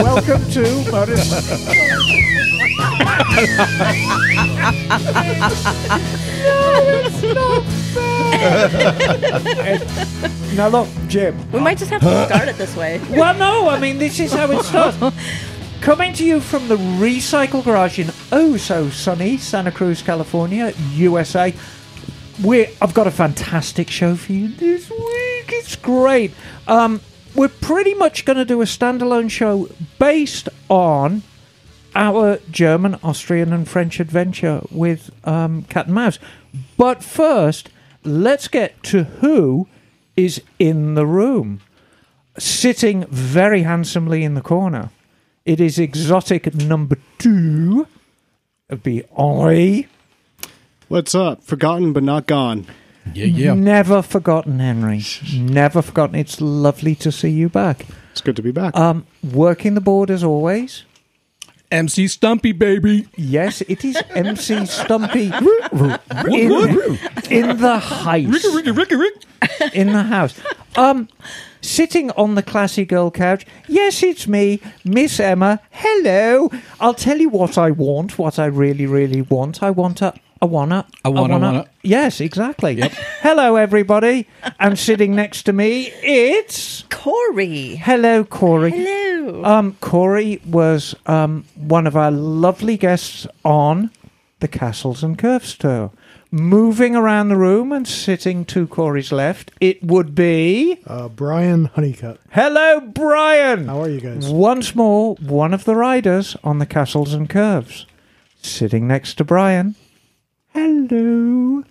Hey there, welcome to Modest. now look, Jim. We might just have to start it this way. Well, no, I mean this is how it starts. Coming to you from the Recycle Garage in oh so sunny Santa Cruz, California, USA. We I've got a fantastic show for you this week. It's great. Um, we're pretty much going to do a standalone show based on our German, Austrian, and French adventure with um, Cat and Mouse. But first, let's get to who is in the room. Sitting very handsomely in the corner, it is exotic number two. It'd be Henry. What's up? Forgotten but not gone. Yeah, yeah. Never forgotten, Henry. Never forgotten. It's lovely to see you back. It's good to be back. Um, working the board as always. MC Stumpy, baby. Yes, it is MC Stumpy in, in the house. Ricky, Ricky, Rick. In the house. Um, sitting on the classy girl couch. Yes, it's me, Miss Emma. Hello. I'll tell you what I want. What I really, really want. I want a. I wanna. I wanna, wanna. Yes, exactly. Yep. Hello, everybody. And sitting next to me, it's Cori. hello, Cori. Hello. Um, Cori was um, one of our lovely guests on the Castles and Curves tour. Moving around the room and sitting to Cori's left, it would be. Uh, Brian Honeycutt. Hello, Brian! How are you guys? Once more, one of the riders on the Castles and Curves. Sitting next to Brian. Hello.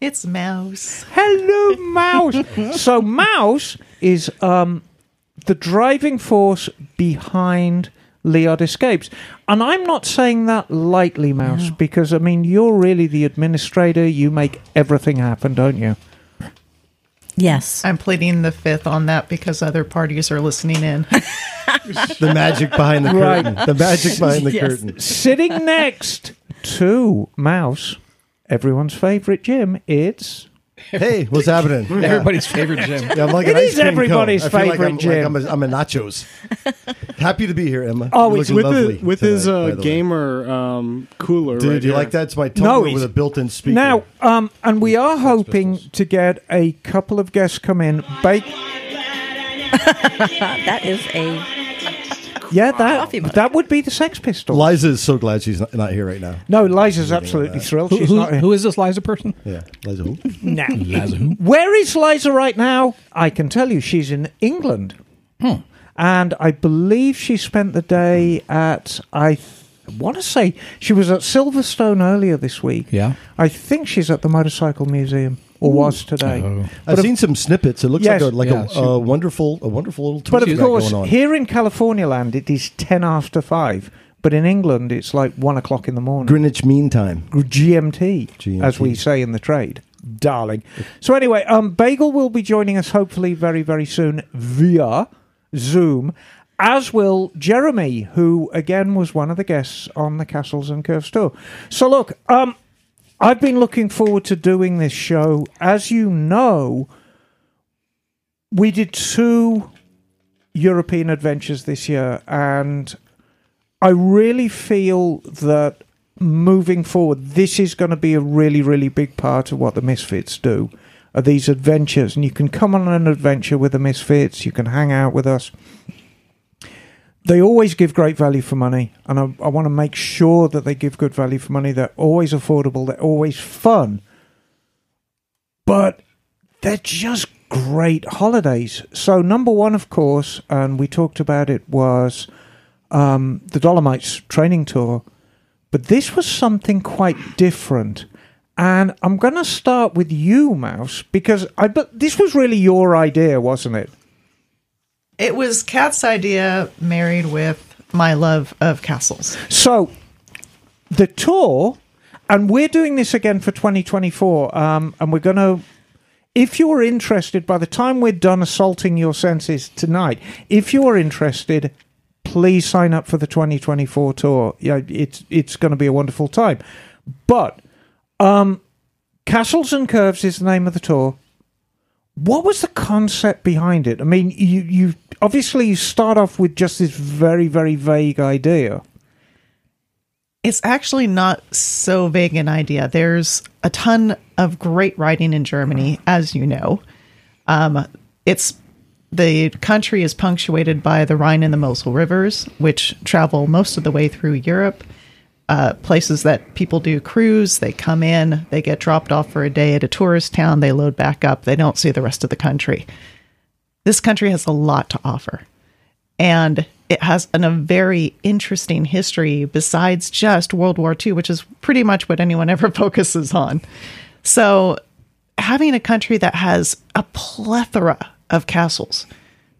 It's Mouse. Hello, Mouse. so Mouse is um, the driving force behind Leod Escapes, and I'm not saying that lightly, Mouse, because I mean you're really the administrator. You make everything happen, don't you? yes. I'm pleading the fifth on that because other parties are listening in. The magic behind the Right. curtain. The magic behind the Yes. curtain. Sitting next to Mouse, everyone's favorite Jim. It's Hey, what's happening? Yeah. Everybody's favorite Jim. Yeah, I'm like It an ice cream everybody's cone. I feel like favorite I'm, Jim. Like I'm, a, I'm a nachos. Happy to be here, Emma. Oh, You it's look with lovely the, with tonight, his by uh, the way. gamer um, cooler. Dude, right you here. like that? It's my No, tumbler he's- with a built-in speaker. now, um, and we are hoping to get a couple of guests come in. Bake. That is a. Yeah, that that would be the Sex Pistols. Liza is so glad she's not, not here right now. no, Liza's absolutely thrilled. Who, She's who- not here. who is this Liza person? Yeah, Liza who? Now, Liza who? where is Liza right now? I can tell you, she's in England, hmm. and I believe she spent the day at. I th- want to say she was at Silverstone earlier this week. Yeah. I think she's at the Motorcycle Museum, or was today. Oh. I've of- seen some snippets. It looks Yes. like a like Yeah, a, she- a wonderful a wonderful little But twist of you got course, going on. here in California land, it is ten after five. But in England, it's like one o'clock in the morning. Greenwich Mean Time. GMT, GMT. as we say in the trade, darling. So anyway, um, Bagel will be joining us hopefully very, very soon via Zoom, as will Jeremy, who again was one of the guests on the Castles and Curves tour. So look, um, I've been looking forward to doing this show. As you know, we did two European adventures this year, and I really feel that moving forward, this is going to be a really, really big part of what the Misfits do. Are these adventures, and you can come on an adventure with the Misfits. You can hang out with us. They always give great value for money, and I, I want to make sure that they give good value for money. They're always affordable. They're always fun, but they're just great holidays. So number one, of course, and we talked about it was um, the Dolomites training tour, but this was something quite different. And I'm going to start with you, Mouse, because I but this was really your idea, wasn't it? It was Kat's idea married with my love of castles. So the tour, and we're doing this again for 2024, um, and we're going to. If you're interested, by the time we're done assaulting your senses tonight, if you're interested, please sign up for the 2024 tour. Yeah, it's it's going to be a wonderful time. But um, Castles and Curves is the name of the tour. What was the concept behind it? I mean, you you obviously you start off with just this very, very vague idea. It's actually not so vague an idea. There's a ton of great writing in Germany, as you know. Um, it's the country is punctuated by the Rhine and the Mosel rivers, which travel most of the way through Europe. Uh, places that people do cruise, they come in, they get dropped off for a day at a tourist town, they load back up, they don't see the rest of the country. This country has a lot to offer and it has an, a very interesting history besides just World War II, which is pretty much what anyone ever focuses on. So, having a country that has a plethora of castles,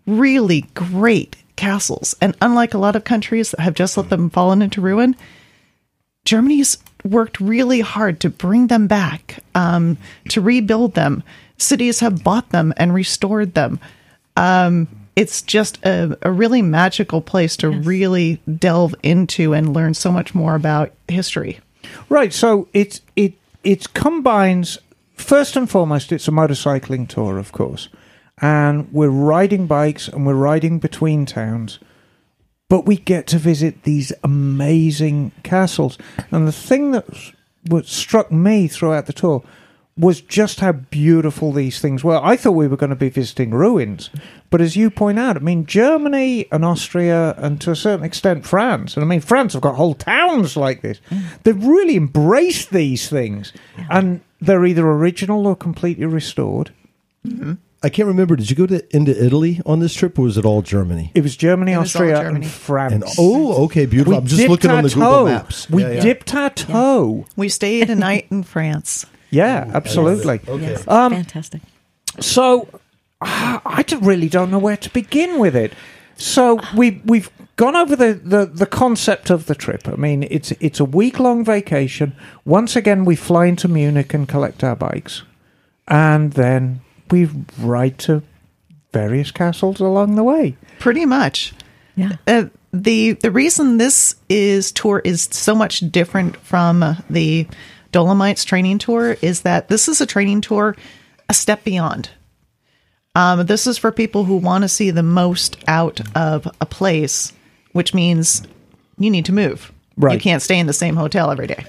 really great castles, and unlike a lot of countries that have just let them fall into ruin, Germany's worked really hard to bring them back, um, to rebuild them. Cities have bought them and restored them. Um, it's just a, a really magical place to really delve into and learn so much more about history. Right. So it it it combines first and foremost. It's a motorcycling tour, of course, and we're riding bikes and we're riding between towns. But we get to visit these amazing castles, and the thing that what struck me throughout the tour was just how beautiful these things were. I thought we were going to be visiting ruins, but as you point out, I mean, Germany and Austria, and to a certain extent, France, and I mean, France have got whole towns like this. They've really embraced these things, and they're either original or completely restored. Mm-hmm. I can't remember. Did you go to into Italy on this trip, or was it all Germany? It was Germany, It was all Austria, Germany. and France. And oh, okay, beautiful. I'm just dipped looking our on the Google toe. Maps. We Yeah, yeah. dipped our toe. We stayed a night in France. Yeah, absolutely. Okay. Yes, Um, fantastic. So ah, I d- really don't know where to begin with it. So we we've gone over the, the, the concept of the trip. I mean, it's it's a week long vacation. Once again, we fly into Munich and collect our bikes, and then we ride to various castles along the way. Pretty much. Yeah. Uh, the the reason this is tour is so much different from uh, the Dolomites training tour is that this is a training tour a step beyond. Um, this is for people who want to see the most out of a place, which means you need to move. Right. You can't stay in the same hotel every day.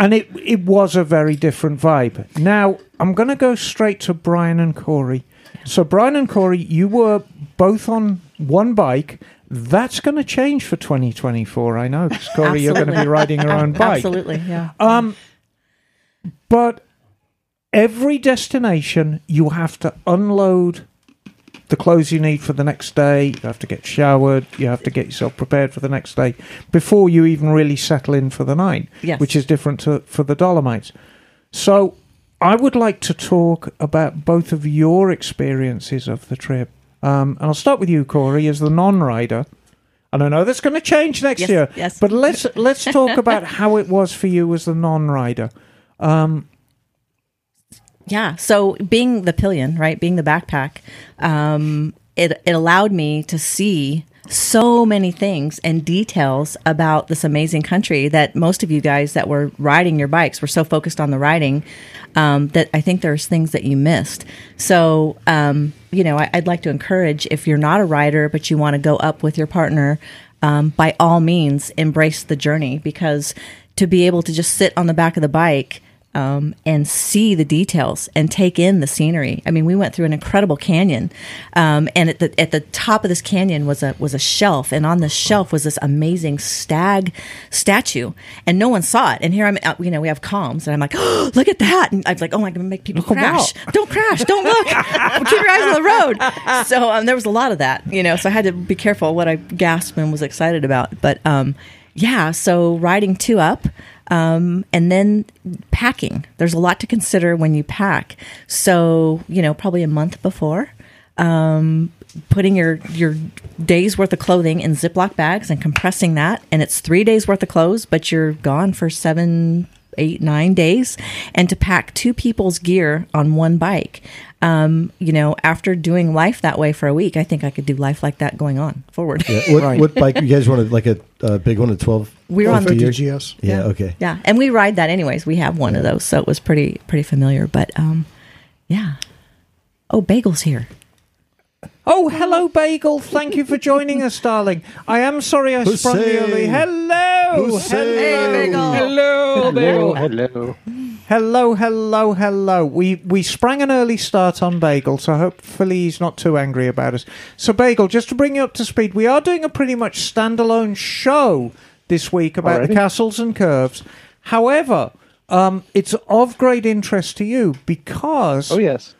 And it it was a very different vibe. Now I'm going to go straight to Brian and Cori. So Brian and Cori, you were both on one bike. That's going to change for 2024. I know, 'cause Cori, you're going to be riding your own bike. Absolutely, yeah. Um, but every destination, you have to unload the clothes you need for the next day. You have to get showered. You have to get yourself prepared for the next day before you even really settle in for the night, Yes. which is different to, for the Dolomites. So I would like to talk about both of your experiences of the trip. Um, and I'll start with you, Cori, as the non-rider. And I know that's going to change next Yes, year. yes. But let's let's talk about how it was for you as the non-rider. Yeah. So being the pillion, right, being the backpack, um, it it allowed me to see so many things and details about this amazing country that most of you guys that were riding your bikes were so focused on the riding um, that I think there's things that you missed. So um, you know, I, I'd like to encourage if you're not a rider but you want to go up with your partner, um, by all means, embrace the journey because to be able to just sit on the back of the bike um, and see the details and take in the scenery. I mean, we went through an incredible canyon, um, and at the at the top of this canyon was a was a shelf, and on the shelf was this amazing stag statue, and no one saw it. And here I'm, out, you know, we have comms, and I'm like, oh, look at that, and I'm like, oh, I'm gonna make people Look crash. Don't crash. Don't look. Keep your eyes on the road. So um, there was a lot of that, you know. So I had to be careful what I gasped and was excited about. But um, yeah, so riding two up, um, and then packing. There's a lot to consider when you pack. So you know, probably a month before. Um, putting your your days worth of clothing in Ziploc bags and compressing that, and it's three days worth of clothes, but you're gone for seven, eight, nine days, and to pack two people's gear on one bike. Um, you know, after doing life that way for a week, I think I could do life like that going on forward. Yeah, what, Right. what bike you guys wanted? Like a uh, big one, a twelve. We were on the- 50 GS. Yeah. Okay. Yeah, and we ride that anyways. We have one of those, so it was pretty pretty familiar. But um, yeah. Oh, bagels here. Oh, hello, Bagel. Thank you for joining us, darling. I am sorry I sprung you early. Hello. Hussein. Hello. Hello, Bagel. hello. Hello, hello, hello. Hello. We we sprang an early start on Bagel, so hopefully he's not too angry about us. So, Bagel, just to bring you up to speed, we are doing a pretty much standalone show this week about the castles and curves. However, um, it's of great interest to you because Oh yes.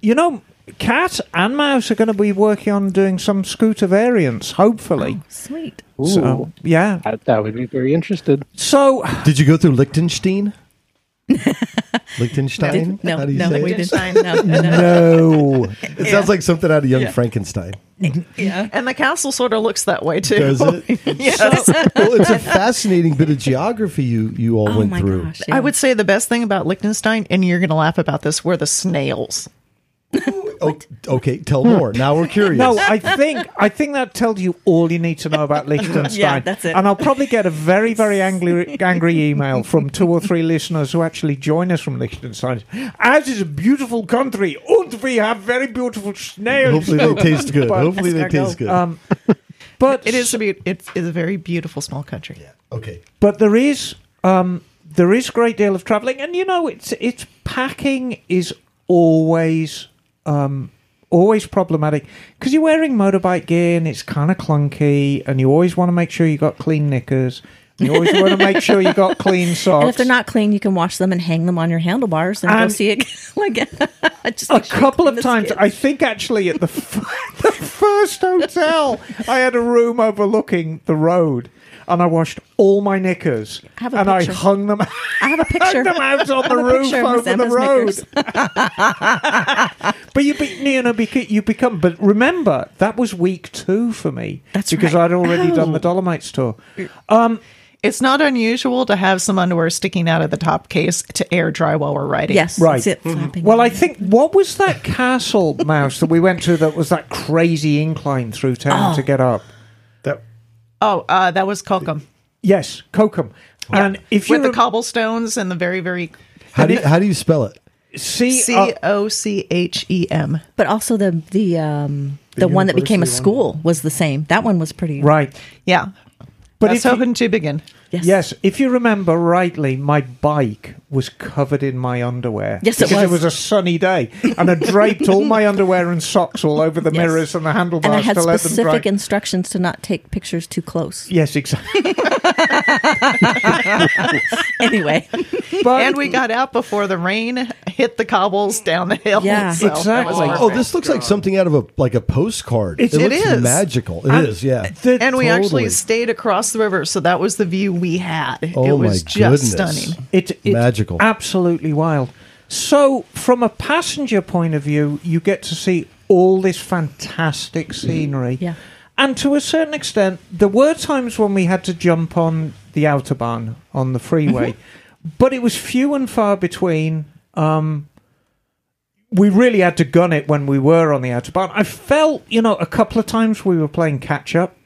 you know, Cat and Mouse are going to be working on doing some scooter variants, hopefully. Sweet. Ooh, So, yeah. that, that would be very interested. So, Did you go through Liechtenstein? Liechtenstein? No, How do you no, say it? Liechtenstein. No, no, no. No. It sounds like something out of Young Frankenstein. Yeah. And the castle sort of looks that way too. Does it? yes. well, it's a fascinating bit of geography you, you all Oh went my through. gosh. I would say the best thing about Liechtenstein, and you're going to laugh about this, were the snails. Oh, okay, tell more. Now we're curious. no, I think I think that tells you all you need to know about Liechtenstein. Yeah, that's it. And I'll probably get a very, very angry, angry email from two or three listeners who actually join us from Liechtenstein. Ours is a beautiful country, and we have very beautiful snails. Hopefully they taste good. But- Hopefully they Escargot. taste good. Um, but It is a be- it is a very beautiful small country. okay. but there is um, there is a great deal of traveling, and you know, it's it's packing is always um, always problematic because you're wearing motorbike gear and it's kind of clunky, and you always want to make sure you got clean knickers. You always want to make sure you got clean socks. And if they're not clean, you can wash them and hang them on your handlebars and, go see it like just a sure couple of times. I think actually at the, f- the first hotel, I had a room overlooking the road, and I washed all my knickers, I have a and I hung them. I have a picture. hung them out on the have a roof picture over Miss the road. But you, be, you know, beca- you become. But remember, that was week two for me. That's because right. I'd already done the Dolomites tour. Um, It's not unusual to have some underwear sticking out of the top case to air dry while we're riding. Yes, Right. Zip flapping. well, I think what was that castle mouse that we went to that was that crazy incline through town Oh. to get up? That Oh, uh, that was Cochem. Yes, Cochem. And if you With the rem- cobblestones and the very, very How do you, how do you spell it? see, C O C H E M. but also the the um the, one that became a university school was the same. That one was pretty right. Yeah. But That's if you- hoping to begin. Yes. Yes, if you remember rightly, my bike was covered in my underwear. Yes, it because it was. a sunny day, and I draped all my underwear and socks all over the Yes. mirrors and the handlebars And I had to let them specific instructions to not take pictures too close. yes, exactly. Anyway, But And we got out before the rain hit the cobbles down the hill. Yeah. So Exactly. Oh, this looks like something out of a like a postcard. It's- it It looks is. magical. It is, And yeah. the- and we Totally. actually stayed across the river, so that was the view we had. Oh, it was my just goodness. stunning. It, it's Magical. absolutely wild. So, from a passenger point of view, you get to see all this fantastic scenery. Yeah. And to a certain extent, there were times when we had to jump on the autobahn on the freeway, but it was few and far between. Um, we really had to gun it when we were on the autobahn. I felt, you know, a couple of times we were playing catch up,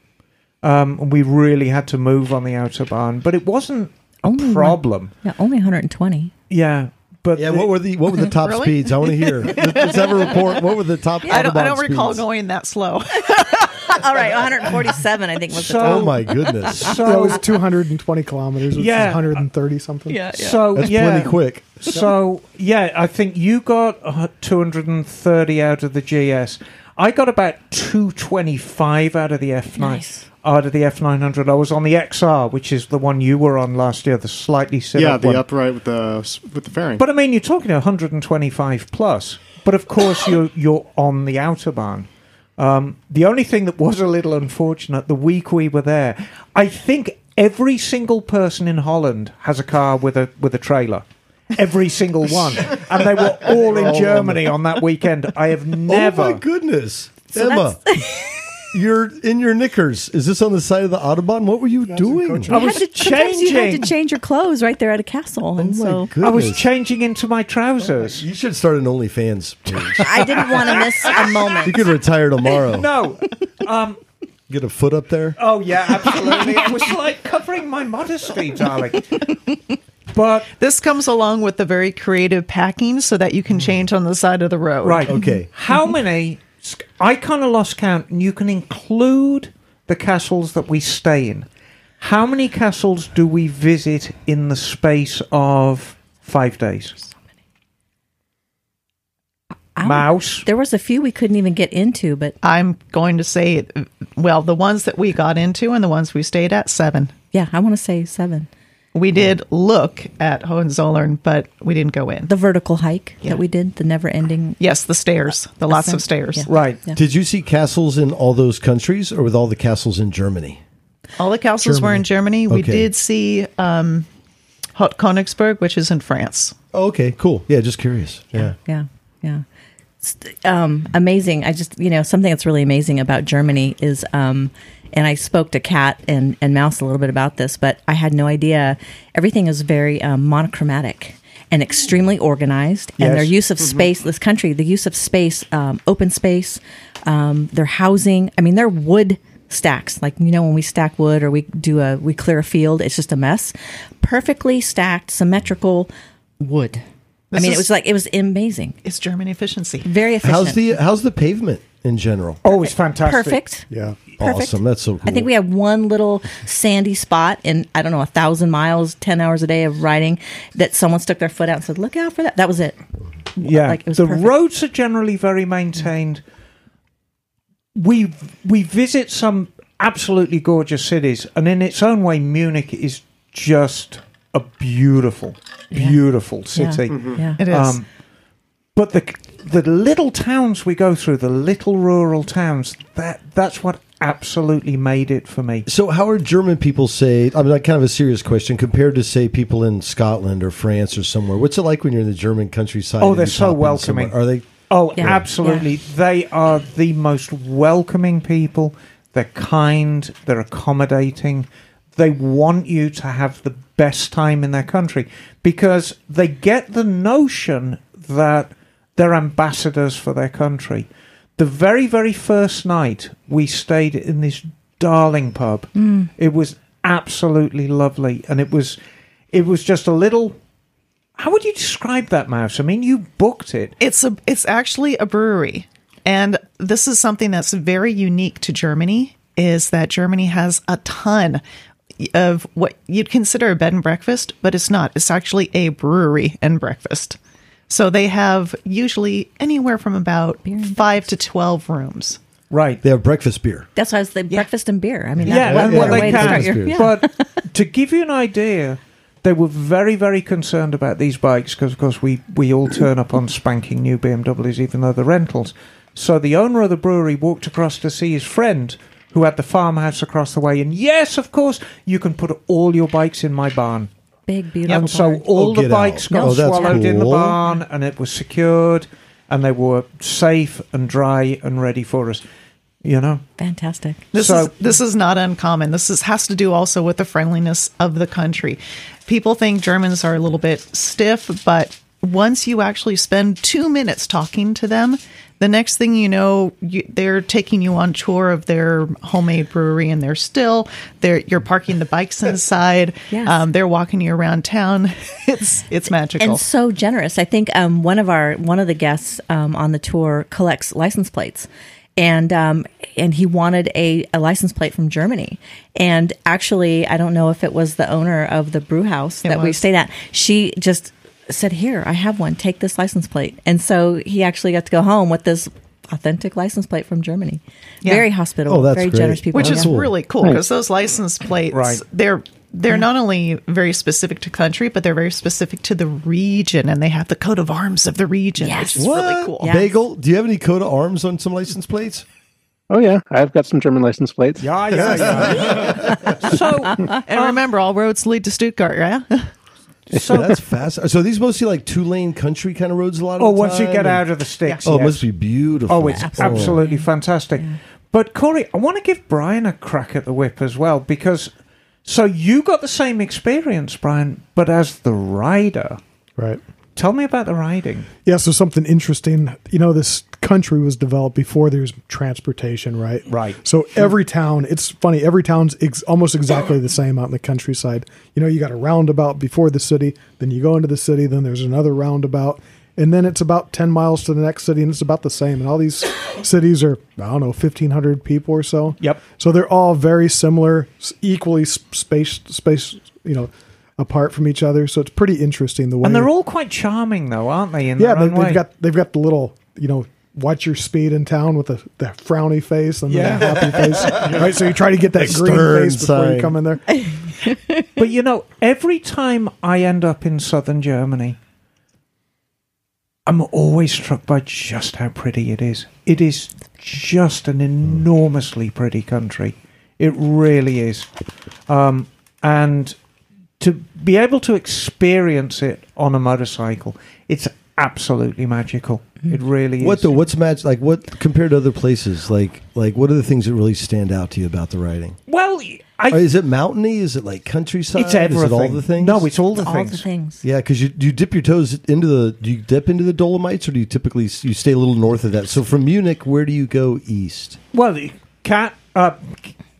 um, and we really had to move on the autobahn, but it wasn't a Only one. problem. yeah, only 120. Yeah, but Yeah, the- what were the what were the top Really? speeds? I want to hear. Let's let's have a report. What were the top? I don't, I Autobahn don't recall speeds? going that slow. All right, 147, I think was So- the top. Oh my goodness, so that was 220 kilometers, which Yeah. is 130 something. yeah, yeah. so that's yeah. plenty quick. So yeah, I think you got uh, 230 out of the GS. I got about 225 out of the F9. Nice. Out of the F900, I was on the XR, which is the one you were on last year, the slightly sit Yeah, the one. upright with the with the fairing. But I mean, you're talking 125 plus. But of course, you're you're on the autobahn. Um, the only thing that was a little unfortunate, the week we were there, I think every single person in Holland has a car with a with a trailer. Every single one, and they were all in Germany on that weekend. I have never. Oh my goodness, So Emma, you're in your knickers. Is this on the side of the autobahn? What were you doing? I was had to, sometimes you had changing. to change your clothes right there at a castle, Oh and my so goodness! I was changing into my trousers. You should start an OnlyFans page. I didn't want to miss a moment. you could retire tomorrow. No, um, Get a foot up there. Oh yeah, absolutely. it was like covering my modesty, darling. But This comes along with the very creative packing so that you can hmm. change on the side of the road. right, Okay. How many I kind of lost count, and you can include the castles that we stay in. How many castles do we visit in the space of five days? I- Mouse. There was a few we couldn't even get into, but I'm going to say, well, the ones that we got into and the ones we stayed at, seven. yeah, I want to say seven. We did look at Hohenzollern, but we didn't go in. The vertical hike Yeah. that we did, the never ending. yes, the stairs, the lots of stairs. Yeah. Right. Yeah. Did you see castles in all those countries, or with all the castles in Germany? All the castles were in Germany. We did see um, Hot Königsberg, which is in France. Oh, okay, cool. Yeah, just curious. Yeah. Yeah, yeah. It's, um, amazing. I just, you know, something that's really amazing about Germany is, um, and I spoke to Cat and, and Mouse a little bit about this, but I had no idea. Everything is very um, monochromatic and extremely organized. And Yes. their use of space, this country, the use of space, um, open space, um, their housing. I mean, their wood stacks, like you know, when we stack wood or we do a we clear a field, it's just a mess. Perfectly stacked, symmetrical wood. I This mean, it was like it was amazing. It's German efficiency. Very efficient. How's the how's the pavement in general? Oh, it's fantastic. perfect? Yeah. Perfect. Awesome. That's so cool. I think we have one little sandy spot in I don't know a thousand miles, ten hours a day of riding that someone stuck their foot out and said, "Look out for that." That was it. Yeah, Like, it was the perfect. roads are generally very maintained. We we visit some absolutely gorgeous cities, and in its own way, Munich is just a beautiful, beautiful Yeah. city. Yeah. It is. Um, but the the little towns we go through, the little rural towns, that that's what absolutely made it for me. So, how are German people say? I mean, like, kind of a serious question compared to say people in Scotland or France or somewhere. What's it like when you're in the German countryside? Oh, they're so welcoming. somewhere? Are they? Oh, Yeah. absolutely. They are the most welcoming people. They're kind, they're accommodating. They want you to have the best time in their country because they get the notion that they're ambassadors for their country. The very, very first night we stayed in this darling pub. Mm. It was absolutely lovely and it was it was just a little how would you describe that mouse? I mean, you booked it. It's a it's actually a brewery. And this is something that's very unique to Germany is that Germany has a ton of what you'd consider a bed and breakfast, but it's not. It's actually a brewery and breakfast. So they have usually anywhere from about 5 to 12 rooms. Right. They have breakfast beer. That's why it's the breakfast and beer. I mean, Yeah, that's and one what way they to start your. Yeah. But to give you an idea, they were very, very concerned about these bikes because, of course, we, we all turn up on spanking new BMWs, even though they're rentals. So the owner of the brewery walked across to see his friend who had the farmhouse across the way. And yes, of course, you can put all your bikes in my barn. Big beautiful. And so barn. all Oh, the bikes out. got Oh, that's swallowed in the barn and it was secured and they were safe and dry and ready for us. You know? fantastic. This So- is this is not uncommon. This is has to do also with the friendliness of the country. People think Germans are a little bit stiff, but once you actually spend two minutes talking to them, the next thing you know, you, they're taking you on tour of their homemade brewery, and they're still they're you're parking the bikes inside. Yes. Um, they're walking you around town. It's it's magical. and so generous. I think um, one of our one of the guests um, on the tour collects license plates, and um, and he wanted a, a license plate from Germany. And actually, I don't know if it was the owner of the brew house It that we was. stayed at. She just said, "Here, I have one. Take this license plate." And so he actually got to go home with this authentic license plate from Germany. Yeah. Very hospitable, Oh, that's very great. generous people. which oh, is yeah. really cool because those license plates Right. they're they're not only very specific to country but they're very specific to the region and they have the coat of arms of the region Yes. which is really cool Yeah. Bagel, do you have any coat of arms on some license plates? Oh yeah, I've got some German license plates. Yeah, yeah, yeah. so, and remember all roads lead to stuttgart yeah so That's fast. So these mostly like two lane country kind of roads a lot of Oh, the once you get And- out of the sticks. Oh, it yes. must be beautiful. Oh, it's Absolutely. absolutely fantastic. But Cori, I want to give Brian a crack at the whip as well because so you got the same experience, Brian, but as the rider. Right. Tell me about the riding. Yeah, so something interesting. You know, this country was developed before there's transportation, right? Right. So every town, it's funny, every town's ex- almost exactly the same out in the countryside. You know, you got a roundabout before the city, then you go into the city, then there's another roundabout. and then it's about 10 miles to the next city and it's about the same and all these cities are i don't know 1500 people or so Yep. so they're all very similar equally space space you know apart from each other so it's pretty interesting the way And they're all quite charming, though, aren't they? In yeah their they, own way? they've got they've got the little you know watch your speed in town with the, the frowny face and Yeah. the happy face right so you try to get that The green face before sign. you come in there But you know, every time I end up in southern Germany, I'm always struck by just how pretty it is. It is just an enormously pretty country. It really is. Um, and to be able to experience it on a motorcycle, it's absolutely magical. It really is. What the what's match like? What compared to other places? Like like what are the things that really stand out to you about the riding? well, I, is it mountainy? Is it like countryside? it's everything. Is it all the things? No, it's all the all things. the things. yeah. Because you you dip your toes into the do you dip into the Dolomites or do you typically you stay a little north of that? So from Munich, where do you go east? Well, the cat, uh,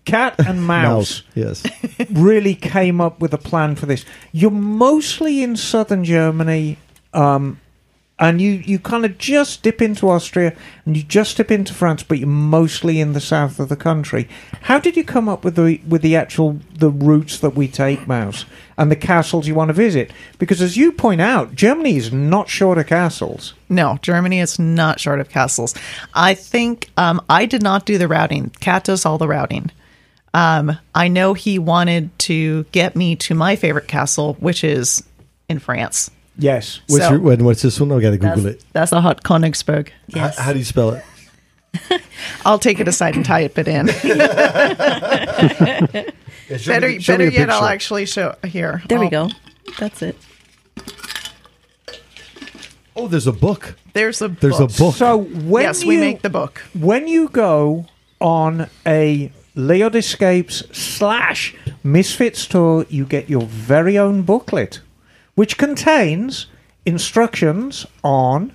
cat and mouse. Yes. really came up with a plan for this. You're mostly in southern Germany, um, and you, you kind of just dip into Austria and you just dip into France, but you're mostly in the south of the country. How did you come up with the with the actual the routes that we take, Mouse, and the castles you want to visit? Because as you point out, Germany is not short of castles. No, Germany is not short of castles. I think um, I did not do the routing. Cat does all the routing. Um, I know he wanted to get me to my favorite castle, which is in France. Yes. What's So- your when, what's this one? I got to That's, Google it. that's the Hot Königsberg. Yes. How, how do you spell it? I'll take it aside and type it in. better show me better a yet, I'll picture. actually show here. there we I'll- go. That's it. Oh, there's a book. There's a There's a book. So when yes, you, we make the book. when you go on a Leod Escapes slash Misfits tour, you get your very own booklet, which contains instructions on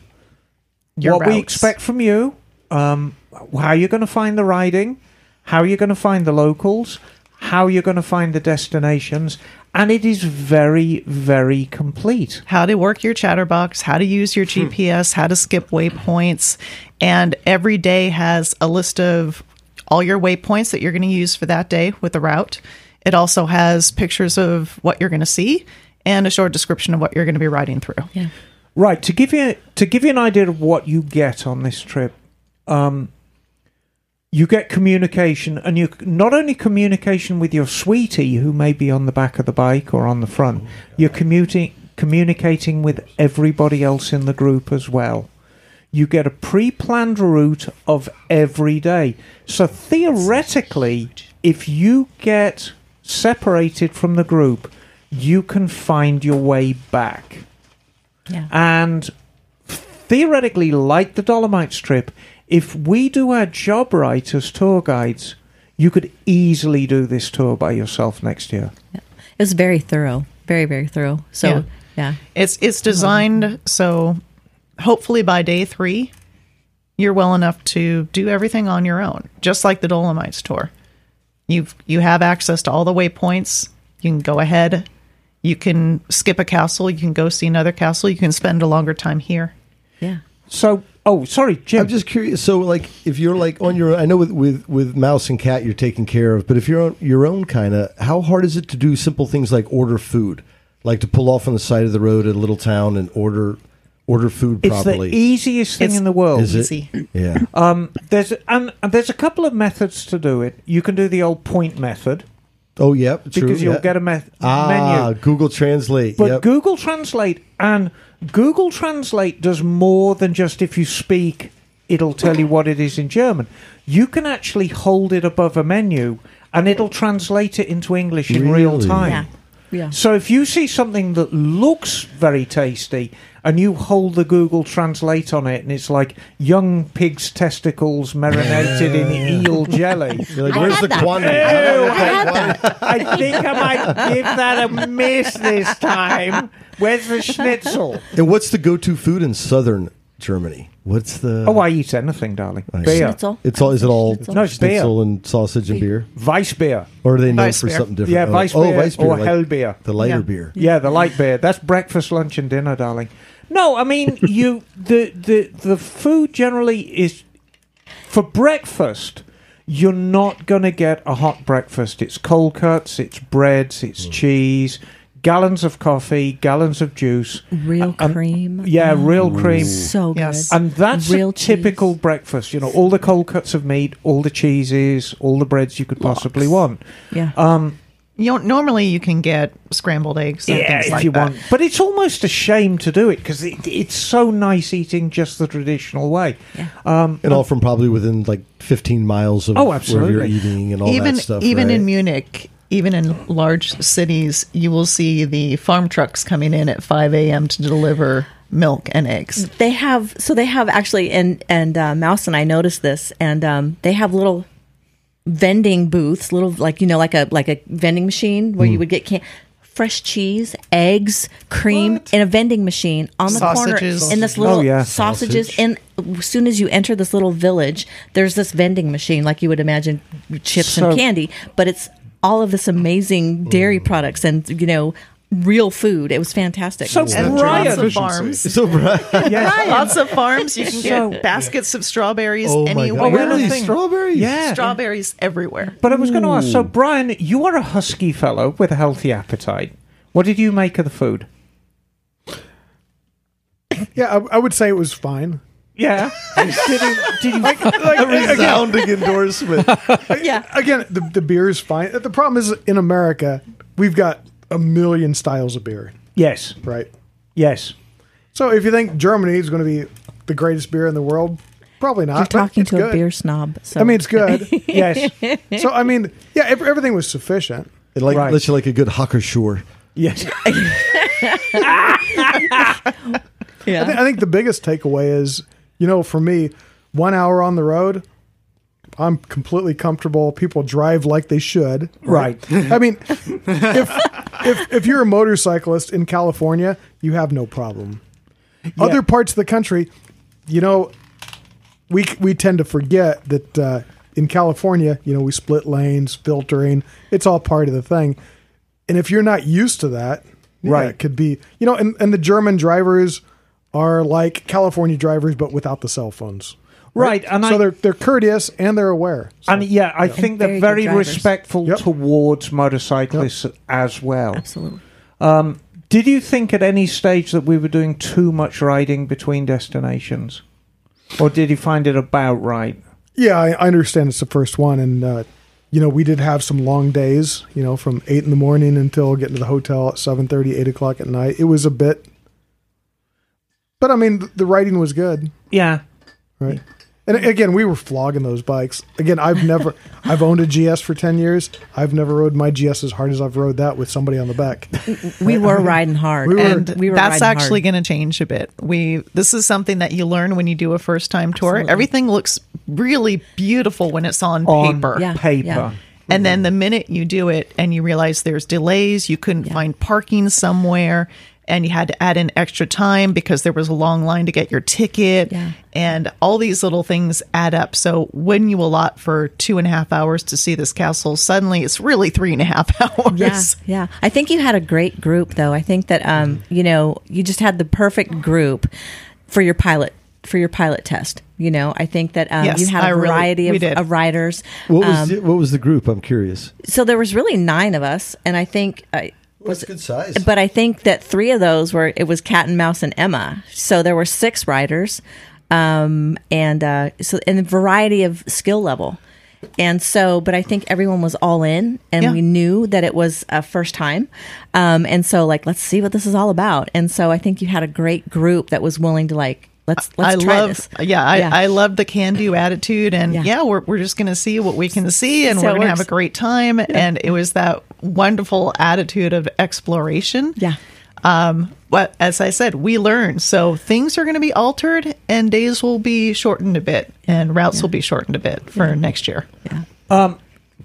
Your what we expect from you, um, how you're going to find the riding, how you're going to find the locals, how you're going to find the destinations, and it is very, very complete. how to work your chatterbox, how to use your GPS, how to skip waypoints, and every day has a list of all your waypoints that you're going to use for that day with the route. It also has pictures of what you're going to see and a short description of what you're going to be riding through. Yeah. Right to give you to give you an idea of what you get on this trip, um, you get communication, and you not only communication with your sweetie who may be on the back of the bike or on the front. You're commuting communicating with everybody else in the group as well. You get a pre-planned route of every day. So theoretically, if you get separated from the group, you can find your way back Yeah. and theoretically, like the Dolomites trip, if we do our job right as tour guides, you could easily do this tour by yourself next year. It was very thorough. Very, very thorough. So, Yeah. yeah. It's it's designed so hopefully by day 3 you're well enough to do everything on your own, just like the Dolomites tour. You've you have access to all the waypoints. You can go ahead. You can skip a castle. You can go see another castle. You can spend a longer time here. Yeah. So, oh, sorry, Jim. I'm just curious. So, like, if you're like on your, I know with with with mouse and cat, you're taken care of. But if you're on your own kind of, how hard is it to do simple things like order food, like to pull off on the side of the road at a little town and order order food probably. it's properly? the easiest thing It's- in the world. Is it? Yeah. Um, there's and, and there's a couple of methods to do it. You can do the old point method Oh, yep. True. because you'll yeah. get a me- ah menu. Google Translate. But yep. Google Translate and Google Translate does more than just if you speak, it'll tell you what it is in German. You can actually hold it above a menu and it'll translate it into English in real Really? time. Yeah. Yeah. So if you see something that looks very tasty and you hold the Google Translate on it and it's like young pig's testicles marinated in eel jelly. You're like, I where's had the that. quantity? Ew, I had that. I think I might give that a miss this time. Where's the schnitzel? And what's the go-to food in southern Germany? What's the? Oh, I eat anything, darling. I see. Beer. Schnitzel. It's all. Is it all Schnitzel. No, it's beer. schnitzel and sausage and beer, Weissbier. or are they known Weiss for beer. something different? Yeah, oh, Weissbier oh, Weissbier, or like Hellbier. the lighter Yeah. beer. Yeah, the light beer. That's breakfast, lunch, and dinner, darling. No, I mean you. The the the food generally is for breakfast. You're not going to get a hot breakfast. It's cold cuts, it's breads, it's cheese, gallons of coffee, gallons of juice. Real and- cream. Yeah, real cream. So good. Yes. And that's Real a typical cheese. breakfast. You know, all the cold cuts of meat, all the cheeses, all the breads you could possibly want. yeah. Um, You know, normally you can get scrambled eggs and yeah, things if you that. want. But it's almost a shame to do it because it, it's so nice eating just the traditional way. Um, And all from probably within like 15 miles of Oh, where absolutely. you're eating and all even that stuff. even right? in Munich, even in large cities, you will see the farm trucks coming in at 5 a.m. to deliver milk and eggs. they have so they have actually and and uh, mouse and i noticed this and um, they have little vending booths little like you know like a like a vending machine where Hmm. you would get can- fresh cheese eggs cream in a vending machine on the Sausages. corner in this little Oh, yeah. sausages Sausage. and as soon as you enter this little village there's this vending machine like you would imagine chips So- and candy but it's all of this amazing dairy products and you know real food it was fantastic So And Brian, lots of farms. So, Brian, yes, Lots of farms. You can So- get baskets of strawberries oh my anywhere. God. Really? Strawberries? yeah. Strawberries everywhere. But I was going to ask. So, Brian, you are a husky fellow with a healthy appetite. What did you make of the food? Yeah, I, I would say it was fine. Yeah. did, you, did you? Like A again, resounding endorsement. yeah again, the the beer is fine. The problem is in America, we've got a million styles of beer, yes. right? Yes. So if you think Germany is going to be the greatest beer in the world, probably not. you're but talking it's to good. a beer snob so I mean, it's good. Yes. so I mean, yeah, ev- everything was sufficient. It like Right. lets you like a good Hacker-Pschorr. yes. I, thi- I think the biggest takeaway is, you know, for me, one hour on the road, I'm completely comfortable. People drive like they should. Right. I mean, if if if you're a motorcyclist in California, you have no problem. Other parts of the country, you know, we we tend to forget that uh, in California, you know, we split lanes, filtering. It's all part of the thing. And if you're not used to that, yeah, Right. it could be, you know, and, and the German drivers are like California drivers, but without the cell phones. Right. And so I, they're they're courteous and they're aware. So- and yeah, I think they're very very respectful Yep. towards motorcyclists as well. absolutely Did you think at any stage that we were doing too much riding between destinations? Or did you find it about right? Yeah, I, I understand it's the first one, and uh, you know we did have some long days. You know, from eight in the morning until getting to the hotel at 7.30, 8 o'clock at night. It was a bit, but I mean, the riding was good, Yeah. right? And again, we were flogging those bikes. Again, I've never, I've owned a GS for ten years. I've never rode my GS as hard as I've rode that with somebody on the back. we were riding hard We were- and and we were that's actually going to change a bit. We this is something that you learn when you do a first time tour. Absolutely. Everything looks really beautiful when it's on, On paper. Yeah, paper. yeah. And then mm-hmm. the minute you do it and you realize there's delays, you couldn't find parking somewhere and you had to add in extra time because there was a long line to get your ticket Yeah. and all these little things add up. So when you allot for two and a half hours to see this castle, suddenly it's really three and a half hours. Yeah, yeah. I think you had a great group, though. I think that um, you know, you just had the perfect group for your pilot for your pilot test. You know, I think that um, Yes, you had I a really- variety we of, did. of riders. What was Um, the, what was the group? I'm curious. so there was really nine of us, and I think. I What's a good size? but I think that three of those were it was Cat and Mouse and Emma. So there were six riders, um, and uh, so in a variety of skill level. And so, but I think everyone was all in, and Yeah. we knew that it was a first time. Um, and so, like, let's see what this is all about. And so, I think you had a great group that was willing to like let's let's I try love, this. yeah, I, I love the can do attitude. And Yeah. yeah, we're, we're just going to see what we can see and See we're going to have a great time. And it was that wonderful attitude of exploration. Yeah. Um, but as I said, we learn. So things are going to be altered and days will be shortened a bit and routes will be shortened a bit for next year. Yeah.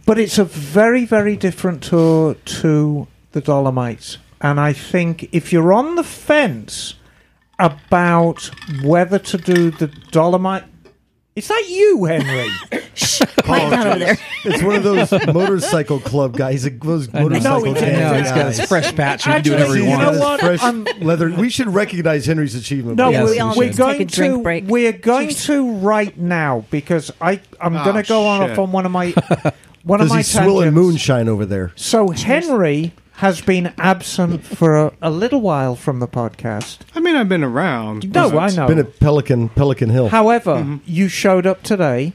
But it's a very, very different tour to the Dolomites. And I think if you're on the fence about whether to do the Dolomite. Is that you, Henry? quiet down over there. It's one of those motorcycle club guys. He's a those motorcycle No, gang No, he's got guys. his fresh patch. He can do whatever Actually, he you know wants. what? Fresh I'm- leather. We should recognize Henry's achievement. No, Yes, we're, we we're should. going Take a drink to break. we're going to right now because I I'm ah, Oh, going to go on shit. off on one of my one of Because my he's swilling tangents. moonshine over there. So Henry has been absent for a, a little while from the podcast. I mean, I've been around. No, but- I know. Been at Pelican Pelican Hill. However, mm-hmm. you showed up today,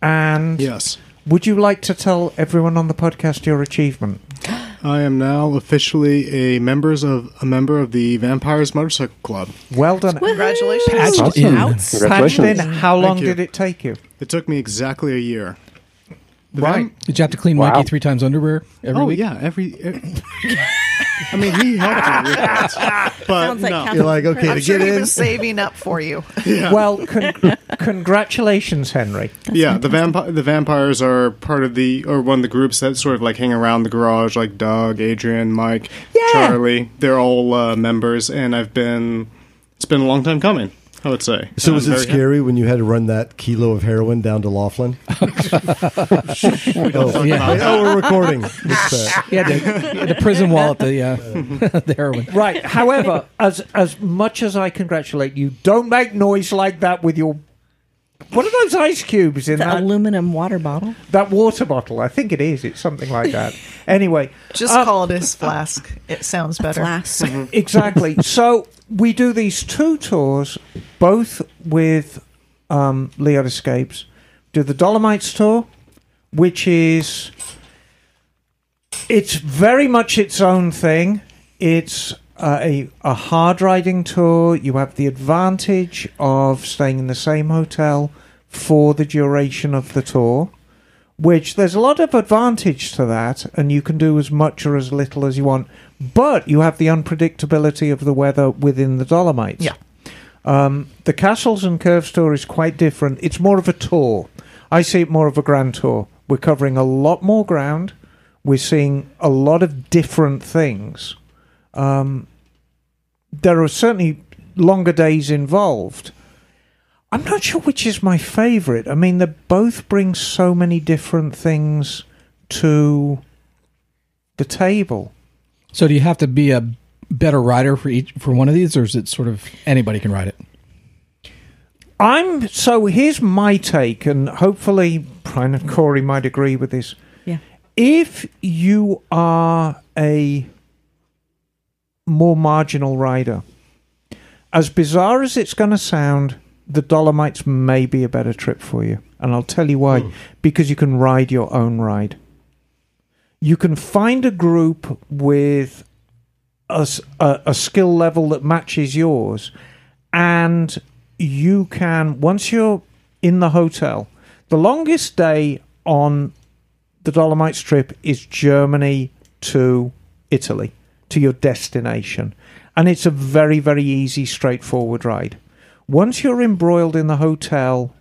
and Yes. would you like to tell everyone on the podcast your achievement? I am now officially a members of a member of the Vampires Motorcycle Club. Well done. Congratulations. Patched in. Outs. Patched Congratulations. in. How long you. did it take you? It took me exactly a year. The Right. Vamp- Did you have to clean Wow. Mikey three times underwear every oh week? yeah, every. every I mean, he helped me with that, but Sounds like no. Captain You're like, okay, I'm to sure get he in. was saving up for you. Well, con- congratulations, Henry. yeah, the vampi- the vampires are part of the or one of the groups that sort of like hang around the garage, like Doug, Adrian, Mike, Yeah. Charlie. They're all uh, members, and I've been. It's been a long time coming. I would say. So And was I'm it very scary when you had to run that kilo of heroin down to Laughlin? oh, Yeah. oh, we're recording. It's, uh, He had the, the prison wall at the, uh, the heroin. Right. However, as as much as I congratulate you, don't make noise like that with your. What are those ice cubes in The that, aluminum water bottle. that water bottle? I think it is. It's something like that. Anyway, Just uh, call it his flask. It sounds better. Flask. exactly. so we do these two tours, both with um, Leod Escapes. Do the Dolomites tour, which is it's very much its own thing. It's uh, a a hard riding tour. You have the advantage of staying in the same hotel for the duration of the tour. Which there's a lot of advantage to that, and you can do as much or as little as you want. But you have the unpredictability of the weather within the Dolomites. Yeah. Um, the Castles and Curves tour is quite different. It's more of a tour. I see it more of a grand tour. We're covering a lot more ground. We're seeing a lot of different things. Um, there are certainly longer days involved. I'm not sure which is my favourite. I mean, they both bring so many different things to the table. So do you have to be a better rider for each for one of these, or is it sort of anybody can ride it? I'm so here's my take, and hopefully Brian and Cori might agree with this. Yeah. If you are a more marginal rider, as bizarre as it's going to sound, the Dolomites may be a better trip for you, and I'll tell you why. Hmm. Because you can ride your own ride. You can find a group with a skill level that matches yours, and you can once you're in the hotel. The longest day on the Dolomites trip is Germany to Italy to your destination, and it's a very very easy, straightforward ride. Once you're embroiled in the hotel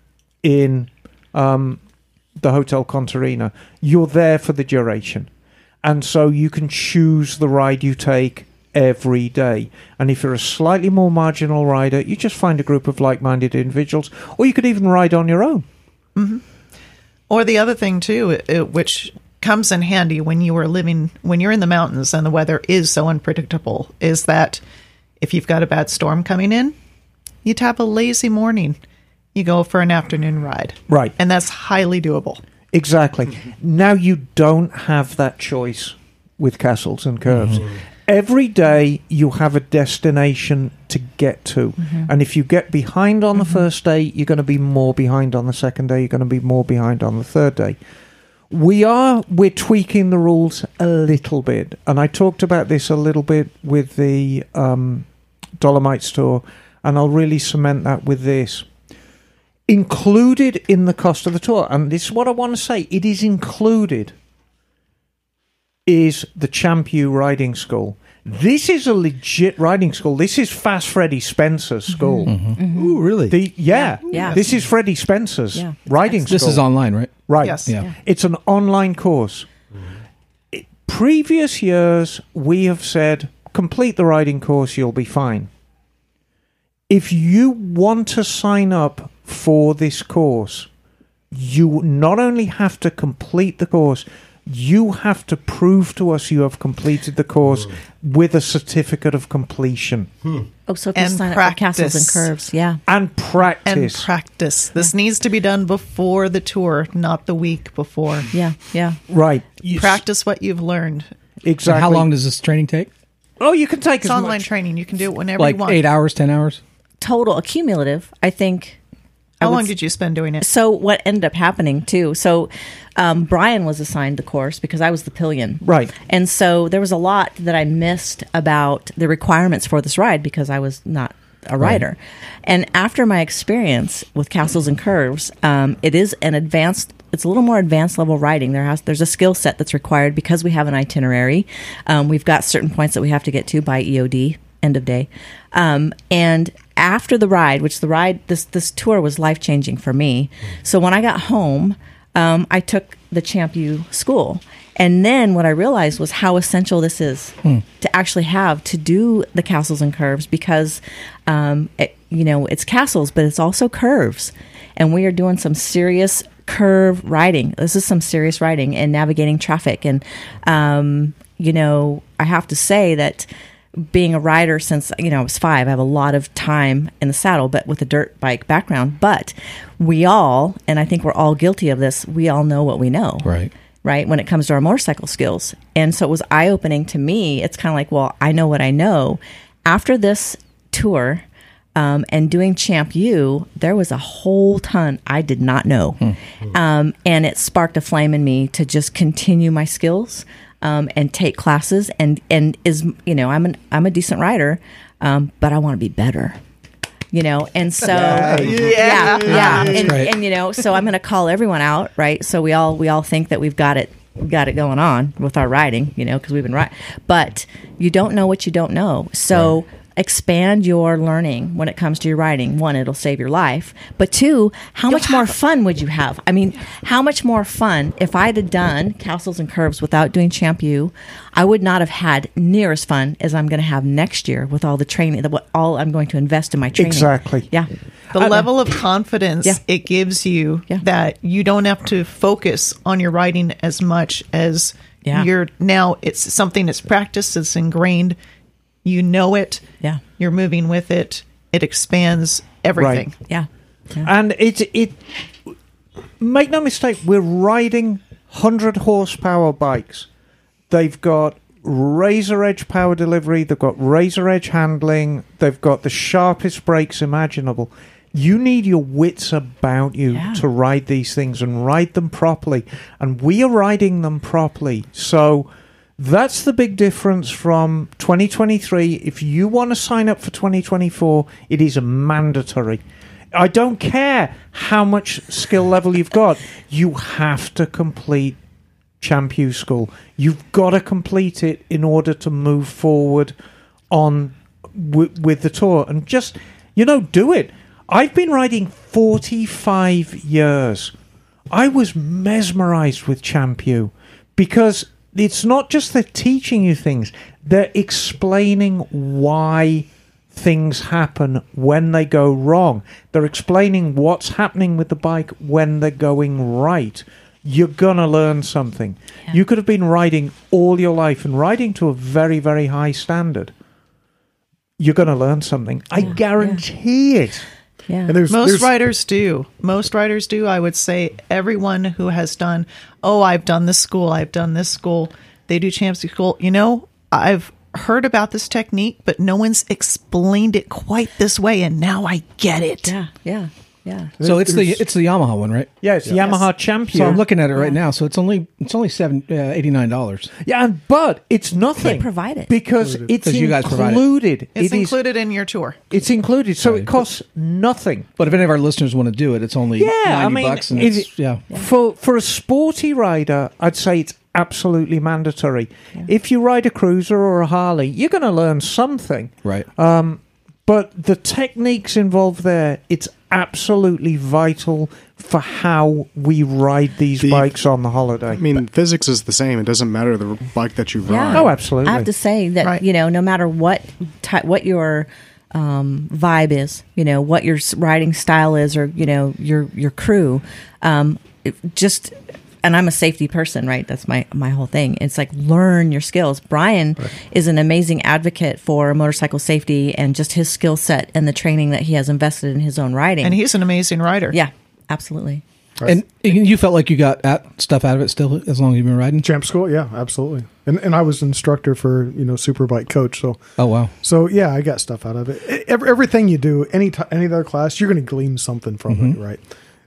in um, the Hotel Contarina, you're there for the duration. And so you can choose the ride you take every day. And if you're a slightly more marginal rider, you just find a group of like minded individuals, or you could even ride on your own. Or the other thing too, which comes in handy when you are living when you're in the mountains and the weather is so unpredictable, is that if you've got a bad storm coming in, you'd have a lazy morning. You go for an afternoon ride, Right. and that's highly doable. Exactly. now you don't have that choice with castles and curves. Mm-hmm. Every day you have a destination to get to. Mm-hmm. And if you get behind on the mm-hmm. first day, you're going to be more behind on the second day, you're going to be more behind on the third day. We are we're tweaking the rules a little bit. And I talked about this a little bit with the um, Dolomites tour, and I'll really cement that with this included in the cost of the tour, and this is what I want to say, it is included, is the Champ U Riding School. This is a legit riding school. This is Fast Freddie Spencer's school. Mm-hmm. Mm-hmm. Mm-hmm. Ooh, really? The yeah, Yeah. This is Freddie Spencer's Yeah. riding school. This is online, right? right. Yes. Yeah. It's an online course. I- Previous years, we have said complete the riding course, you'll be fine. If you want to sign up for this course, you not only have to complete the course, you have to prove to us you have completed the course hmm. with a certificate of completion hmm. Oh, so And can sign up for castles and curves. Yeah. and and practice. practice. This needs to be done before the tour, not the week before. Yeah. Yeah. right. You s- Practice what you've learned. Exactly. How long does this training take? Oh, you can take It's as online much. training. You can do it whenever Like you want. eight hours, ten hours? Total accumulative, I think. How would long did you spend doing it? So what ended up happening too? So um, Brian was assigned the course because I was the pillion, Right. And so there was a lot that I missed about the requirements for this ride because I was not a rider. And after my experience with castles and curves, um, it is an advanced. It's a little more advanced level riding. There has there's a skill set that's required because we have an itinerary. Um, we've got certain points that we have to get to by EOD end of day. Um, and after the ride, which the ride this this tour was life changing for me. So when I got home, um, I took the Champ U school, and then what I realized was how essential this is to actually have to do the castles and curves because, um, it, you know, it's castles, but it's also curves, and we are doing some serious curve riding. This is some serious riding and navigating traffic, and um, you know, I have to say that being a rider since you know I was five, I have a lot of time in the saddle, but with a dirt bike background. But we all, and I think we're all guilty of this. We all know what we know, Right. Right when it comes to our motorcycle skills, and so it was eye opening to me. It's kind of like, well, I know what I know. After this tour. Um, and doing Champ U, there was a whole ton I did not know, um, and it sparked a flame in me to just continue my skills um, and take classes. And and is you know I'm an I'm a decent writer, um, but I want to be better. You know, and so yeah, yeah, And, great. and you know, so I'm going to call everyone out, right? So we all we all think that we've got it got it going on with our writing, you know, because we've been right, but you don't know what you don't know. So expand your learning when it comes to your writing. One, it'll save your life, but two, how much more fun would you have? I mean, how much more fun if I'd have done castles and curves without doing Champ U? I would not have had near as fun as I'm going to have next year with all the training, the, what all I'm going to invest in my training. Exactly. Yeah. The uh, level of confidence Yeah. it gives you Yeah. that you don't have to focus on your writing as much as Yeah. you're now it's something that's practiced, it's ingrained, you know it, Yeah. you're moving with it, it expands everything. Yeah. Yeah. And it it make no mistake, we're riding hundred horsepower bikes. They've got razor edge power delivery. They've got razor edge handling. They've got the sharpest brakes imaginable. You need your wits about you Yeah. to ride these things and ride them properly. And we are riding them properly. So that's the big difference from 2023. If you want to sign up for 2024, it is a mandatory. I don't care how much skill level you've got, you have to complete Champ U School. You've got to complete it in order to move forward on w- with the tour and just you know do it. I've been riding 45 years. I was mesmerized with Champ U because it's not just they're teaching you things, they're explaining why things happen when they go wrong. They're explaining what's happening with the bike when they're going right. You're going to learn something. You could have been riding all your life and riding to a very, very high standard. You're going to learn something. I guarantee it. Yeah. And there's Most there's, writers do. Most writers do. I would say everyone who has done, oh, I've done this school, I've done this school, they do champs school. You know, I've heard about this technique, but no one's explained it quite this way, and now I get it. Yeah. Yeah. Yeah. So it's the it's the Yamaha one, right? Yeah, it's Yamaha Champion. So I'm looking at it right now. So it's only it's only seven uh, eighty nine dollars. Yeah, and, but it's nothing. They provide it. because it's 'Cause you guys provide it. included. It's It is- included in your tour. It's included, so Right. it costs nothing. But if any of our listeners want to do it, it's only Yeah, ninety I mean, bucks, and is it's, yeah. For for a sporty rider, I'd say it's absolutely mandatory. If you ride a cruiser or a Harley, you're going to learn something. right. But the techniques involved there, it's absolutely vital for how we ride these The- bikes on the holiday. I mean, physics is the same. It doesn't matter the bike that you ride. Yeah. oh, absolutely. I have to say that Right. you know, no matter what ty- what your um, vibe is, you know, what your riding style is, or you know, your your crew. Um, just, and I'm a safety person, right? That's my my whole thing. It's like learn your skills. Brian is an amazing advocate for motorcycle safety and just his skill set and the training that he has invested in his own riding. And he's an amazing rider. yeah, absolutely. And you felt like you got at, stuff out of it still as long as you've been riding. Champ school, yeah, absolutely. And and I was instructor for you know Superbike coach, so Oh wow. so yeah, I got stuff out of it. Every, everything you do, any t- any other class, you're going to glean something from it, mm-hmm. right?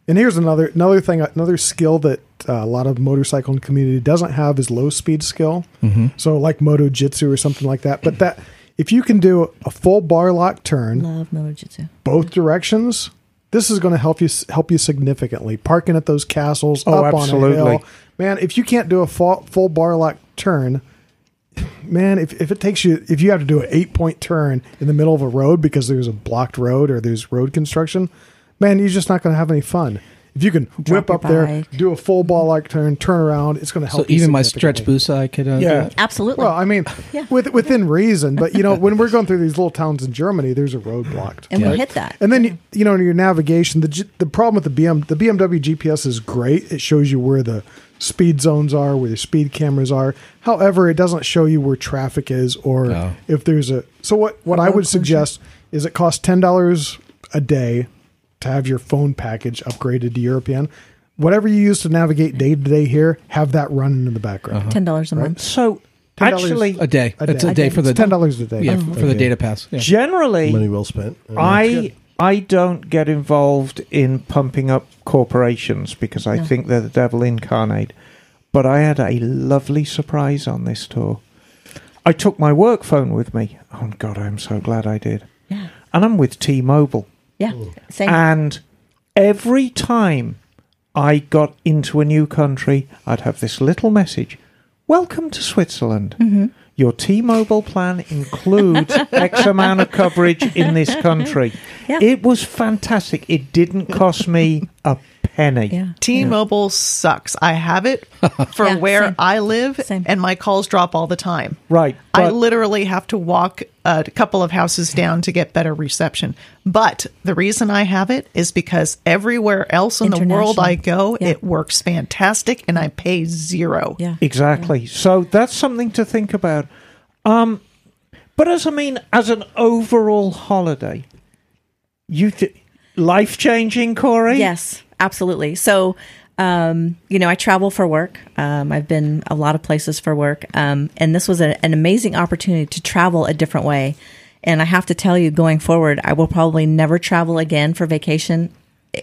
And here's another another thing, another skill that uh, a lot of motorcycling community doesn't have is low speed skill. So like Moto Jitsu or something like that. But that if you can do a full bar lock turn, Love Moto Jitsu. both directions, this is going to help you help you significantly. Parking at those castles, Oh, up absolutely. on a hill, man. If you can't do a full, full bar lock turn, man, if, if it takes you, if you have to do an eight point turn in the middle of a road because there's a blocked road or there's road construction, man, you're just not going to have any fun. If you can whip your up there, do a full ball like turn, turn around, it's going to So help. you even my stretch significantly. boost, I could. Uh, Yeah. Absolutely. Well, I mean, Yeah. with, within reason, but you know, when we're going through these little towns in Germany, there's a road blocked. and Yeah. we hit that. And then you, you know your navigation, the the problem with the BM the BMW GPS is great. It shows you where the speed zones are, where the speed cameras are. However, it doesn't show you where traffic is or Oh. if there's a. So what what I would suggest is it costs ten dollars a day to have your phone package upgraded to European. Whatever you use to navigate day to day here, have that running in the background. Uh-huh. Ten dollars a month. So $10 actually, A day. A It's day. a day for the It's ten dollars a day. Yeah, for the data pass. Yeah. generally, Money well spent. I I don't get involved in pumping up corporations because I No. think they're the devil incarnate. But I had a lovely surprise on this tour. I took my work phone with me. Oh God, I'm so glad I did. Yeah. And I'm with T-Mobile. Yeah. Same. And every time I got into a new country, I'd have this little message Welcome to Switzerland. Mm-hmm. Your T Mobile plan includes X amount of coverage in this country. Yeah. It was fantastic. It didn't cost me a penny. yeah. T-Mobile sucks. I have it for Yeah, where same. I live, Same. and my calls drop all the time. Right. I literally have to walk a couple of houses down to get better reception. But the reason I have it is because everywhere else in the world I go, Yeah. it works fantastic and I pay zero. Yeah. Exactly. So that's something to think about. Um, but as I mean, as an overall holiday, you th- life changing, Cori. Yes, absolutely. So, um, you know, I travel for work. Um, I've been a lot of places for work, um, and this was a, an amazing opportunity to travel a different way. And I have to tell you, going forward, I will probably never travel again for vacation.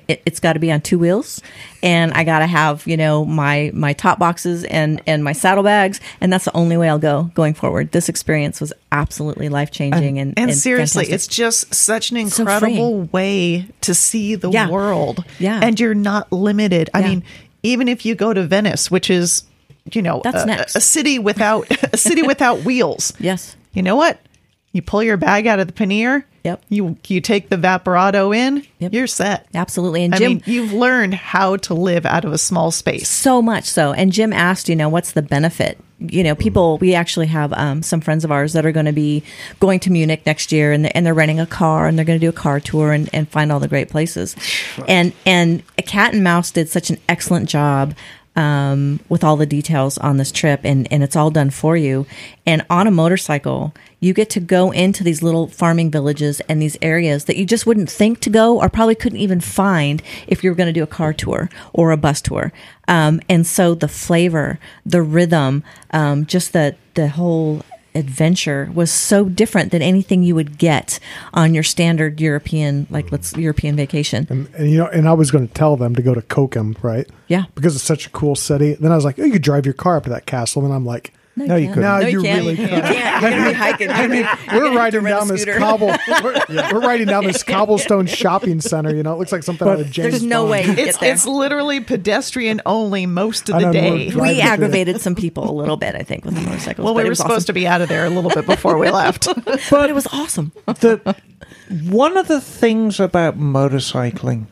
It, it's got to be on two wheels, and I got to have you know my my top boxes and and my saddlebags, and that's the only way I'll go going forward. This experience was absolutely life changing, and, And seriously, fantastic. it's just such an So incredible way to see the Yeah. world. Yeah. And you're not limited. I Yeah. mean, even if you go to Venice, which is, you know, That's a, next. a city without a city without wheels. yes, You know what? You pull your bag out of the pannier. Yep. You you take the Vaporetto in. Yep. You're set. absolutely. And I Jim, mean, you've learned how to live out of a small space. So much so. And Jim asked, you know, what's the benefit? You know, people, we actually have um, some friends of ours that are going to be going to Munich next year and, and they're renting a car and they're going to do a car tour and, and find all the great places. And, and a Cat and Mouse did such an excellent job um, with all the details on this trip and, and it's all done for you. And on a motorcycle, you get to go into these little farming villages and these areas that you just wouldn't think to go or probably couldn't even find if you were going to do a car tour or a bus tour. Um, and so the flavor, the rhythm, um, just the, the whole adventure was so different than anything you would get on your standard European, like let's European vacation. And, and you know, and I was going to tell them to go to Cochem, right? Yeah. Because it's such a cool city. Then I was like, oh, you could drive your car up to that castle. And I'm like, No, you can't. couldn't. No, No, you you can't. really You can't. You're going to be hiking. I mean, we're riding down this cobble. We're, we're riding down this cobblestone shopping center. You know, it looks like something out of James. There's no Bond. way you It's get there. it's literally pedestrian only most of the know, day. we're driving we through it. aggravated some people a little bit, I think, with the motorcycles. Well, we were supposed awesome. to be out of there a little bit before we left. but it was awesome. the one of the things about motorcycling,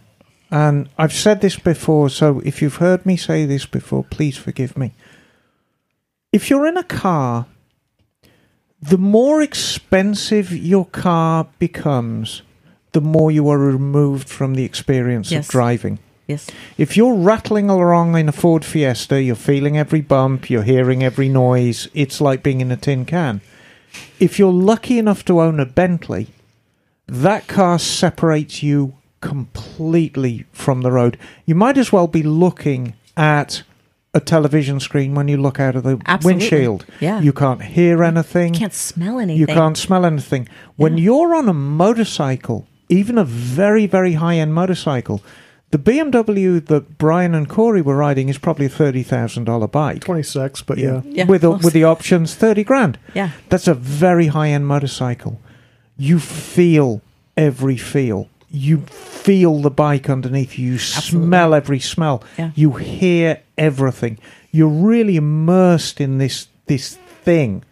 and I've said this before, so if you've heard me say this before, please forgive me. If you're in a car, the more expensive your car becomes, the more you are removed from the experience Yes. of driving. Yes. If you're rattling along in a Ford Fiesta, you're feeling every bump, you're hearing every noise, it's like being in a tin can. If you're lucky enough to own a Bentley, that car separates you completely from the road. You might as well be looking at a television screen when you look out of the Absolutely. windshield. Yeah. You can't hear anything. You Can't smell anything. You can't smell anything. When you're on a motorcycle, even a very, very high end motorcycle, the BMW that Brian and Cori were riding is probably a thirty thousand dollar bike. Twenty six, but yeah. Yeah, with the, with the options, thirty grand. Yeah. That's a very high end motorcycle. You feel every feel. You feel the bike underneath you. You smell every smell. Yeah. You hear everything. You're really immersed in this this thing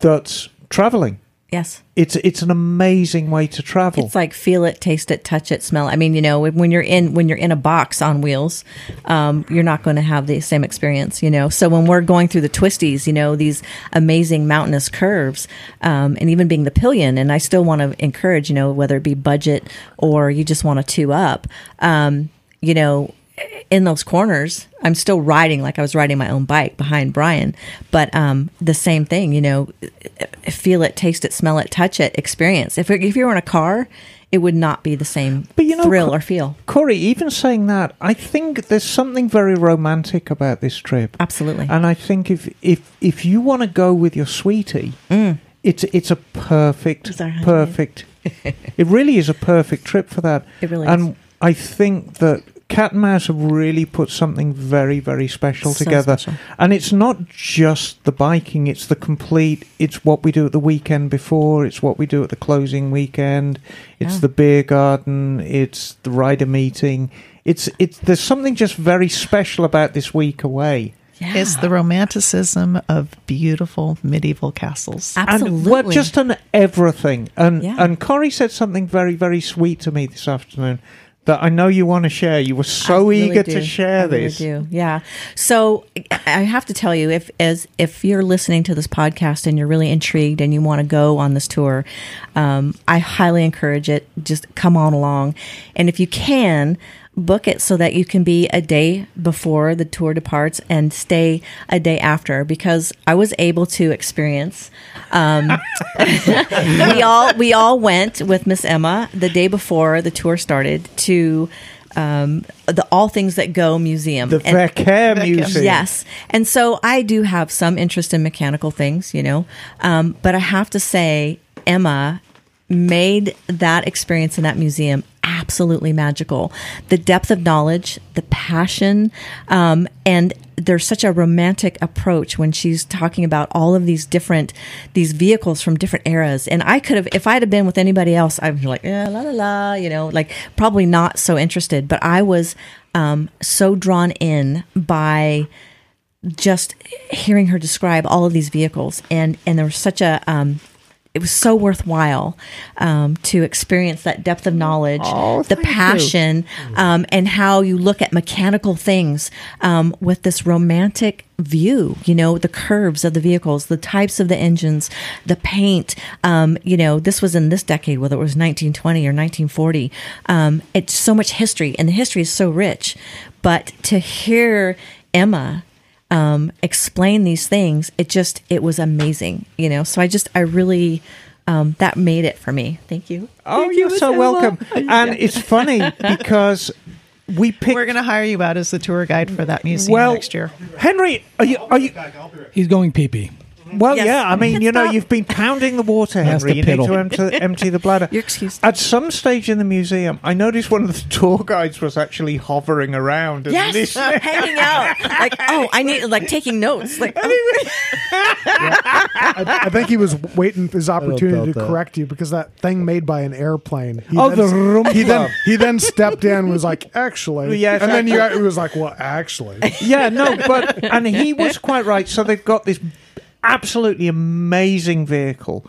that's traveling. Yes. It's it's an amazing way to travel. It's like feel it, taste it, touch it, smell. it. I mean, you know, when you're in when you're in a box on wheels, um, you're not going to have the same experience. You know, so when we're going through the twisties, you know, these amazing mountainous curves, um, and even being the pillion, and I still want to encourage, you know, whether it be budget or you just want to two up, um, you know, in those corners, I'm still riding like I was riding my own bike behind Brian. But um, the same thing, you know, feel it, taste it, smell it, touch it, experience. If if you were in a car, it would not be the same But you know, thrill Co- or feel. Cori, even saying that, I think there's something very romantic about this trip. Absolutely. And I think if if if you want to go with your sweetie, it's it's a perfect It's our honeymoon. perfect. it really is a perfect trip for that. It really and is. I think that Cat and Mouse have really put something very very special So together. special. And it's not just the biking; it's the complete. It's what we do at the weekend before. It's what we do at the closing weekend. It's Yeah. the beer garden. It's the rider meeting. It's it's. There's something just very special about this week away. Yeah. It's the romanticism of beautiful medieval castles. Absolutely. And well, just on everything. And Yeah. and Cori said something very very sweet to me this afternoon that I know you want to share. You were so really eager do. to share I really this. do. Yeah. So I have to tell you, if as if you're listening to this podcast and you're really intrigued and you want to go on this tour, um, I highly encourage it. Just come on along, and if you can. Book it so that you can be a day before the tour departs and stay a day after because I was able to experience um, we all we all went with Miss Emma the day before the tour started to um, the All Things That Go Museum. The And- Museum. Yes. And so I do have some interest in mechanical things, you know, um, but I have to say, Emma made that experience in that museum absolutely magical. The depth of knowledge, the passion, um, and there's such a romantic approach when she's talking about all of these different these vehicles from different eras. And I could have, if I'd have been with anybody else, I'd be like, yeah, la la la, you know, like probably not so interested. But I was um, so drawn in by just hearing her describe all of these vehicles and and there was such a um it was so worthwhile um, to experience that depth of knowledge, the passion, um, and how you look at mechanical things um, with this romantic view. You know, the curves of the vehicles, the types of the engines, the paint. Um, you know, this was in this decade, whether it was 1920 or 1940. Um, it's so much history, and the history is so rich. But to hear Emma um, explain these things, it just it was amazing, you know. So I just I really um, that made it for me. Thank you. Oh, Thank you're you, so Emma. welcome. And it's funny because we picked. We're going to hire you out as the tour guide for that museum well, next year. Henry, are you? Are you? He's going pee pee. Well, Yes. yeah. I mean, you know, you've been pounding the water, Henry. to You need to empty, empty the bladder. You're excused. At some stage in the museum, I noticed one of the tour guides was actually hovering around and Yes, listening. hanging out like oh I need like taking notes like oh, I, I think he was waiting for his opportunity to that. correct you because that thing made by an airplane. He Oh, then, the Rumpler. he then he then stepped in and was like, actually, Yes, and then I- you it was like, well, actually, yeah, no, but and he was quite right. So they've got this absolutely amazing vehicle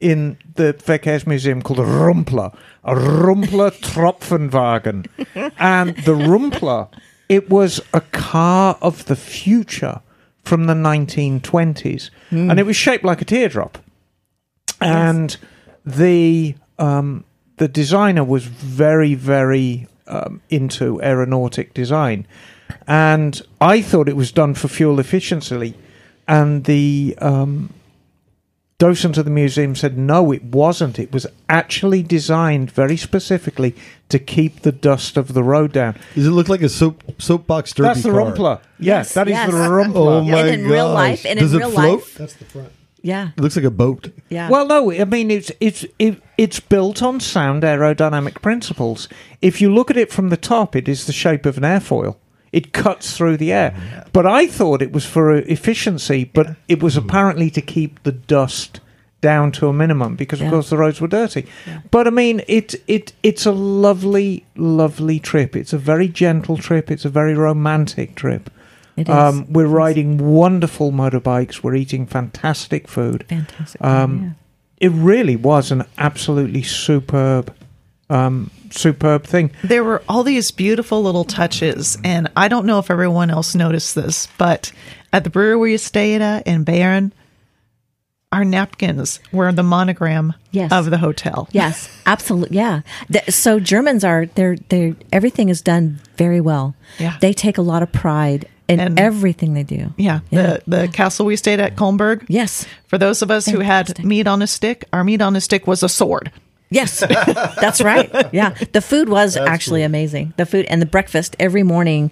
in the Verkehrsmuseum called a Rumpler, a Rumpler Tropfenwagen, and the Rumpler. It was a car of the future from the 1920s, and it was shaped like a teardrop. And the um, the designer was very, very um, into aeronautic design, and I thought it was done for fuel efficiency, and the um, docent of the museum said no, it wasn't. It was actually designed very specifically to keep the dust of the road down. Does it look like a soap soapbox derby That's the car? rumpler. Yes, Yes, that is yes. the rumpler. Oh my and in real life, and Does in it real float? life, That's the front. yeah, It looks like a boat. yeah. Well, no, I mean it's it's it, it's built on sound aerodynamic principles. If you look at it from the top, it is the shape of an airfoil. It cuts through the air. But I thought it was for efficiency, but it was apparently to keep the dust down to a minimum because of Yeah. course the roads were dirty. But I mean it it it's a lovely lovely trip. It's a very gentle trip. It's a very romantic trip. it is Um, we're riding wonderful motorbikes. We're eating fantastic food. fantastic. um, It really was an absolutely superb, um, superb thing. There were all these beautiful little touches, and I don't know if everyone else noticed this, but at the brewery we stayed at in Bayern, our napkins were the monogram Yes. of the hotel. Yes, absolutely. Yeah. Th- so Germans are they're they're everything is done very well. Yeah. They take a lot of pride in And- everything they do. Yeah, Yeah. the the castle we stayed at, Colmberg. Yes. For those of us who had meat on a stick, our meat on a stick was a sword. Yes. That's right. Yeah. The food was actually amazing. The food and the breakfast every morning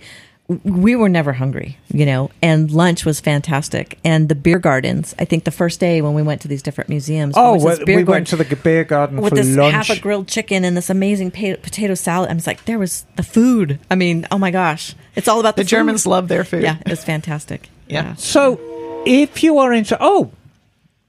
we were never hungry, you know, and lunch was fantastic. And the beer gardens, I think the first day when we went to these different museums, Oh, was this we, beer we went to the beer garden with for this lunch. half a grilled chicken and this amazing potato salad. I was like, there was the food. I mean, oh my gosh, it's all about the, The Germans love their food. Yeah, it's fantastic. Yeah. so, if you are into oh,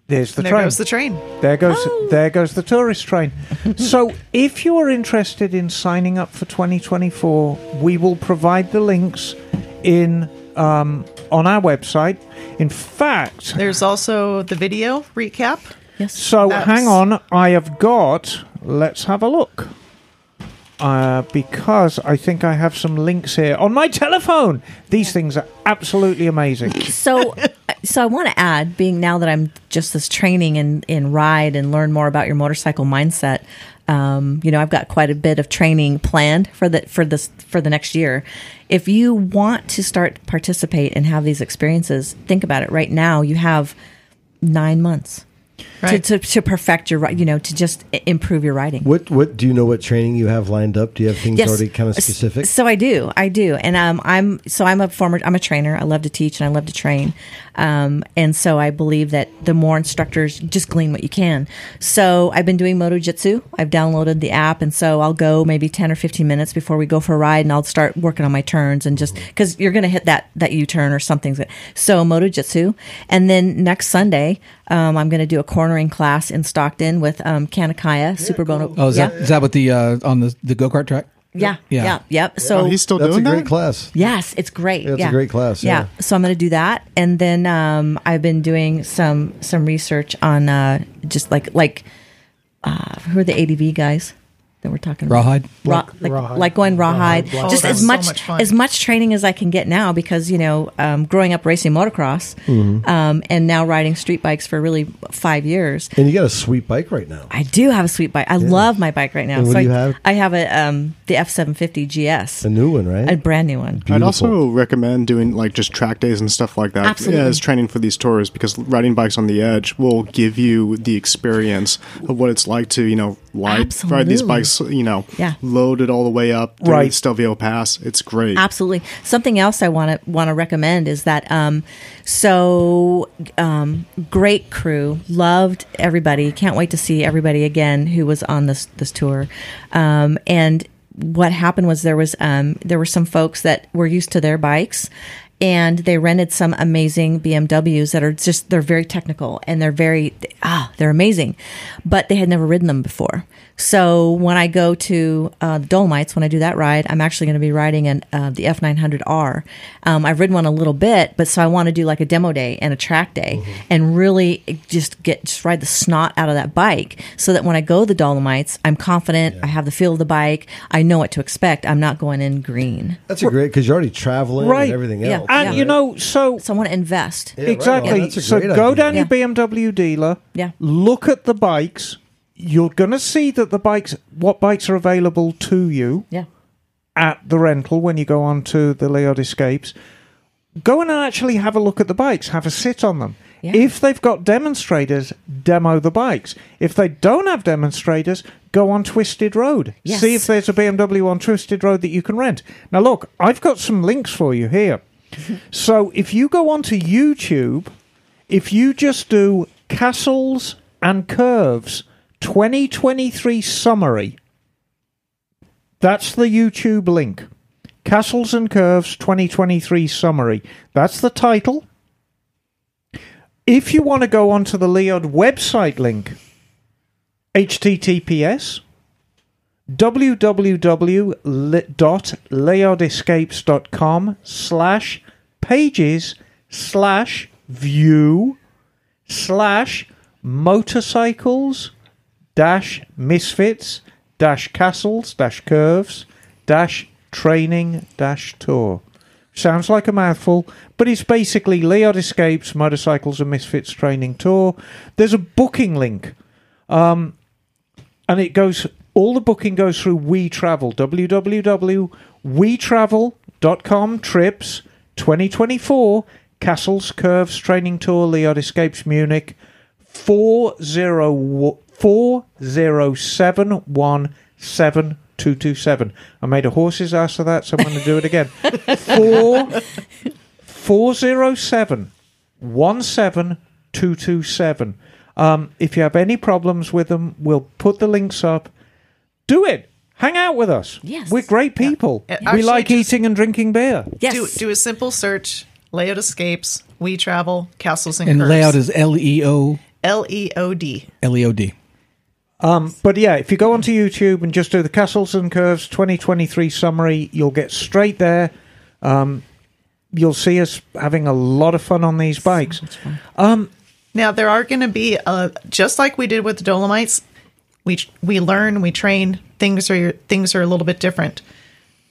there's the there train. goes the train. There goes Oh. there goes the tourist train. so if you are interested in signing up for 2024, we will provide the links in um, on our website. In fact, There's also the video recap. Yes. so That's- hang on, I have got. Let's have a look. Uh, because I think I have some links here on my telephone. These things are absolutely amazing. So, so I want to add, being now that I'm just this training in in ride and learn more about your motorcycle mindset. Um, you know, I've got quite a bit of training planned for the for this for the next year. If you want to start participate and have these experiences, think about it. Right now, you have nine months Right. to, to to perfect your you know to just improve your writing. What what do you know? What training you have lined up? Do you have things Yes. already kind of specific? So I do, I do, and um, I'm so I'm a former I'm a trainer. I love to teach and I love to train, um, and so I believe that the more instructors just glean what you can. So I've been doing Moto Jitsu. I've downloaded the app, and so I'll go maybe ten or fifteen minutes before we go for a ride, and I'll start working on my turns and just because you're going to hit that that U turn or something's good. So Moto Jitsu, and then next Sunday um, I'm going to do a cornering class in Stockton with um, Kanakaya Super Bono. Oh, is yeah. that is that what the uh, on the the go kart track? Yeah, Yeah. yeah, yep. So oh, he's still That's a doing great class. Yes, it's great. Yeah, it's a great class, yeah. So I'm going to do that, and then um, I've been doing some some research on uh, just like like uh, who are the ADV guys that we're talking about? RawHyde? Raw, Like like, RawHyde. like going RawHyde. RawHyde just Oh, as that's so much, much as much training as I can get now because you know um, growing up racing motocross Mm-hmm. um, and now riding street bikes for really five years. And you got a sweet bike right now. I do have a sweet bike. I love my bike right now. And what so do you I, have? I have a um, the F750 GS, A new one, right? a brand new one. I'd also recommend doing like just track days and stuff like that Absolutely. as training for these tours because riding bikes on the edge will give you the experience of what it's like to you know ride, ride these Absolutely. Bikes you know Yeah. loaded all the way up through Right. Stelvio Pass. It's great. Absolutely. Something else I want to want to recommend is that um, so um, great crew, loved everybody. Can't wait to see everybody again who was on this this tour. Um, and what happened was there was um, there were some folks that were used to their bikes. And they rented some amazing BMWs that are just, they're very technical and they're very, ah, they're amazing. But they had never ridden them before. So when I go to uh, the Dolomites, when I do that ride, I'm actually going to be riding an, uh, the F900R. Um, I've ridden one a little bit, but so I want to do like a demo day and a track day and really just get just ride the snot out of that bike, so that when I go to the Dolomites, I'm confident. I have the feel of the bike. I know what to expect. I'm not going in green. That's a great because you're already traveling Right. and everything Yeah. Else. And you know, so Someone invest. Yeah, right on. exactly. That's a so great go idea. down your BMW dealer. Yeah. Look at the bikes. You're going to see that the bikes, what bikes are available to you Yeah. at the rental when you go on to the Leod Escapes. Go and actually have a look at the bikes. Have a sit on them. Yeah. If they've got demonstrators, demo the bikes. If they don't have demonstrators, go on Twisted Road. Yes. See if there's a BMW on Twisted Road that you can rent. Now, look, I've got some links for you here. So if you go onto YouTube, if you just do Castles and Curves 2023 summary, that's the YouTube link. Castles and Curves 2023 summary. That's the title. If you want to go onto the Leod website link, https www.leodescapes.com slash pages slash view slash motorcycles dash misfits dash castles dash curves dash training dash tour. Sounds like a mouthful, but it's basically Leod Escapes Motorcycles and Misfits Training Tour. There's a booking link, um, and it goes. All the booking goes through We Travel. www.wetravel.com trips 2024 Castles Curves Training Tour Leod Escapes Munich 407172227. I made a horse's ass of that, so I'm going to do it again. Four four zero seven one seven two two seven. Um, if you have any problems with them, we'll put the links up. Do it. Hang out with us. Yes. We're great people. Yeah. We like eating and drinking beer. Yes. Do, do a simple search. Leod escapes. We travel. Castles and, And curves. Leod is L E O L E O D. L E O D. Um, but yeah, if you go onto YouTube and just do the Castles and Curves 2023 summary, you'll get straight there. Um, you'll see us having a lot of fun on these bikes. Um, Now there are going to be uh, just like we did with the Dolomites. We we learn, we train. Things are things are a little bit different.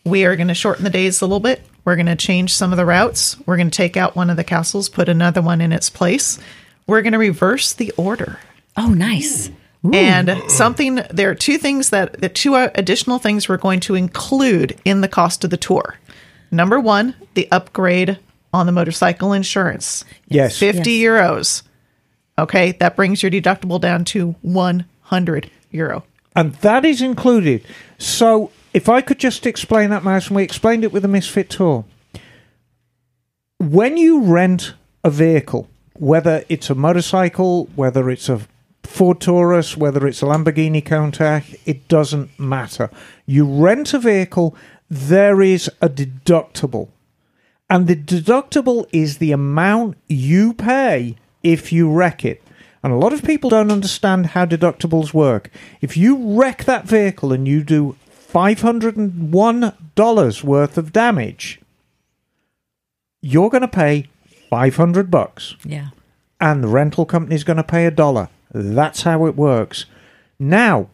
We are going to shorten the days a little bit. We're going to change some of the routes. We're going to take out one of the castles, put another one in its place. We're going to reverse the order. oh, nice. And something there are two things that the two additional things we're going to include in the cost of the tour. Number one, the upgrade on the motorcycle insurance. Yes. 50 euros. Okay, that brings your deductible down to 100 euro. and that is included. So, if I could just explain that, Mouse, and we explained it with the Misfit Tour. When you rent a vehicle, whether it's a motorcycle, whether it's a Ford Taurus, whether it's a Lamborghini Countach, it doesn't matter. You rent a vehicle, there is a deductible. And the deductible is the amount you pay if you wreck it. And a lot of people don't understand how deductibles work. If you wreck that vehicle and you do $501 worth of damage, you're going to pay 500 bucks Yeah. and the rental company's going to pay a dollar. That's how it works. Now,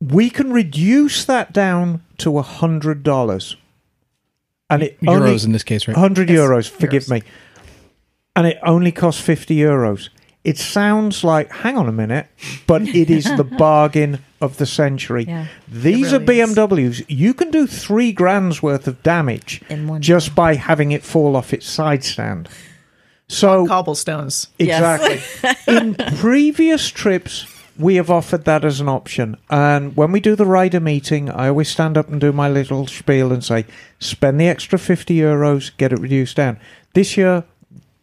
we can reduce that down to a hundred dollars, and it Euros only, in this case, right? Hundred Yes, euros. Forgive euros. me, and it only costs fifty euros. It sounds like, hang on a minute, but it is the bargain of the century. Yeah. These It are really is. BMWs. You can do three grand's worth of damage In one just by having it fall off its side stand. So Cobblestones. Exactly. In previous trips, we have offered that as an option. And when we do the rider meeting, I always stand up and do my little spiel and say, spend the extra 50 euros, get it reduced down. This year,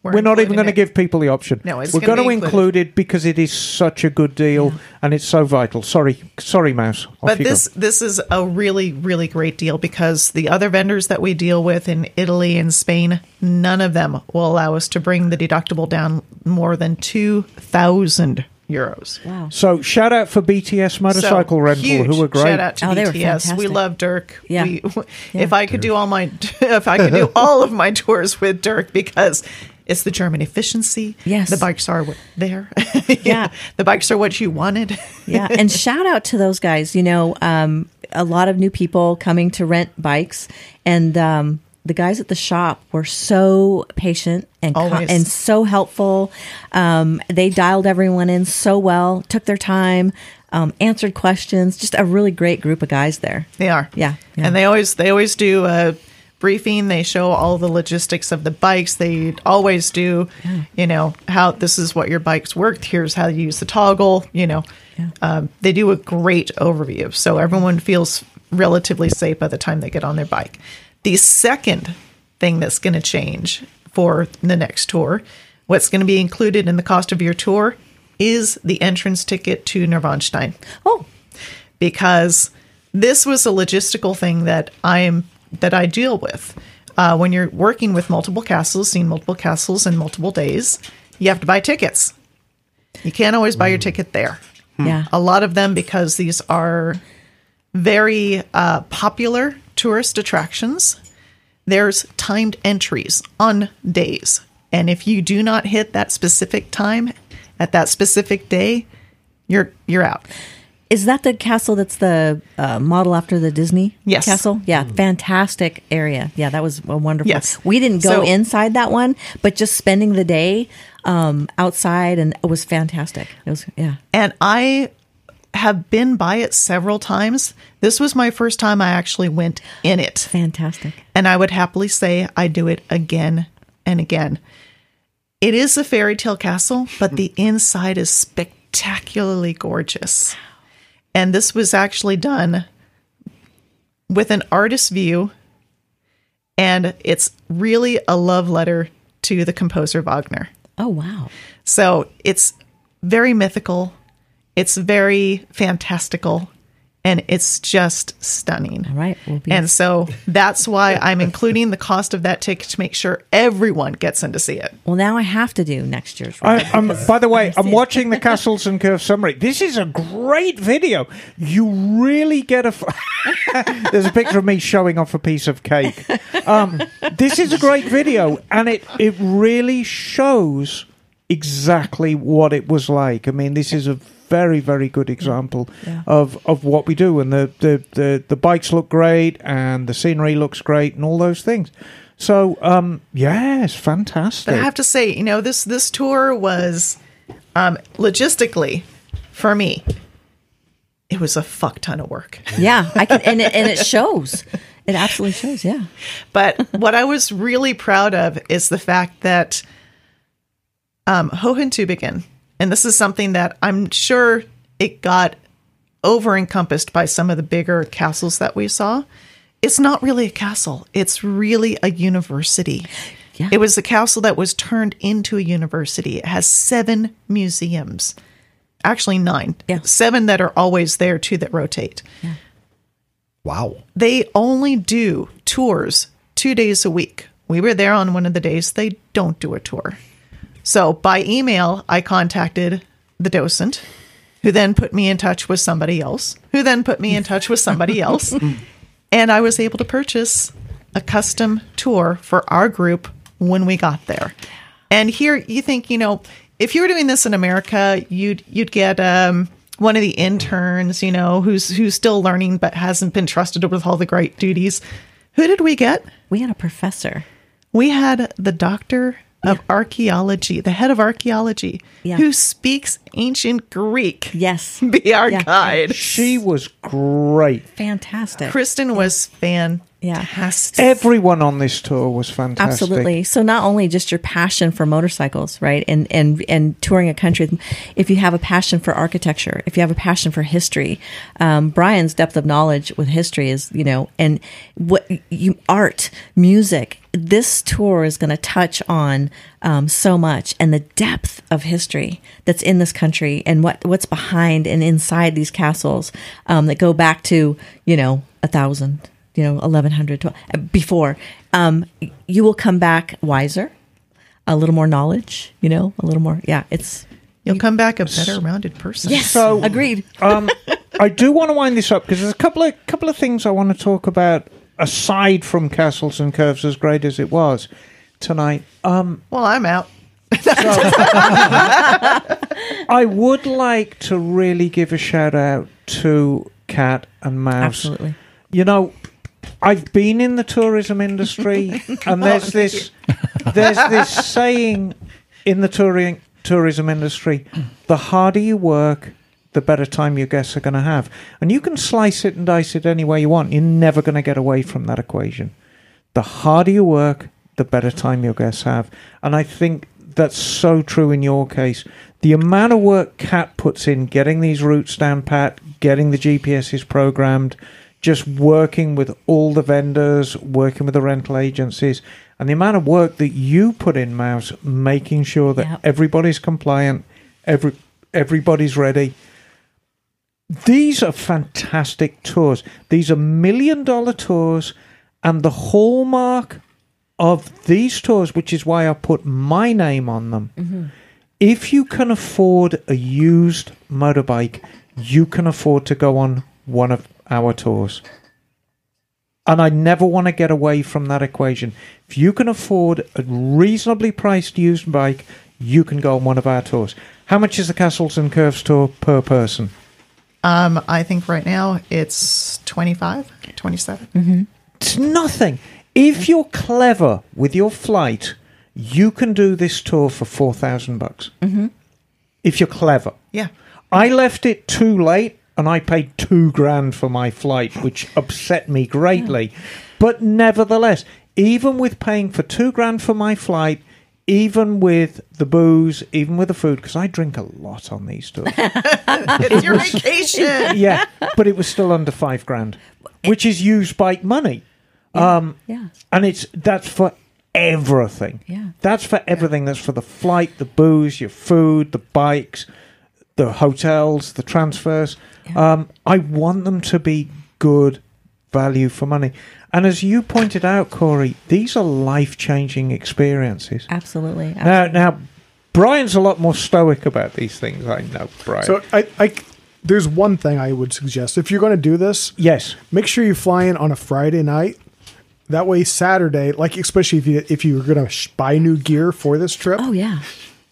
we're, We're not even going to give people the option. No, it's we're gonna going to be include it because it is such a good deal and it's so vital. Sorry, sorry, Mouse. Off But you go. this this is a really really great deal because the other vendors that we deal with in Italy and Spain, none of them will allow us to bring the deductible down more than two thousand euros. Wow. So shout out for BTS Motorcycle So, Rental, huge who were great. Shout out to Oh, they were BTS. We love Dirk. Yeah. We, Yeah. If I could do all my, if I could do all of my tours with Dirk because it's the German efficiency. Yes. the bikes are there. Yeah. the bikes are what you wanted. yeah and shout out to those guys you know um, a lot of new people coming to rent bikes and um, the guys at the shop were so patient and co- and so helpful. Um, they dialed everyone in so well, took their time, um, answered questions. Just a really great group of guys there. They are. Yeah, yeah. And they always they always do a briefing. They show all the logistics of the bikes. They always do, you know, how this is what your bikes worked. Here's how you use the toggle. You know, um, they do a great overview, so everyone feels relatively safe by the time they get on their bike. The second thing that's going to change for the next tour, what's going to be included in the cost of your tour, is the entrance ticket to Neuschwanstein Oh, because this was a logistical thing that I am that I deal with. Uh, when you're working with multiple castles, seeing multiple castles in multiple days, you have to buy tickets. You can't always buy your ticket there. yeah. A lot of them, because these are very uh, popular tourist attractions, there's timed entries on days. And if you do not hit that specific time at that specific day, you're you're out. Is that the castle that's the uh, model after the Disney Yes. castle? Yeah, fantastic area. Yeah, that was a wonderful. Yes. We didn't go So- inside that one, but just spending the day um, outside and it was fantastic. It was yeah. and I have been by it several times. This was my first time I actually went in it, Fantastic. and I would happily say I do it again and again. It is a fairy tale castle, but the inside is spectacularly gorgeous. And this was actually done with an artist's view, and it's really a love letter to the composer Wagner. Oh wow. So it's very mythical, it's very fantastical, and it's just stunning. All right. We'll be And so that's why I'm including the cost of that ticket to make sure everyone gets in to see it. well now I have to do next year's. I, I'm, by the way, I'm watching the Castles and Curves summary. This is a great video. You really get a. F- There's a picture of me showing off a piece of cake. Um, this is a great video, and it it really shows exactly what it was like. I mean, this is a very very good example Yeah. of of what we do, and the, the the the bikes look great, and the scenery looks great, and all those things. So, um, yes, fantastic. But I have to say, you know, this this tour was um, logistically for me. It was a fuck ton of work. yeah, I can, and it, and it shows. It absolutely shows. Yeah. But what I was really proud of is the fact that um, Hohentübingen, and this is something that I'm sure it got over encompassed by some of the bigger castles that we saw. It's not really a castle, it's really a university. Yeah. It was a castle that was turned into a university. It has seven museums. Actually, nine. Yeah. Seven that are always there, two that rotate Wow. they only do tours two days a week. We were there on one of the days they don't do a tour. So by email, I contacted the docent, who then put me in touch with somebody else, who then put me in touch with somebody else. and I was able to purchase a custom tour for our group when we got there. And here you think, you know, if you were doing this in America, you'd you'd get um, one of the interns, you know, who's who's still learning but hasn't been trusted with all the great duties. Who did we get? We had a professor. We had the doctor of archaeology, the head of archaeology, Yeah. who speaks ancient Greek. Yes. Be our Yeah. guide. She was great. Fantastic. Kristen was fantastic. Everyone on this tour was fantastic. Absolutely. So not only just your passion for motorcycles, right, and and and touring a country, if you have a passion for architecture, if you have a passion for history, um, Brian's depth of knowledge with history is, you know, and what you art, music. This tour is going to touch on um, so much and the depth of history that's in this country and what what's behind and inside these castles um, that go back to you know a thousand you know 1100 12, uh, before. Um, you will come back wiser a little more knowledge you know a little more yeah it's You'll come back a better rounded person. yes So- agreed. um, I do want to wind this up because there's a couple of couple of things I want to talk about aside from castles and curves, as great as it was tonight. Um, Well, I'm out. I would like to really give a shout out to Cat and Mouse. absolutely You know, I've been in the tourism industry, and there's this there's this saying in the touring tourism industry: the harder you work, the better time your guests are going to have. And you can slice it and dice it any way you want. You're never going to get away from that equation. The harder you work, the better time your guests have. And I think that's so true in your case. The amount of work Cat puts in getting these routes down pat, getting the GPSs programmed, just working with all the vendors, working with the rental agencies, and the amount of work that you put in, Mouse, making sure that Yep. everybody's compliant, every everybody's ready. These are fantastic tours. These are million dollar tours, and the hallmark of these tours, which is why I put my name on them. Mm-hmm. If you can afford a used motorbike, you can afford to go on one of our tours. And I never want to get away from that equation. If you can afford a reasonably priced used bike, you can go on one of our tours. How much is the Castles and Curves tour per person? Um, I think right now it's 25, 27. It's nothing. If you're clever with your flight, you can do this tour for four thousand bucks. Mm-hmm. If you're clever, Yeah. I left it too late, and I paid two grand for my flight, which upset me greatly. But nevertheless, even with paying for two grand for my flight, even with the booze, even with the food, because I drink a lot on these tours. It's your vacation. yeah, but it was still under five grand, which is used bike money. Um, Yeah. and it's that's for everything. Yeah. That's for everything. That's for the flight, the booze, your food, the bikes, the hotels, the transfers. Um, I want them to be good value for money. And as you pointed out, Cori, these are life changing experiences. Absolutely. Now, now, Brian's a lot more stoic about these things. I know, Brian. So I, I, there's one thing I would suggest if you're going to do this, yes, make sure you fly in on a Friday night. That way, Saturday, like especially if you if you were going to sh- buy new gear for this trip, oh yeah.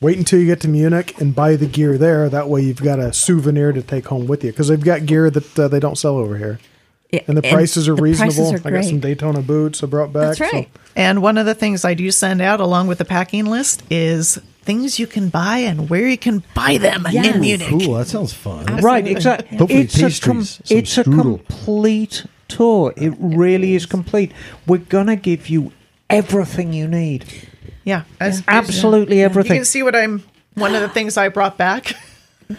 wait until you get to Munich and buy the gear there. That way, you've got a souvenir to take home with you because they've got gear that uh, they don't sell over here, Yeah, and the prices are the reasonable. prices are I got some. Daytona boots I brought back. That's right. And one of the things I do send out along with the packing list is things you can buy and where you can buy them Yes. in Munich. Cool. That sounds fun. Right, exactly. Hopefully it's a, pastries, some it's a complete tour. Uh, it really is complete. We're gonna give you everything you need. Yeah. As, Absolutely You everything. You can see what I'm, one of the things I brought back.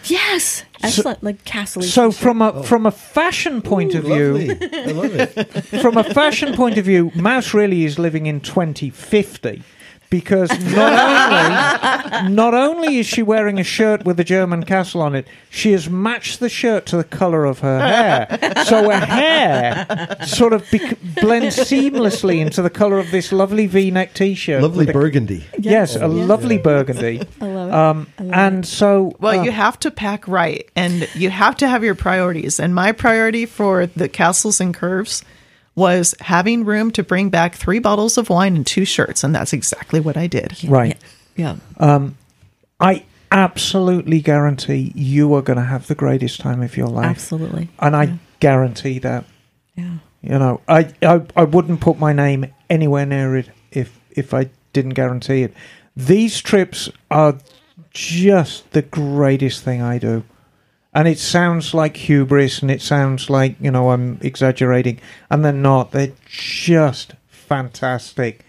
Yes. Excellent. like castle. So from a oh. from a fashion point of view, I love it. from a fashion point of view, Mouse really is living in 2050 because not only not only is she wearing a shirt with a German castle on it, she has matched the shirt to the color of her hair. So her hair sort of bec- blends seamlessly into the color of this lovely V-neck T-shirt. Lovely with a- burgundy. Yes, a lovely burgundy. I love it. Um, and so, Well, uh, you have to pack right and you have to have your priorities. And my priority for the castles and curves was having room to bring back three bottles of wine and two shirts. And that's exactly what I did. right. Yeah. Um, I absolutely guarantee you are going to have the greatest time of your life. Absolutely. And I guarantee that. Yeah. You know, I, I I wouldn't put my name anywhere near it if if I didn't guarantee it. These trips are just the greatest thing I do. And it sounds like hubris and it sounds like, you know, I'm exaggerating. And they're not. They're just fantastic.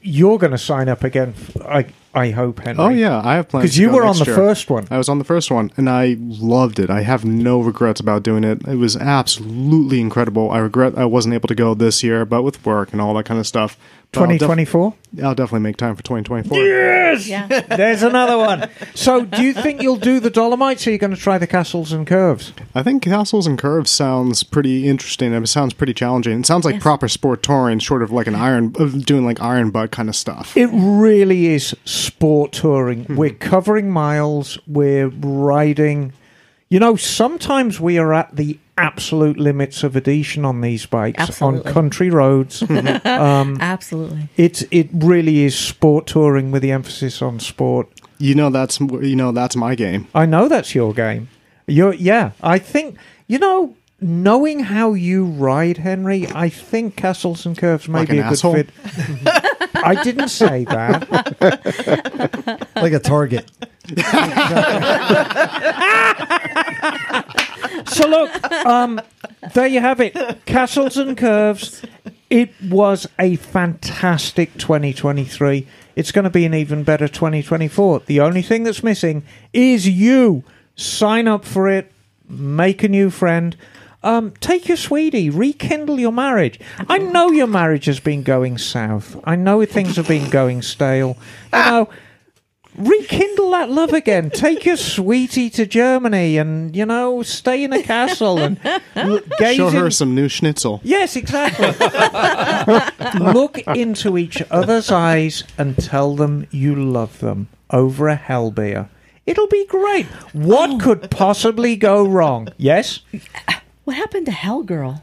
You're going to sign up again, I, I hope, Henry. Oh yeah, I have plans. Because you were on the year. first one. I was on the first one, and I loved it. I have no regrets about doing it. It was absolutely incredible. I regret I wasn't able to go this year, but with work and all that kind of stuff. But I'll 2024? I'll definitely make time for 2024. Yes! Yeah. There's another one. So, do you think you'll do the Dolomites or are you going to try the castles and curves? I think Castles and Curves sounds pretty interesting. It sounds pretty challenging. It sounds like Yes. proper sport touring, sort of like an iron, doing like iron butt kind of stuff. It really is sport touring. Hmm. We're covering miles, we're riding. You know, sometimes we are at the absolute limits of adhesion on these bikes Absolutely. on country roads. um, Absolutely. it's it really is sport touring with the emphasis on sport. You know that's you know that's my game. I know that's your game. You're, yeah, I think you know knowing how you ride, Henry, I think castles and curves may Like be an a good asshole? fit. I didn't say that. like a target. So look, um, there you have it. Castles and curves. It was a fantastic 2023. It's going to be an even better 2024. The only thing that's missing is you. Sign up for it. Make a new friend. Um, take your sweetie, rekindle your marriage. I know your marriage has been going south. I know things have been going stale. You know, rekindle that love again. Take your sweetie to Germany and, you know, stay in a castle and l- gaze Show her in- some new schnitzel. Yes, exactly. Look into each other's eyes and tell them you love them over a hell beer. It'll be great. What could possibly go wrong? Yes? What happened to Hell Girl?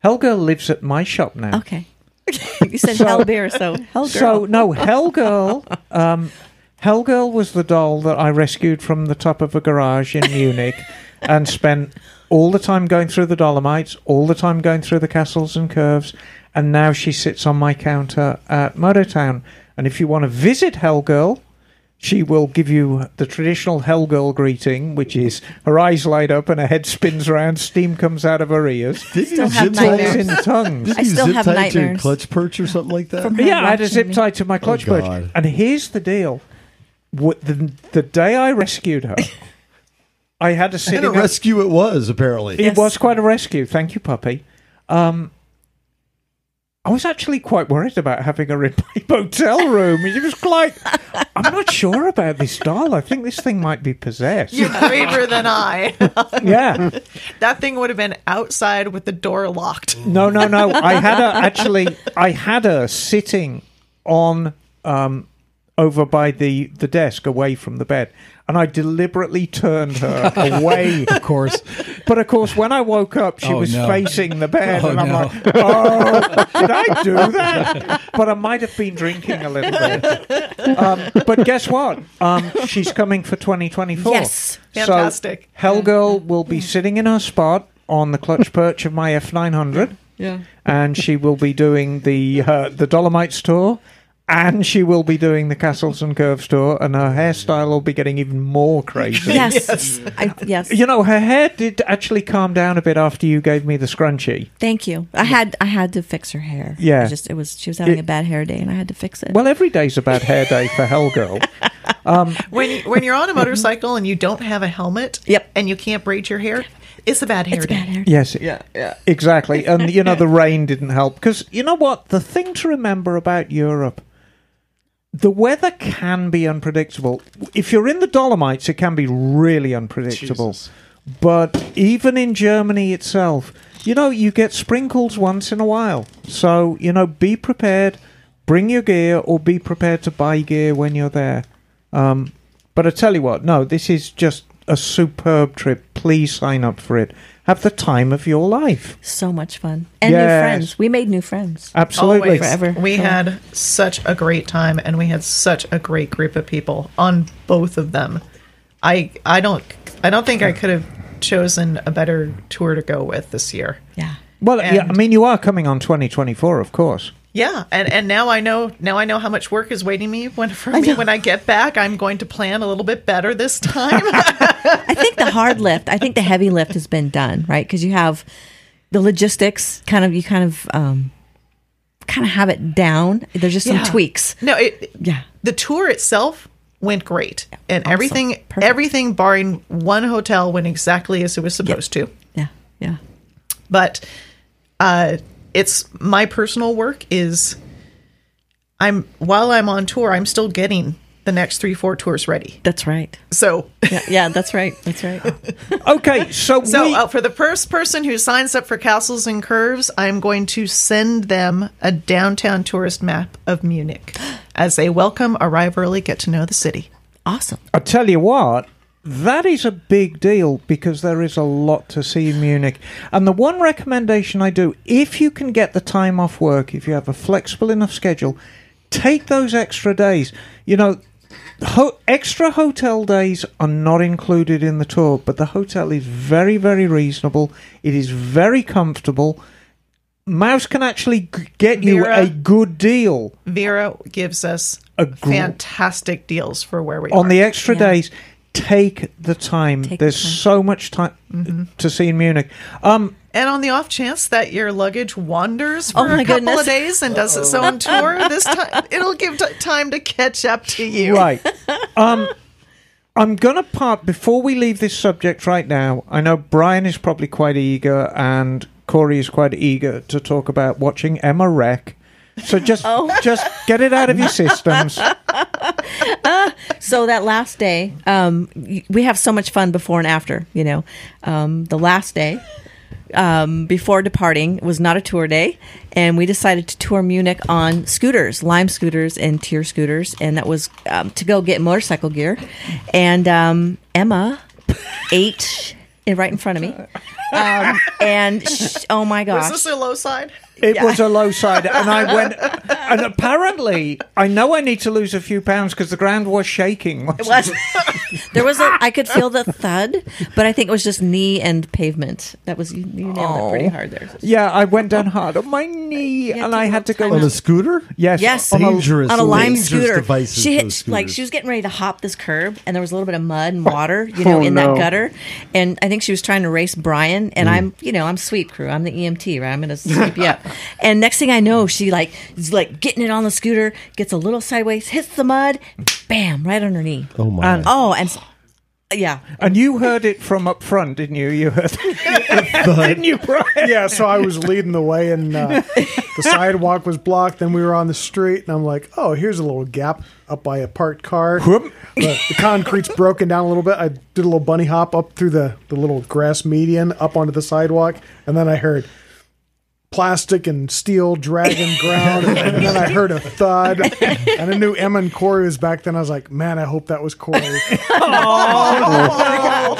Helga lives at my shop now. Okay. you said Hell Bear, so Hell Girl. So no, Hell Girl. Um, Hell Girl was the doll that I rescued from the top of a garage in Munich, and spent all the time going through the Dolomites, all the time going through the castles and curves, and now she sits on my counter at Motortown. And if you want to visit Hell Girl, she will give you the traditional Hell Girl greeting, which is her eyes light up and her head spins around, steam comes out of her ears, Did Still you have zip tie nightmares. talks in tongues. Did I you still zip have tie to your clutch perch or something like that? From Yeah, I had a zip tie to my clutch perch. And here's the deal: What- the the day I rescued her, I had a and sitting. a up- rescue it was apparently. it Yes. was quite a rescue. Thank you, puppy. Um, I was actually quite worried about having her in my motel room. It was like, I'm not sure about this doll. I think this thing might be possessed. You're braver than I. Yeah. that thing would have been outside with the door locked. No, no, no. I had her actually. I had her sitting on um, over by the the desk, away from the bed, and I deliberately turned her away. Of course. But of course, when I woke up, she Oh, was no. facing the bed, Oh, and I'm no. like, "Oh, did I do that?" But I might have been drinking a little bit. Um, but guess what? Um, she's coming for 2024. Yes. Fantastic. So Hellgirl will be sitting in her spot on the clutch perch of my F900 Yeah. and she will be doing the uh, the Dolomites tour, and she will be doing the Castles and Curves tour, and her hairstyle will be getting even more crazy. Yes. I, yes. You know, her hair did actually calm down a bit after you gave me the scrunchie. Thank you. I had I had to fix her hair. Yeah. I just it was she was having It- a bad hair day and I had to fix it. Well, every day's a bad hair day for Hellgirl. Um, when you, when you're on a motorcycle and you don't have a helmet, Yep. and you can't braid your hair, it's a bad hair it's day. bad hair. Yes, Yeah, yeah. exactly. And you know, the rain didn't help because you know what? The thing to remember about Europe, the weather can be unpredictable. If you're in the Dolomites, it can be really unpredictable. Jesus. But even in Germany itself, you know, you get sprinkles once in a while. So, you know, be prepared, bring your gear, or be prepared to buy gear when you're there. Um, but I tell you what, no, this is just a superb trip. Please sign up for it. Have the time of your life. So much fun. And new friends. We made new friends. Absolutely. Always. Forever. We Yeah. had such a great time, and we had such a great group of people on both of them. I I don't I don't think I could have chosen a better tour to go with this year. Yeah. Well, yeah, I mean, you are coming on 2024, of course. Yeah, and and now I know now I know how much work is waiting me when for me when I get back. I'm going to plan a little bit better this time. I think the hard lift, I think the heavy lift has been done, right? Because you have the logistics kind of, you kind of, um, kind of have it down. There's just some Yeah. tweaks. no, it Yeah. the tour itself went great, and Awesome. everything Perfect. everything barring one hotel went exactly as it was supposed to. Yeah. Yeah. but uh it's my personal work is i'm while i'm on tour i'm still getting the next three four tours ready That's right. so Yeah. Yeah. That's right. That's right. Okay, so, so we, uh, for the first person who signs up for castles and curves i'm going to send them a downtown tourist map of munich as they welcome arrive early get to know the city Awesome. I tell you what, that is a big deal because there is a lot to see in Munich. And the one recommendation I do, if you can get the time off work, if you have a flexible enough schedule, take those extra days. You know, Ho- extra hotel days are not included in the tour, but the hotel is very, very reasonable. It is very comfortable. Mouse can actually g- get you a good deal Vera gives us gr- fantastic deals for where we are. on the extra Yeah. days. Take the time. Take the There's time. so much time to see in Munich. Um, and on the off chance that your luggage wanders for Oh my a couple goodness. of days and does its own tour, this time it'll give t- time to catch up to you. Right. um, I'm going to part before we leave this subject right now. I know Brian is probably quite eager and Cori is quite eager to talk about watching Emma Wreck. So just Oh. just get it out of your systems. So that last day, um, we have so much fun before and after. You know, um, the last day um, before departing was not a tour day, and we decided to tour Munich on scooters, Lime scooters and Tier scooters, and that was um, to go get motorcycle gear. And um, Emma ate it right in front of me, um, and sh- oh my gosh, Was this a low side? It was a low side, and I went. And apparently, I know I need to lose a few pounds because the ground was shaking. It was. there was a. I could feel the thud, but I think it was just knee and pavement. That was you, you nailed it pretty oh. hard there. Yeah, I went down hard on my knee, and I had to go. On time a scooter? Yes, Yes, on a- Dangerous. on a lime scooter. devices, She hit like she was getting ready to hop this curb, and there was a little bit of mud and water, you know, Oh, in no. that gutter. And I think she was trying to race Brian, and hmm. I'm, you know, I'm sweep crew. I'm the EMT, right? I'm going to sweep you up. And next thing I know, she like is like getting it on the scooter, gets a little sideways, hits the mud, bam, right on her knee. Oh my! And- Oh, and s- yeah, And you heard it from up front, didn't you? You heard, didn't you, Brian? Yeah, so I was leading the way, and uh, the sidewalk was blocked. Then we were on the street, and I'm like, "Oh, here's a little gap up by a parked car. Whoop. the, the concrete's broken down a little bit. I did a little bunny hop up through the the little grass median up onto the sidewalk, and then I heard plastic and steel dragging ground, and, then I heard a thud, and I knew Emma and Cori was back then. I was like, "Man, I hope that was Cori."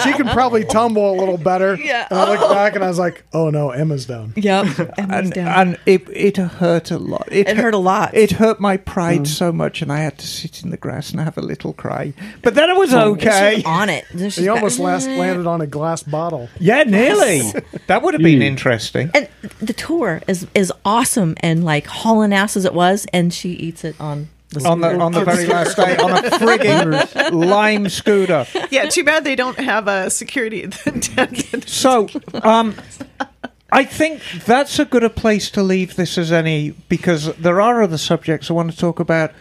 she can probably tumble a little better. Yeah. And I looked back, and I was like, "Oh no, Emma's down." yep, Emma's And, down. and it it hurt a lot. It hurt a lot. It hurt my pride mm. so much, and I had to sit in the grass and have a little cry. But then it was okay. She's on it. She's He almost last landed on a glass bottle. Yeah, nearly. that would have been interesting. And the tour is is awesome and like hauling ass as it was, and she eats it on the On the on the very last day, on a frigging lime scooter. Yeah, too bad they don't have a security attendant. So, um, I think that's a good a place to leave this as any because there are other subjects I want to talk about.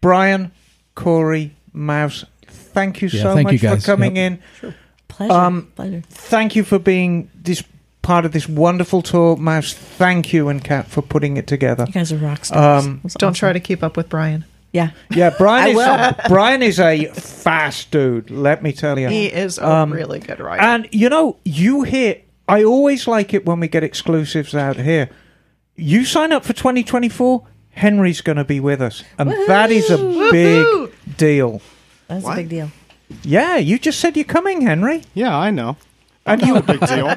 Brian, Cori, Mouse, thank you Yeah, so thank much you for coming Yep. in. pleasure. Um, pleasure. Thank you for being this part of this wonderful tour, Mouse. Thank you and Kat for putting it together. You guys are rock stars. Um, Don't awesome. try to keep up with Brian. Yeah. Yeah, Brian is. Brian is a fast dude. Let me tell you. He is a Um, really good writer. And you know, you hear. I always like it when we get exclusives out here. You sign up for 2024. Henry's going to be with us, and that is a big Woohoo! deal. That's What? a big deal. Yeah, you just said you're coming, Henry, Yeah, I know. And you a Big deal.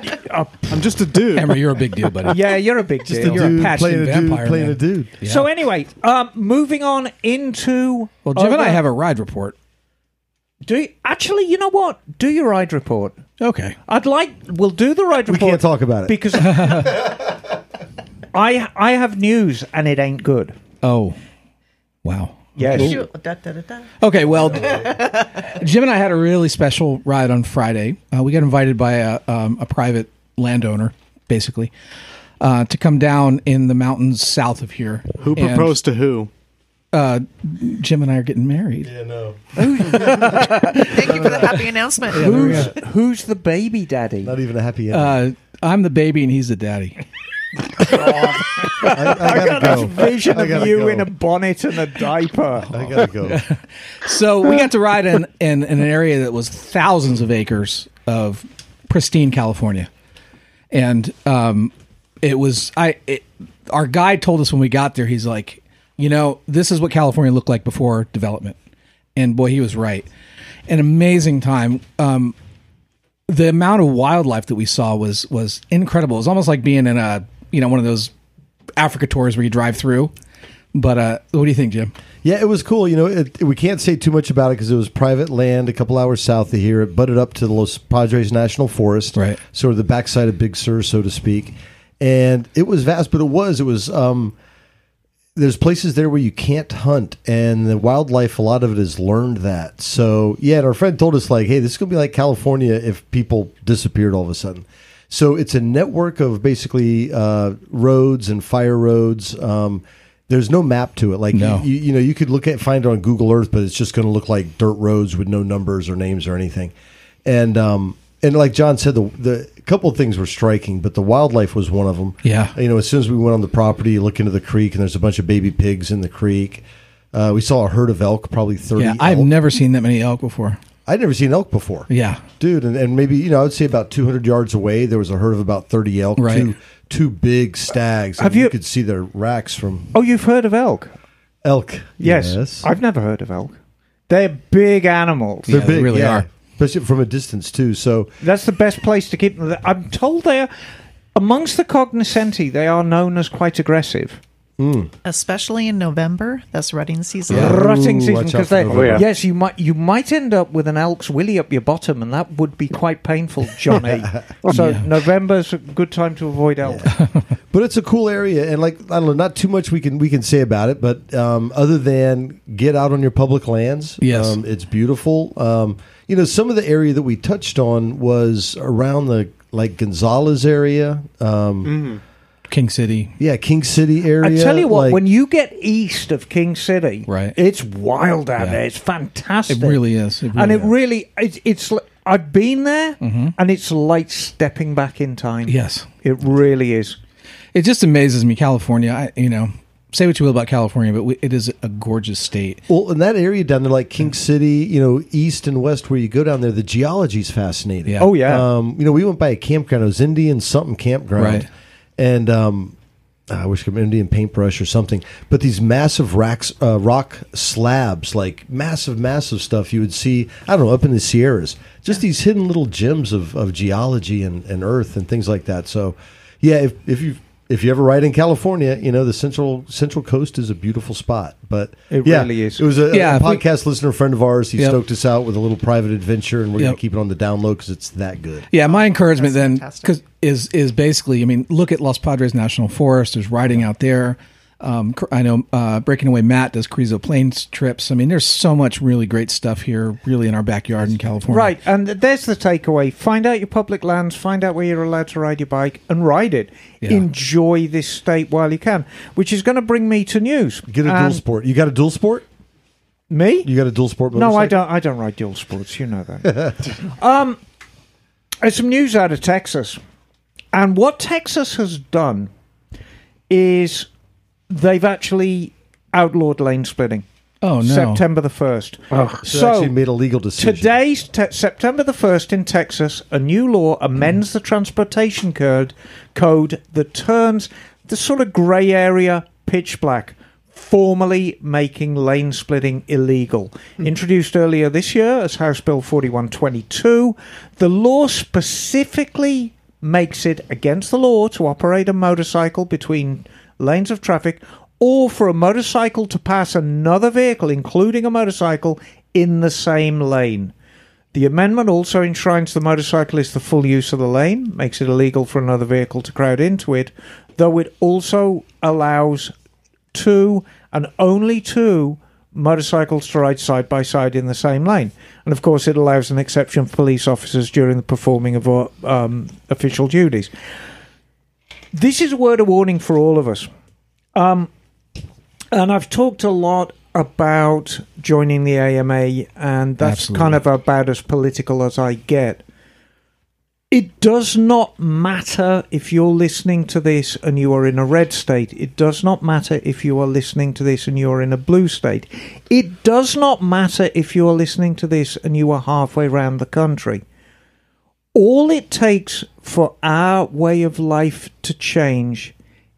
I'm just a dude. Hammer, you're a big deal, buddy. yeah, you're a big Just deal. a You're a dude passionate playing a dude playing man. a dude. Yeah. So anyway, um, moving on into. well, Jim and I have a ride report. Do you, actually, you know what? Do your ride report. Okay. I'd like. We'll do the ride report. We can't talk about it. because I I have news and it ain't good. Oh, wow. Yes. You- da, da, da, da. Okay, well, Jim and I had a really special ride on Friday. Uh, we got invited by a, um, a private landowner, basically, uh, to come down in the mountains south of here. Who And, proposed to who? Uh, Jim and I are getting married. yeah, no, Thank you for the happy announnount. Who's who's the baby daddy? not even a happy. Uh, I'm the baby and he's the daddy. I, I gotta go. Vision I of you go. in a bonnet and a diaper. I gotta go. So we got to ride in, in, in an area that was thousands of acres of pristine California, and um, it was I. It, our guide told us when we got there, he's like, you know, this is what California looked like before development, and boy, he was right. An amazing time. Um, the amount of wildlife that we saw was was incredible. It was almost like being in a you know one of those Africa tours where you drive through. But uh, what do you think, Jim? Yeah, it was cool. You know, it, we can't say too much about it because it was private land a couple hours south of here. It butted up to the Los Padres National Forest, Right. Sort of the backside of Big Sur, so to speak. And it was vast, but it was it was. um There's places there where you can't hunt, and the wildlife. A lot of it has learned that. So yeah, and our friend told us like, hey, this is gonna be like California if people disappeared all of a sudden. So it's a network of basically uh, roads and fire roads. Um, there's no map to it. Like No. you, you know, you could look at find it on Google Earth, but it's just going to look like dirt roads with no numbers or names or anything. And um, and like John said, the the a couple of things were striking, but the wildlife was one of them. Yeah. you know, as soon as we went on the property, you look into the creek, and there's a bunch of baby pigs in the creek. Uh, we saw a herd of elk, probably thirty. Yeah, I've elk. never seen that many elk before. I'd never seen elk before. Yeah. dude, and, and maybe you know, I would say about 200 yards away, there was a herd of about 30 elk. Right. Two two big stags. Have and you- could see their racks from Oh, you've heard of elk? elk. Yes. I've never heard of elk. They're big animals. Yeah, they really are. especially from a distance too. So That's the best place to keep them. I'm told they're amongst the cognoscenti. They are known as quite aggressive. Especially in November. That's rutting season. Yeah. Rutting season because they. Oh, yeah. Yes, you might you might end up with an elk's willy up your bottom, and that would be quite painful, Johnny. so Yeah. November's a good time to avoid elk. But it's a cool area, and like I don't know, not too much we can we can say about it, but um, other than get out on your public lands, Yes. um, it's beautiful. Um, you know, some of the area that we touched on was around the like Gonzales area, um, King City. yeah, King City area. I tell you what, like- when you get east of King City, Right. it's wild out Yeah. there. It's fantastic. It really is. It and really it is. really, it's, it's. I've been there, and it's like stepping back in time. Yes. it really is. It just amazes me, California. I, you know, say what you will about California, but we, it is a gorgeous state. Well, in that area down there, like King City, you know, east and west, where you go down there, the geology is fascinating. Yeah. Oh yeah, Um, you know, we went by a campground. It was Indian something campground, Right. And um, I wish be Indian paintbrush or something. But these massive racks, uh, rock slabs, like massive, massive stuff you would see. I don't know up in the Sierras. Just these hidden little gems of, of geology and, and earth and things like that. So, yeah, if if you if you ever ride in California, you know the central Central Coast is a beautiful spot. But It yeah, really is. It was a, Yeah, a if we- podcast listener friend of ours. He Yep. stoked us out with a little private adventure, and we're going to keep it on the down low because it's that good. Yeah, my encouragement That's then fantastic. 'cause is is basically, I mean, look at Los Padres National Forest. There's riding out there. Um, I know uh, Breaking Away Matt does Carrizo Plains trips. I mean, there's so much really great stuff here, really in our backyard in California. right. And there's the takeaway: find out your public lands, find out where you're allowed to ride your bike, and ride it. Yeah. Enjoy this state while you can. Which is going to bring me to news. Get a dual sport. You got a dual sport? Me? You got a dual sport? No, I don't. I don't ride dual sports. You know that. um, there's some news out of Texas, and what Texas has done is they've actually outlawed lane splitting. Oh no. September the first. So, So actually made a legal decision. Today's te- September the 1st in Texas, a new law amends the transportation code, code that turns the sort of grey area pitch black, formally making lane splitting illegal. Hmm. Introduced earlier this year as House Bill 4122, the law specifically makes it against the law to operate a motorcycle between lanes of traffic or for a motorcycle to pass another vehicle, including a motorcycle, in the same lane. The amendment also enshrines the motorcyclist the full use of the lane, makes it illegal for another vehicle to crowd into it, though it also allows two and only two motorcycles to ride side by side in the same lane. And of course, it allows an exception for police officers during the performing of uh, um, official duties. This is a word of warning for all of us. Um, and I've talked a lot about joining the AMA, and that's Absolutely. kind of about as political as I get. It does not matter if you're listening to this and you are in a red state. It does not matter if you are listening to this and you are in a blue state. It does not matter if you are listening to this and you are halfway around the country. All it takes for our way of life to change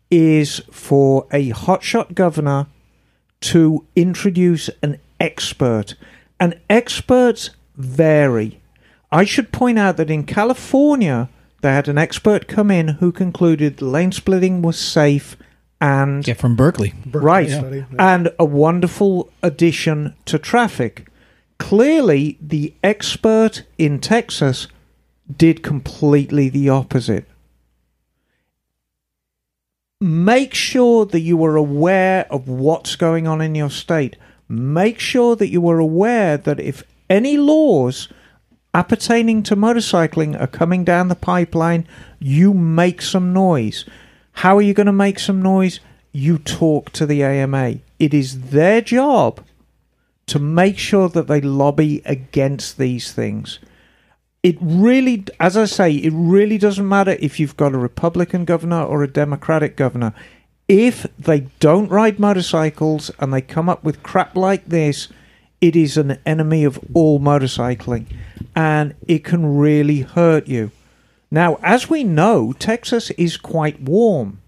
is for a hotshot governor to introduce an expert. And experts vary. I should point out that in California, they had an expert come in who concluded lane splitting was safe and Yeah, from Berkeley. right, study, and a wonderful addition to traffic. Clearly, the expert in Texas did completely the opposite. Make sure that you are aware of what's going on in your state. Make sure that you are aware that if any laws appertaining to motorcycling are coming down the pipeline, you make some noise. How are you going to make some noise? You talk to the AMA. It is their job to make sure that they lobby against these things. It really, as I say, it really doesn't matter if you've got a Republican governor or a Democratic governor. If they don't ride motorcycles and they come up with crap like this, it is an enemy of all motorcycling and it can really hurt you. Now, as we know, Texas is quite warm.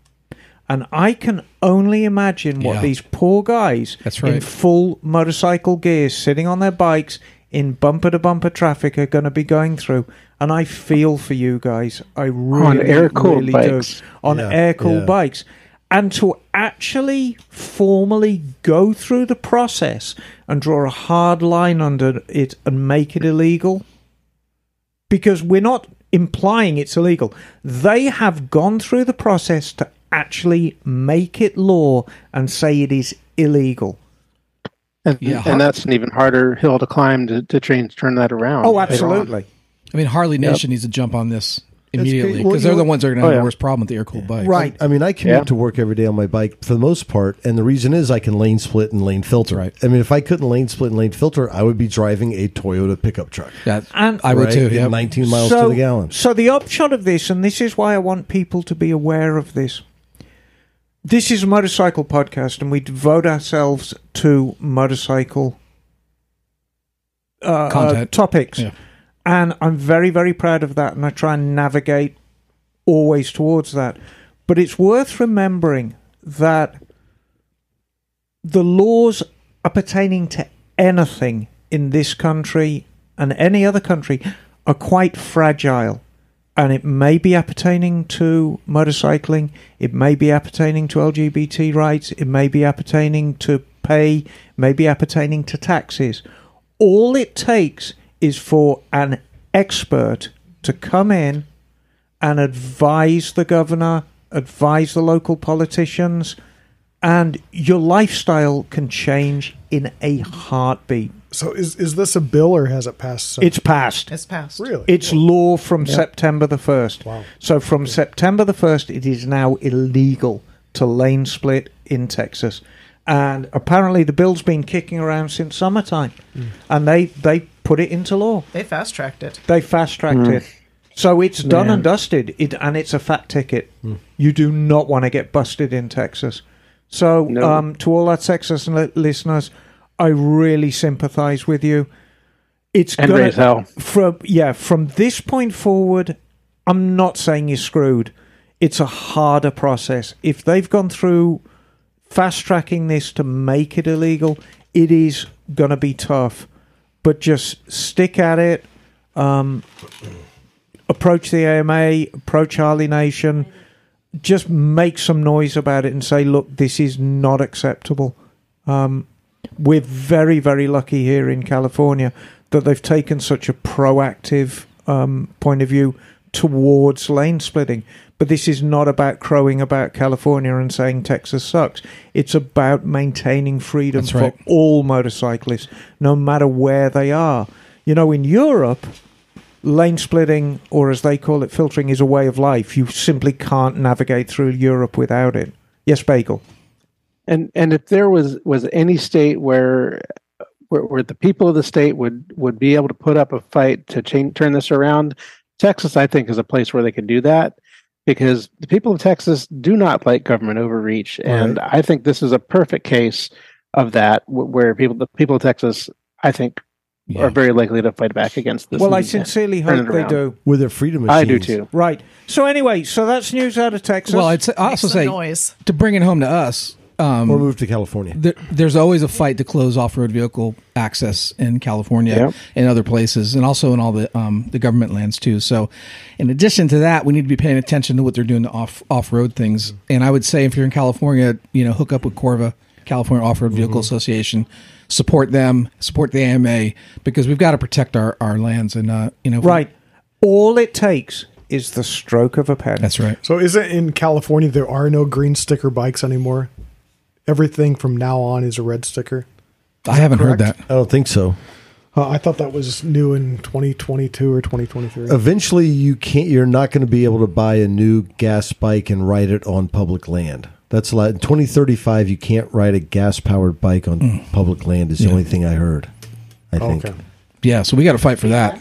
And I can only imagine what Yeah. these poor guys That's in full motorcycle gear sitting on their bikes in bumper to bumper traffic are going to be going through. And I feel for you guys. I really, air-cooled really bikes. do. On Yeah, air cooled yeah. bikes. And to actually formally go through the process and draw a hard line under it and make it illegal because we're not implying it's illegal. They have gone through the process to actually make it law and say it is illegal. And, Yeah. and that's an even harder hill to climb to, to change, turn that around. Oh, absolutely. I mean, Harley Nation needs to jump on this immediately because you they're the ones that are going to oh, have Oh, the worst problem with the air cooled bike. Right. I mean, I commute Yeah. to work every day on my bike for the most part, and the reason is I can lane split and lane filter. Right. I mean, if I couldn't lane split and lane filter, I would be driving a Toyota pickup truck. Yeah, And- I would right? too. Yeah. 19 miles so, to the gallon. So the upshot of this, and this is why I want people to be aware of this. This is a motorcycle podcast, and we devote ourselves to motorcycle uh, uh, topics. Yeah. And I'm very, very proud of that, and I try and navigate always towards that. But it's worth remembering that the laws pertaining to anything in this country and any other country are quite fragile. And it may be appertaining to motorcycling, it may be appertaining to LGBT rights, it may be appertaining to pay, may be appertaining to taxes. All it takes is for an expert to come in and advise the governor, advise the local politicians, and your lifestyle can change in a heartbeat. So is is this a bill or has it passed? So- It's passed. It's passed. really It's law from September the 1st. Wow. So from September the 1st, it is now illegal to lane split in Texas. And apparently the bill's been kicking around since summertime. Hmm. And they, they put it into law. They fast tracked it. They fast tracked hmm. it. So it's done Man. and dusted. It and it's a fat ticket. Hmm. You do not want to get busted in Texas. So No. um, to all our Texas li- listeners, I really sympathise with you. It's gonna, as hell. from yeah from this point forward. I'm not saying you're screwed. It's a harder process. If they've gone through fast tracking this to make it illegal, it is going to be tough. But just stick at it. Um, approach the AMA, approach Harley Nation. Just make some noise about it and say, look, this is not acceptable. Um, we're very, very lucky here in California that they've taken such a proactive um, point of view towards lane splitting. But this is not about crowing about California and saying Texas sucks. It's about maintaining freedom That's for right. all motorcyclists, no matter where they are. You know, in Europe, lane splitting, or as they call it, filtering, is a way of life. You simply can't navigate through Europe without it. Yes, Bagel. And and if there was was any state where where, where the people of the state would would be able to put up a fight to change turn this around, Texas I think is a place where they could do that because the people of Texas do not like government overreach, and I think this is a perfect case of that where people the people of Texas I think Yeah. are very likely to fight back against this. Well, I sincerely hope they do. With their freedom machines. I do too. Right. So anyway, so that's news out of Texas. Well, I'd say, I Makes also say noise. to bring it home to us, um, or move to California. there, there's always a fight to close off-road vehicle access in California Yep. and other places, and also in all the um, the government lands too. So, in addition to that, we need to be paying attention to what they're doing to off off-road things. And I would say, if you're in California, you know, hook up with Corva, California Off-Road Vehicle Association, support them, support the AMA because we've got to protect our our lands. And uh, you know, if we- Right. All it takes is the stroke of a pen. that's right. So is it in California there are no green sticker bikes anymore? Everything from now on is a red sticker. I haven't heard that. I don't think so. Uh, I thought that was new in 2022 or 2023. Eventually, you can't. You're not going to be able to buy a new gas bike and ride it on public land. That's a lot. In 2035, you can't ride a gas powered bike on public land. Is the Yeah. only thing I heard. I think. okay. Yeah, so we got to fight for that.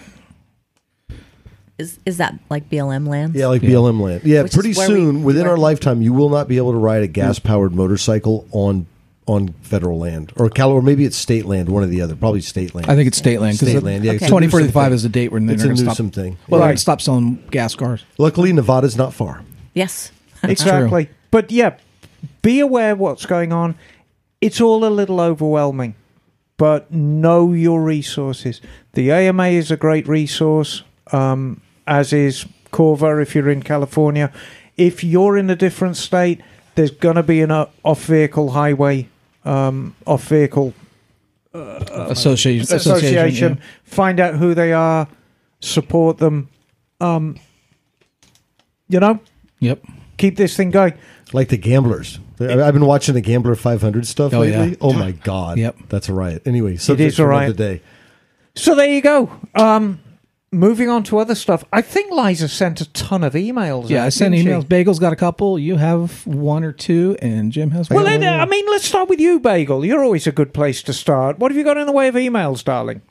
Is is that like BLM land? Yeah, like BLM land. Yeah, Which pretty where we- soon, within our lifetime, you will not be able to ride a gas powered motorcycle on on federal land or Cal or maybe it's state land, one or the other. Probably state land. I think it's state land. 'cause State the- land, yeah, it's a 2045 is the date when they're It's going to stop. Newsom thing. Well, Yeah. they're stop selling gas cars. Luckily, Nevada's not far. Yes. exactly. But yeah, be aware what's going on. It's all a little overwhelming, but know your resources. The AMA is a great resource, um, as is Corva if you're in California. If you're in a different state, there's going to be an uh, off vehicle highway, um, off vehicle Association. association. yeah. Find out who they are, support them. Um, you know, Yep. keep this thing going. Like the gamblers. I- I've been watching the Gambler 500 stuff Oh, lately. yeah. Oh my god. Yep. That's a riot. Anyway, subject is a for riot. another day. So there you go. Um, moving on to other stuff. I think Liza sent a ton of emails. Yeah, out, I sent didn't she? emails. Bagel's got a couple. You have one or two, and Jim has one. Well, then, uh, I mean, let's start with you, Bagel. You're always a good place to start. What have you got in the way of emails, darling?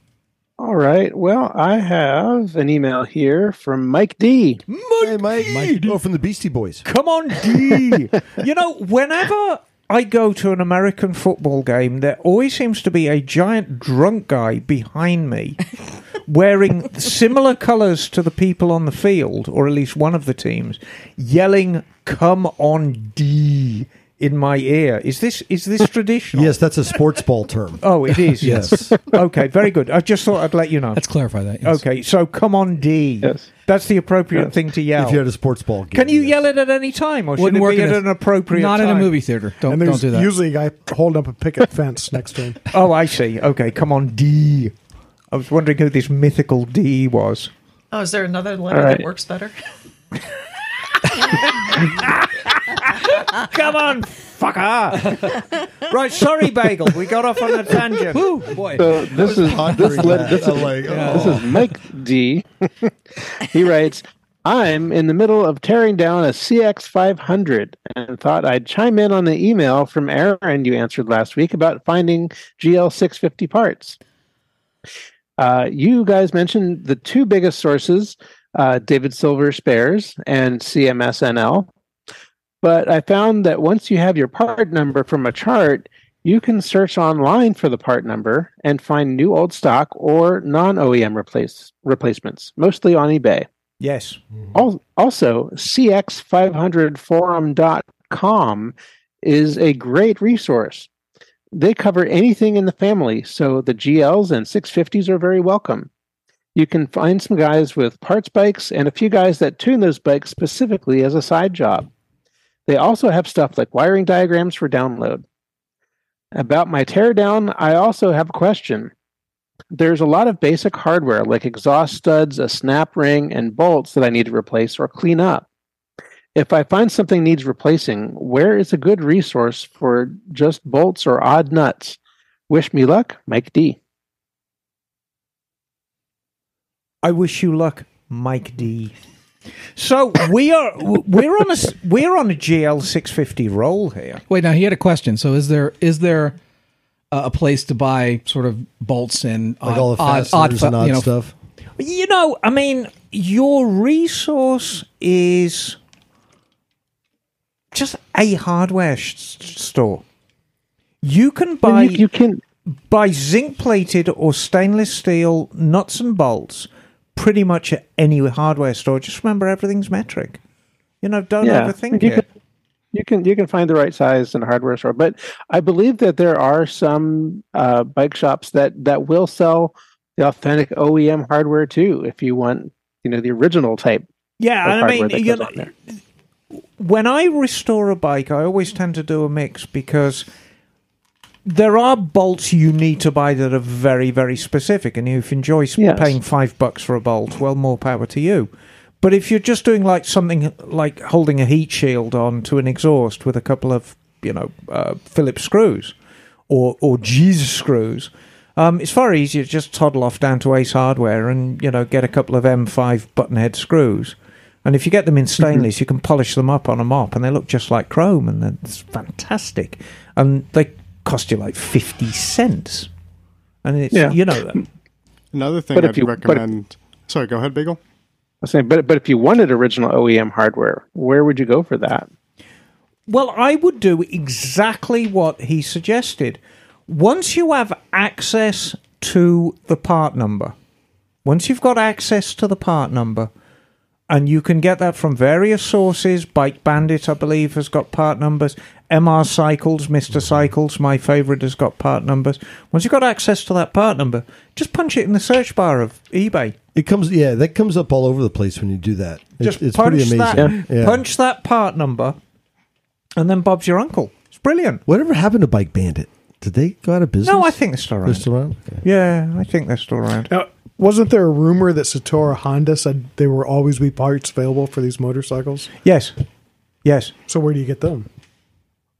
All right. Well, I have an email here from Mike D. Hey, Mike. Mike. Oh, from the Beastie Boys. Come on, D. you know, whenever I go to an American football game, there always seems to be a giant drunk guy behind me wearing similar colours to the people on the field, or at least one of the teams, yelling, Come on, D. In my ear, is this is this traditional? Yes, that's a sports ball term. Oh, it is. Yes. okay, very good. I just thought I'd let you know. Let's clarify that. yes. Okay, so come on, D. Yes. That's the appropriate thing to yell. If you had a sports ball game. Can you yes. yell it at any time, or should Wouldn't it work be at a- an appropriate Not time? in a movie theater. Don't and don't do that. usually I hold up a picket fence next to him. Oh, I see. Okay, come on, D. I was wondering who this mythical D was. Oh, is there another letter All right. that works better? Come on, fucker. right, sorry, Bagel. We got off on a tangent. boy. So this is this, letter, this, is, like, this is Mike D. he writes, I'm in the middle of tearing down a CX500 and thought I'd chime in on the email from Aaron you answered last week about finding GL650 parts. Uh, you guys mentioned the two biggest sources, uh, David Silver Spares and CMSNL. But I found that once you have your part number from a chart, you can search online for the part number and find new old stock or non OEM replace, replacements, mostly on eBay. Yes. Al- Also, CX500forum.com is a great resource. They cover anything in the family, so the GLs and 650s are very welcome. You can find some guys with parts bikes and a few guys that tune those bikes specifically as a side job. They also have stuff like wiring diagrams for download. About my teardown, I also have a question. There's a lot of basic hardware like exhaust studs, a snap ring, and bolts that I need to replace or clean up. If I find something needs replacing, where is a good resource for just bolts or odd nuts? Wish me luck, Mike D. I wish you luck, Mike D. So we are we're on a s- we're on a GL six fifty roll here. Wait, now he had a question. So is there is there uh, a place to buy sort of bolts and Like odd, all the odd, fasteners odd, and odd you know, stuff. You know, I mean, your resource is just a hardware sh- store. You can buy you, you can buy zinc plated or stainless steel nuts and bolts pretty much at any hardware store. Just remember everything's metric. You know, don't Yeah, overthink you it. you can you can find the right size in a hardware store. But I believe that there are some uh, bike shops that that will sell the authentic OEM hardware too. If you want, you know, the original type. Yeah, I mean, you know, when I restore a bike, I always tend to do a mix because there are bolts you need to buy that are very, very specific. And if you enjoy Yes. paying five bucks for a bolt, well, more power to you. But if you're just doing like something like holding a heat shield on to an exhaust with a couple of, you know, uh, Phillips screws or or Jesus screws, um, it's far easier to just toddle off down to Ace Hardware and you know get a couple of M5 buttonhead screws. And if you get them in stainless, you can polish them up on a mop, and they look just like chrome, and it's fantastic. And they cost you like fifty cents. And it's Yeah. you know Another thing But I'd you- but if- recommend. Sorry, go ahead, Bagel. I was saying, but but if you wanted original OEM hardware, where would you go for that? Well, I would do exactly what he suggested. Once you have access to the part number, once you've got access to the part number, and you can get that from various sources, Bike Bandit, I believe, has got part numbers. MR Cycles, Mr. Cycles, my favorite, has got part numbers. Once you've got access to that part number, just punch it in the search bar of eBay. It comes, yeah, that comes up all over the place when you do that. Just it's punch pretty amazing. that, Yeah. punch that part number, and then Bob's your uncle. It's brilliant. Whatever happened to Bike Bandit? Did they go out of business? No, I think they're still they're around. still around. Okay. Yeah, I think they're still around. Now, wasn't there a rumor that Soichiro Honda said there will always be parts available for these motorcycles? Yes, yes. So where do you get them?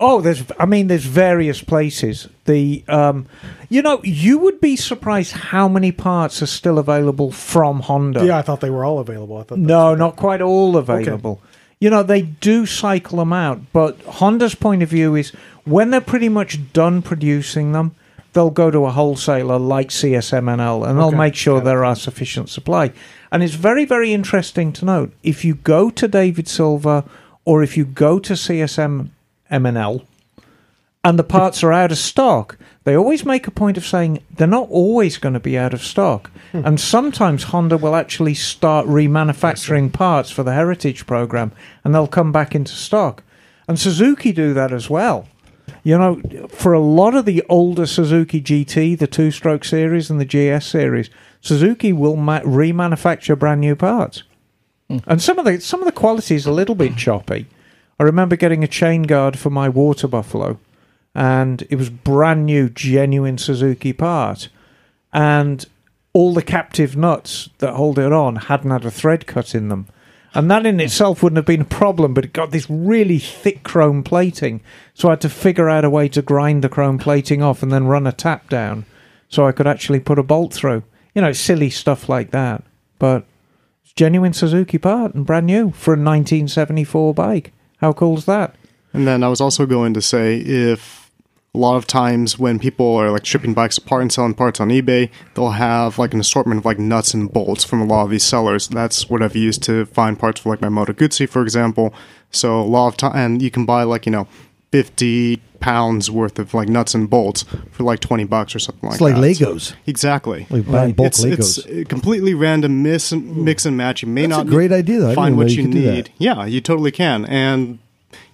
Oh, there's. I mean, there's various places. The, um, you know, you would be surprised how many parts are still available from Honda. Yeah, I thought they were all available. I thought No, not quite all available. You know, they do cycle them out, but Honda's point of view is when they're pretty much done producing them, they'll go to a wholesaler like CSMNL and they'll Okay, make sure there are sufficient supply. And it's very, very interesting to note if you go to David Silver or if you go to CSM MNL and the parts are out of stock, they always make a point of saying they're not always going to be out of stock. Hmm. And sometimes Honda will actually start remanufacturing parts for the Heritage program and they'll come back into stock. And Suzuki do that as well. You know, for a lot of the older Suzuki GT, the two stroke series and the GS series, Suzuki will ma- remanufacture brand new parts. Hmm. And some of the some of the quality is a little bit choppy. I remember getting a chain guard for my water buffalo, and it was brand new, genuine Suzuki part, and all the captive nuts that hold it on hadn't had a thread cut in them. And that in itself wouldn't have been a problem, but it got this really thick chrome plating. So I had to figure out a way to grind the chrome plating off and then run a tap down so I could actually put a bolt through. You know, silly stuff like that. But it's genuine Suzuki part and brand new for a 1974 bike. How cool is that? And then I was also going to say if a lot of times when people are like shipping bikes apart and selling parts on eBay, they'll have like an assortment of like nuts and bolts from a lot of these sellers. That's what I've used to find parts for like my Moto Guzzi, for example. So a lot of time, and you can buy like you know, fifty pounds worth of like nuts and bolts for like twenty bucks or something like that. It's like that. So- Legos. exactly. Like buying bulk it's, Legos. it's completely random miss, mix and match. You may That's a not great idea, though. Find what you you could do that. need. Yeah, you totally can, and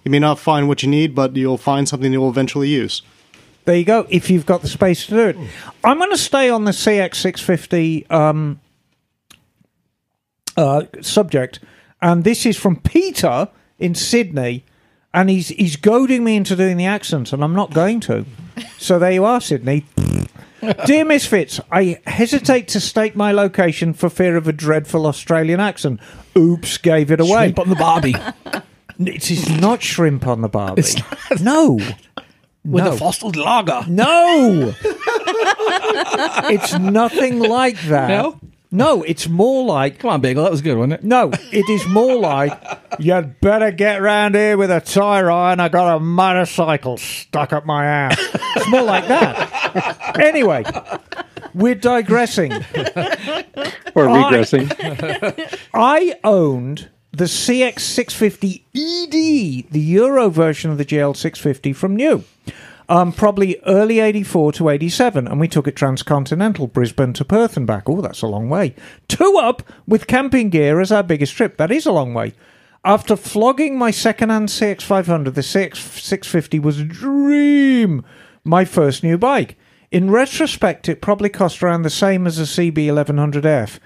you may not find what you need, but you'll find something you'll eventually use. There you go. If you've got the space to do it, I'm going to stay on the CX650 um, uh, subject, and this is from Peter in Sydney, and he's he's goading me into doing the accent, and I'm not going to. So there you are, Sydney. Dear Misfits, I hesitate to state my location for fear of a dreadful Australian accent. Oops, gave it away. Shrimp on the barbie It is not shrimp on the barbie. It's not. No. with No. a Foster's lager. No, it's nothing like that. No? No, it's more like Come on, Bagel. That was good, wasn't it? no. It is more like you'd better get round here with a tie iron. I got a motorcycle stuck up my ass. It's more like that. Anyway, we're digressing. Or I- regressing. I owned the CX650 ED, E the Euro version of the GL650 from New. Um, probably early 84 to 87, and we took it transcontinental, Brisbane to Perth and back. Oh, that's a long way. Two up with camping gear as our biggest trip. That is a long way. after flogging my second-hand CX500, the CX650 was a dream. My first new bike. In retrospect, it probably cost around the same as a CB1100F.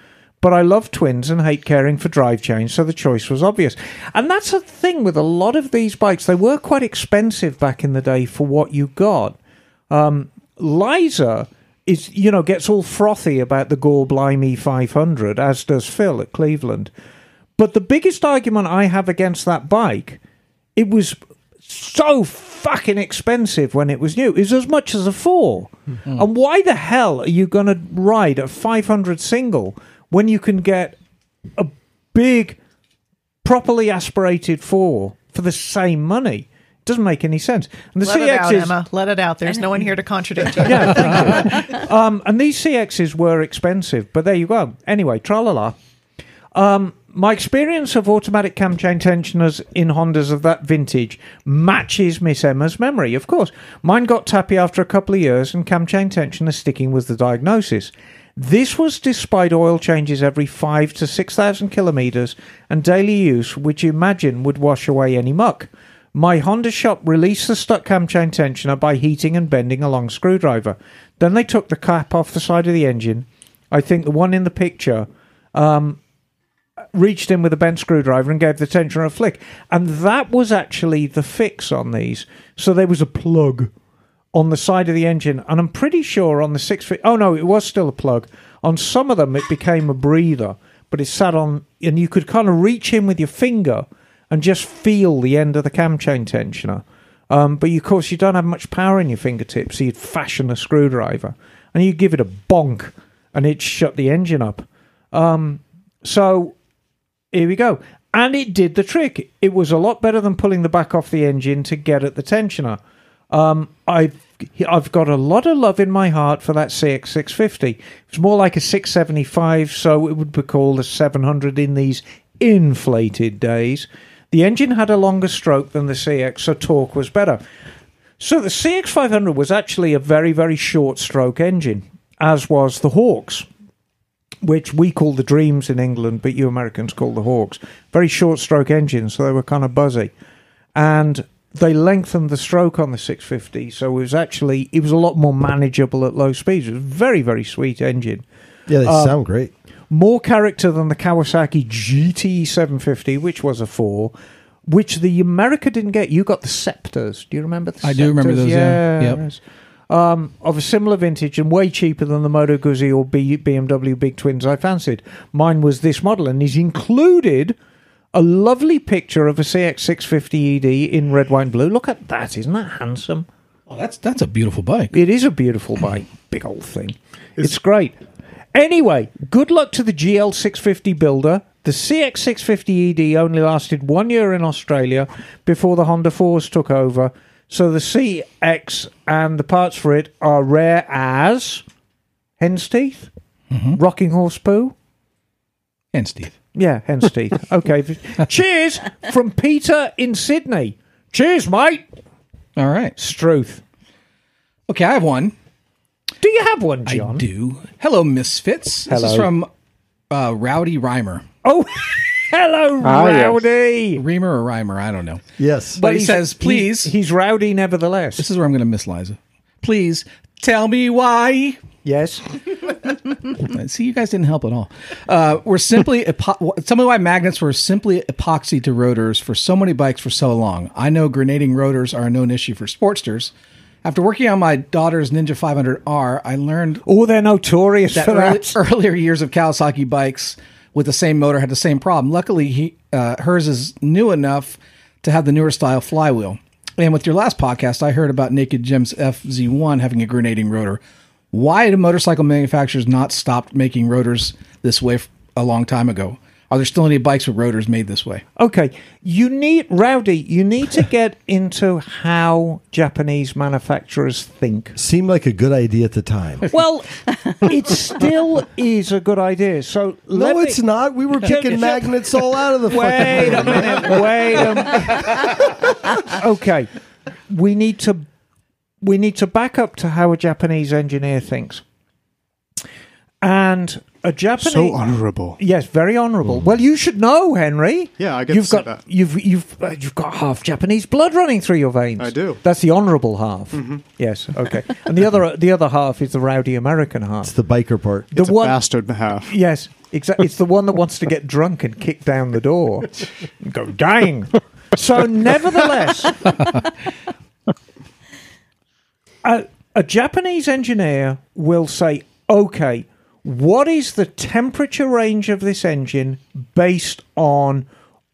But I love twins and hate caring for drive change, so the choice was obvious. And that's a thing with a lot of these bikes. They were quite expensive back in the day for what you got. Um, Liza is, you know, gets all frothy about the Gore Blimey 500, as does Phil at Cleveland. But the biggest argument I have against that bike, it was so fucking expensive when it was new, is as much as a 4 And why the hell are you going to ride a 500 single when you can get a big, properly aspirated 4 for the same money? It doesn't make any sense. And the Let it out, is, Emma. Let it out. There's no one here to contradict you. yeah, thank you. Um, and these CXs were expensive, but there you go. Anyway, tralala. Um, my experience of automatic cam chain tensioners in Hondas of that vintage matches Miss Emma's memory, of course. Mine got tappy after a couple of years, and cam chain tensioner sticking was the diagnosis. This was despite oil changes every five to six thousand kilometers and daily use, which you imagine would wash away any muck. My Honda shop released the stuck cam chain tensioner by heating and bending a long screwdriver. Then they took the cap off the side of the engine. I think the one in the picture um, reached in with a bent screwdriver and gave the tensioner a flick. And that was actually the fix on these. So there was a plug on the side of the engine, and I'm pretty sure on the six feet. Oh no, it was still a plug. On some of them, it became a breather, but it sat on, and you could kind of reach in with your finger and just feel the end of the cam chain tensioner. Um, but you, of course, you don't have much power in your fingertips, so you'd fashion a screwdriver and you give it a bonk, and it shut the engine up. Um, so here we go. And it did the trick. It was a lot better than pulling the back off the engine to get at the tensioner. Um, I've I've got a lot of love in my heart for that CX650. It's more like a 675, so it would be called a 700 in these inflated days. The engine had a longer stroke than the CX, so torque was better. So the CX500 was actually a very, very short stroke engine, as was the Hawks which we call the Dreams in England, but you Americans call the Hawks. Very short stroke engines, so they were kind of buzzy. And they lengthened the stroke on the 650, so it was actually it was a lot more manageable at low speeds. It was a very, very sweet engine. Yeah, they Um, sound great. More character than the Kawasaki GT 750, which was a four, which the America didn't get. You got the Scepters. Do you remember the I do remember Scepters? those, yeah. Yep. Um, of a similar vintage and way cheaper than the Moto Guzzi or B- BMW Big Twins I fancied. Mine was this model, and he's included a lovely picture of a CX650 ED E in red, wine, blue. Look at that! Isn't that handsome? Oh, that's that's a beautiful bike. It is a beautiful bike. Big old thing. It's great. Anyway, good luck to the GL650 builder. The CX650 ED E only lasted one year in Australia before the Honda 4s took over. So the CX and the parts for it are rare as hen's teeth, mm-hmm. rocking horse poo. And Steve. Yeah, hen's teeth. Okay. Cheers from Peter in Sydney. Cheers, mate. All right. Struth. Okay, I have one. Do you have one, John? I do. Hello, Misfits. This is Hello. from uh, Rowdy Reimer. Oh, hello, Ah, yes. Rowdy. Reamer or Reimer, I don't know. Yes. But he he's- says, he- please. He's, rowdy nevertheless. This is where I'm going to miss Liza. Please tell me why. Yes. See, you guys didn't help at all. Uh, we're simply epo- tell me why magnets were simply epoxy to rotors for so many bikes for so long. I know grenading rotors are a known issue for Sportsters. After working on my daughter's Ninja 500R, I learned Oh, they're notorious that for early, that. earlier years of Kawasaki bikes with the same motor had the same problem. Luckily, he, uh, hers is new enough to have the newer style flywheel. And with your last podcast, I heard about Naked Jim's FZ1 having a grenading rotor. Why do motorcycle manufacturers not stopped making rotors this way a long time ago? Are there still any bikes with rotors made this way? Okay, you need rowdy. You need to get into how Japanese manufacturers think. Seemed like a good idea at the time. Well, it still is a good idea. So no, me- it's not. We were kicking magnets all out of the Wait fucking a minute. Wait a minute. Okay, we need to we need to back up to how a Japanese engineer thinks. and a Japanese. So honorable. Yes, very honourable. Well, you should know, Henry. Yeah, I get you've to say got that. you've you've uh, you've got half Japanese blood running through your veins. I do. Mm-hmm. That's the honourable half. Yes, okay. and the other the other half is the rowdy American half. It's the biker part. the It's a one, bastard and half. yes, exactly. It's the one that wants to get drunk and kick down the door. go gang. So, nevertheless, a, a Japanese engineer will say, okay, what is the temperature range of this engine based on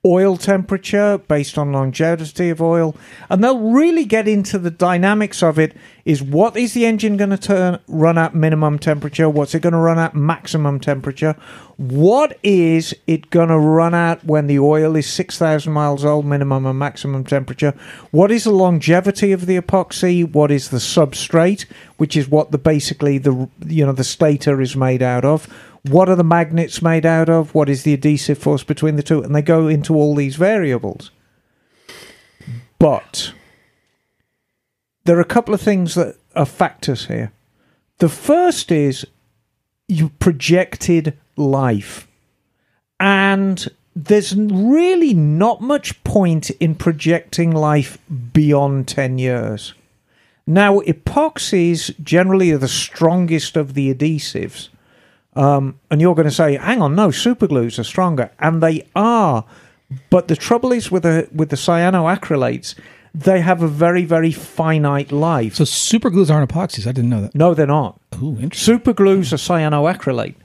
oil temperature, based on longevity of oil? And they'll really get into the dynamics of it is what is the engine going to turn run at minimum temperature? What's it going to run at maximum temperature? What is it going to run at when the oil is 6,000 miles old, minimum and maximum temperature? What is the longevity of the epoxy? What is the substrate, which is what the basically the you know the stator is made out of? What are the magnets made out of? What is the adhesive force between the two? And they go into all these variables. But there are a couple of things that are factors here. The first is you projected life. And there's really not much point in projecting life beyond 10 years. Now, epoxies generally are the strongest of the adhesives. Um, and you're going to say, hang on, no, superglues are stronger. And they are. But the trouble is with the, with the cyanoacrylates, they have a very, very finite life. So super glues aren't epoxies. I didn't know that. no, they're not. Ooh, interesting. Super glues are cyanoacrylate,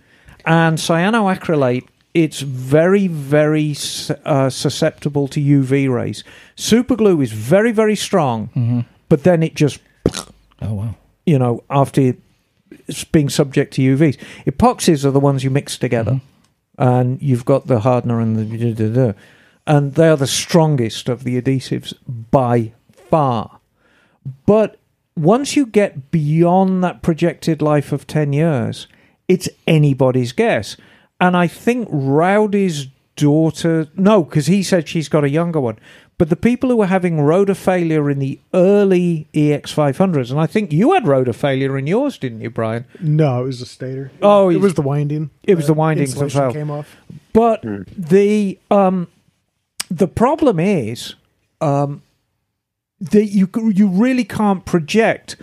and cyanoacrylate it's very very uh, susceptible to UV rays. Super glue is very very strong, but then it just Oh wow. you know after being subject to UVs. Epoxies are the ones you mix together, mm-hmm. and you've got the hardener and the da, da, da, and they are the strongest of the adhesives by far. But once you get beyond that projected life of 10 years, it's anybody's guess. And I think Rowdy's daughter, no, because he said she's got a younger one. But the people who were having rotor failure in the early EX500s, and I think you had rotor failure in yours, didn't you, Brian? No, it was a stator. Oh, it was the winding. It was the Uh, windings insulation themselves. came off. But the um, the problem is um, that you you really can't project.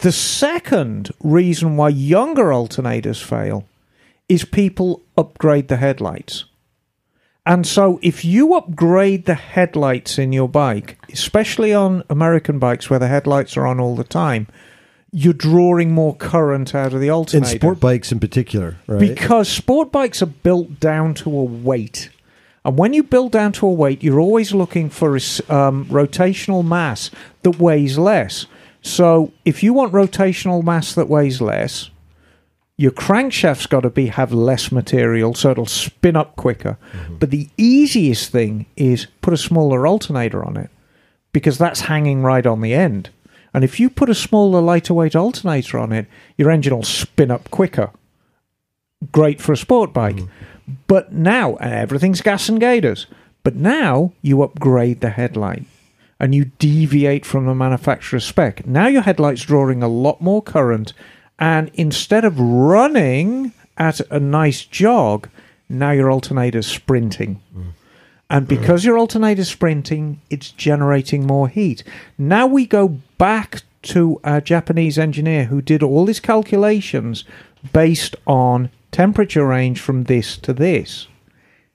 The second reason why younger alternators fail is people upgrade the headlights. And so, if you upgrade the headlights in your bike, especially on American bikes where the headlights are on all the time, you're drawing more current out of the alternator. In sport bikes in particular, right? because sport bikes are built down to a weight. And when you build down to a weight, you're always looking for um, rotational mass that weighs less. So if you want rotational mass that weighs less, your crankshaft's got to be have less material so it'll spin up quicker. Mm-hmm. But the easiest thing is put a smaller alternator on it because that's hanging right on the end. And if you put a smaller, lighter weight alternator on it, your engine will spin up quicker. Great for a sport bike. Mm-hmm. But now, and everything's gas and gators, but now you upgrade the headlight and you deviate from the manufacturer's spec. Now your headlight's drawing a lot more current, and instead of running at a nice jog, now your alternator's sprinting. And mm. because your alternator's sprinting, it's generating more heat. Now we go back to a Japanese engineer who did all his calculations based on temperature range from this to this.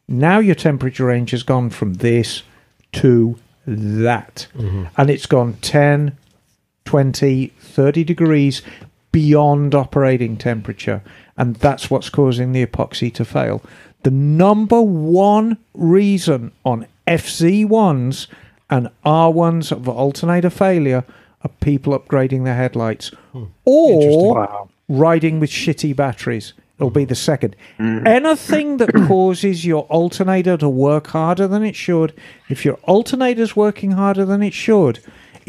Now your temperature range has gone from this to that. Mm-hmm. And it's gone 10, 20, 30 degrees beyond operating temperature. And that's what's causing the epoxy to fail. The number one reason on FZ1s and R1s of alternator failure are people upgrading their headlights hmm. or riding with shitty batteries. It'll be hmm. the second. Mm. Anything that causes your alternator to work harder than it should, if your alternator's working harder than it should,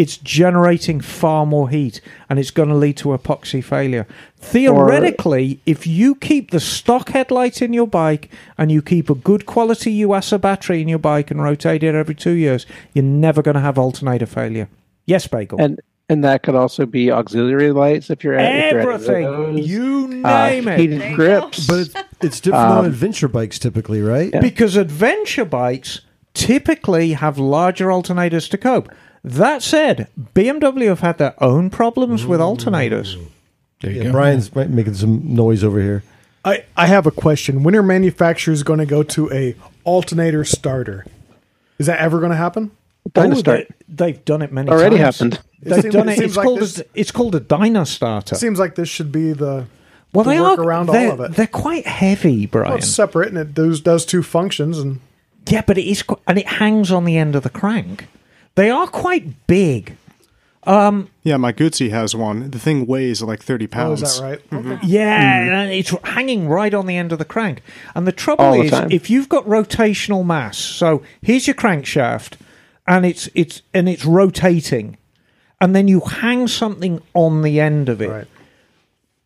it's generating far more heat and it's going to lead to epoxy failure. Theoretically, if you keep the stock headlight in your bike and you keep a good quality Yuasa battery in your bike and rotate it every two years, you're never going to have alternator failure. Yes, Bagel. And and that could also be auxiliary lights if you're at if you're adding Everything. those. You Uh, name it. heated grips. But it's, it's different on Um, adventure bikes typically, right? Yeah. Because adventure bikes typically have larger alternators to cope. That said, BMW have had their own problems with alternators. There you Yeah, go. Brian's ma- making some noise over here. I, I have a question. When are manufacturers going to go to a alternator starter? Is that ever going to happen? Dyna Oh, start they, have done it many already times. happened. They've seems- done it it. seems It's like called this- a, it's called a Dyna starter. Seems like this should be the well, to they work are around all they're, of it. They're quite heavy, Brian. well, it's separate and it does does two functions and yeah, but it is, qu- and it hangs on the end of the crank. They are quite big. Um, yeah, my Guzzi has one. The thing weighs like 30 oh, pounds. is that right? Mm-hmm. Okay. Yeah, mm-hmm. and it's hanging right on the end of the crank. And the trouble All is, time. if you've got rotational mass, so here's your crankshaft, and it's it's and it's rotating, and then you hang something on the end of it. Right.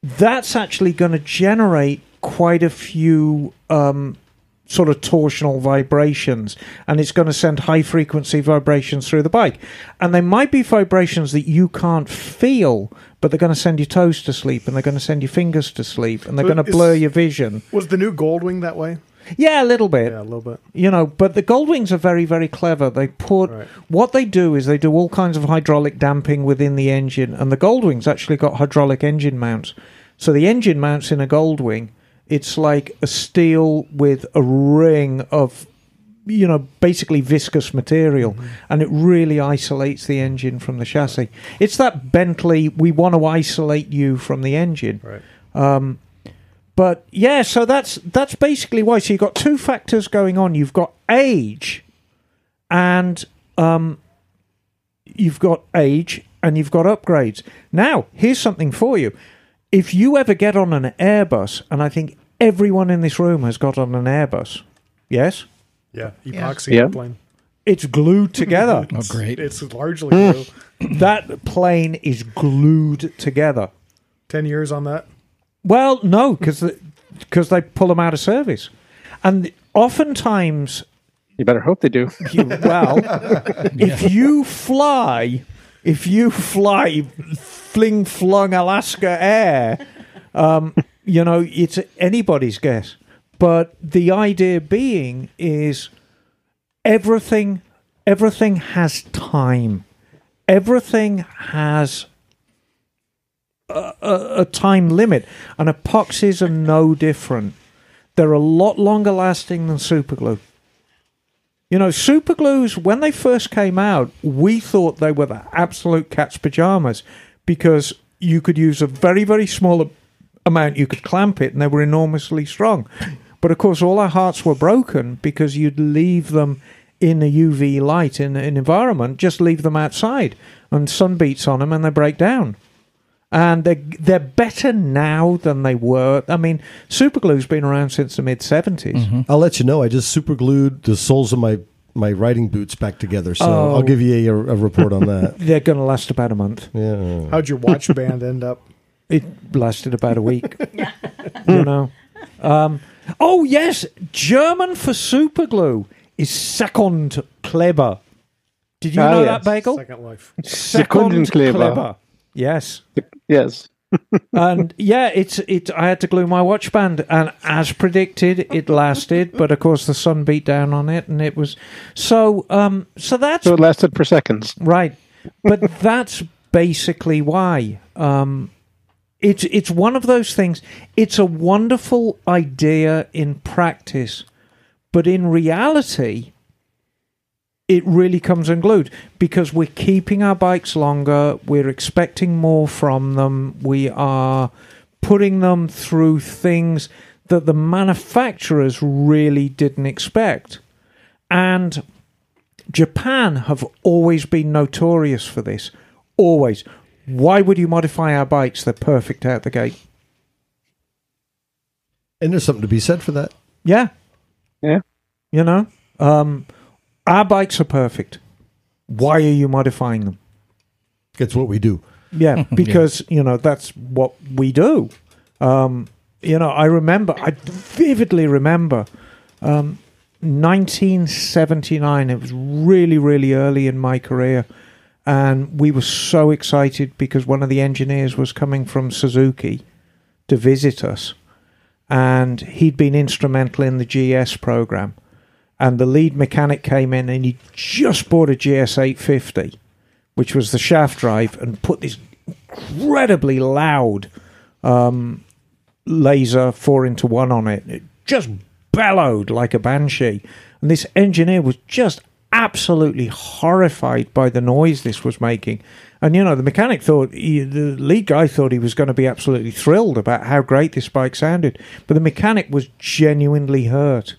That's actually going to generate quite a few um, sort of torsional vibrations, and it's going to send high frequency vibrations through the bike. And they might be vibrations that you can't feel, but they're going to send your toes to sleep, and they're going to send your fingers to sleep, and they're So going to blur your vision. Was the new Goldwing that way? Yeah, a little bit Yeah, a little bit. you know but the goldwings are very very clever they put Right. what they do is they do all kinds of hydraulic damping within the engine and the goldwings actually got hydraulic engine mounts so the engine mounts in a goldwing it's like a steel with a ring of you know basically viscous material and it really isolates the engine from the chassis it's that bentley we want to isolate you from the engine Right. um, but yeah, so that's that's basically why. So you've got two factors going on. You've got age, and um, you've got age, and you've got upgrades. Now, here's something for you. If you ever get on an Airbus, and I think everyone in this room has got on an Airbus, yes, Yeah, Yeah. epoxy Yeah. airplane. it's glued together. Oh, great. It's largely glue. that plane is glued together. Ten years on that. Well, no, because because they pull them out of service, and oftentimes, You better hope they do. you, well, if you fly, if you fly fling flung Alaska Air, um, you know it's anybody's guess. But the idea being is everything everything has time. Everything has a, a, a time limit, and epoxies are no different. They're a lot longer lasting than superglue. You know, superglues, when they first came out, we thought they were the absolute cat's pajamas because you could use a very, very small amount, you could clamp it, and they were enormously strong. But of course, all our hearts were broken because you'd leave them in a UV light in an environment, just leave them outside, and sun beats on them and they break down. And they're, they're better now than they were. I mean, superglue's been around since the mid 70s. Mm-hmm. I'll let you know. I just super glued the soles of my my riding boots back together, so Oh. I'll give you a, a report on that. They're going to last about a month. Yeah. How'd your watch band end up? It lasted about a week. you know. Um, oh yes, German for superglue is Sekund Kleber. Did you Ah, know yes. that bagel? Second life. Second Sekundenkleber. Yes. Yes. and yeah, it's it. I had to glue my watch band, and as predicted, it lasted. But of course, the sun beat down on it, and it was so. Um, so that's So it lasted for seconds. Right, but that's basically why. Um, it's it's one of those things. It's a wonderful idea in practice, but in reality, it really comes unglued because we're keeping our bikes longer. We're expecting more from them. We are putting them through things that the manufacturers really didn't expect, and Japan have always been notorious for this. Always. Why would you modify our bikes? They're perfect out the gate. And there's something to be said for that. Yeah. Yeah. You know? Um, our bikes are perfect. Why are you modifying them? It's what we do. Yeah, because, you know, that's what we do. Um, you know, I remember, I vividly remember um, 1979. It was really, really early in my career. And we were so excited because one of the engineers was coming from Suzuki to visit us, and he'd been instrumental in the GS program. And the lead mechanic came in, and he just bought a GS 850, which was the shaft drive, and put this incredibly loud um, laser four into one on it. It just bellowed like a banshee. And this engineer was just absolutely horrified by the noise this was making. And, you know, the mechanic thought, he, the lead guy thought he was going to be absolutely thrilled about how great this bike sounded. But the mechanic was genuinely hurt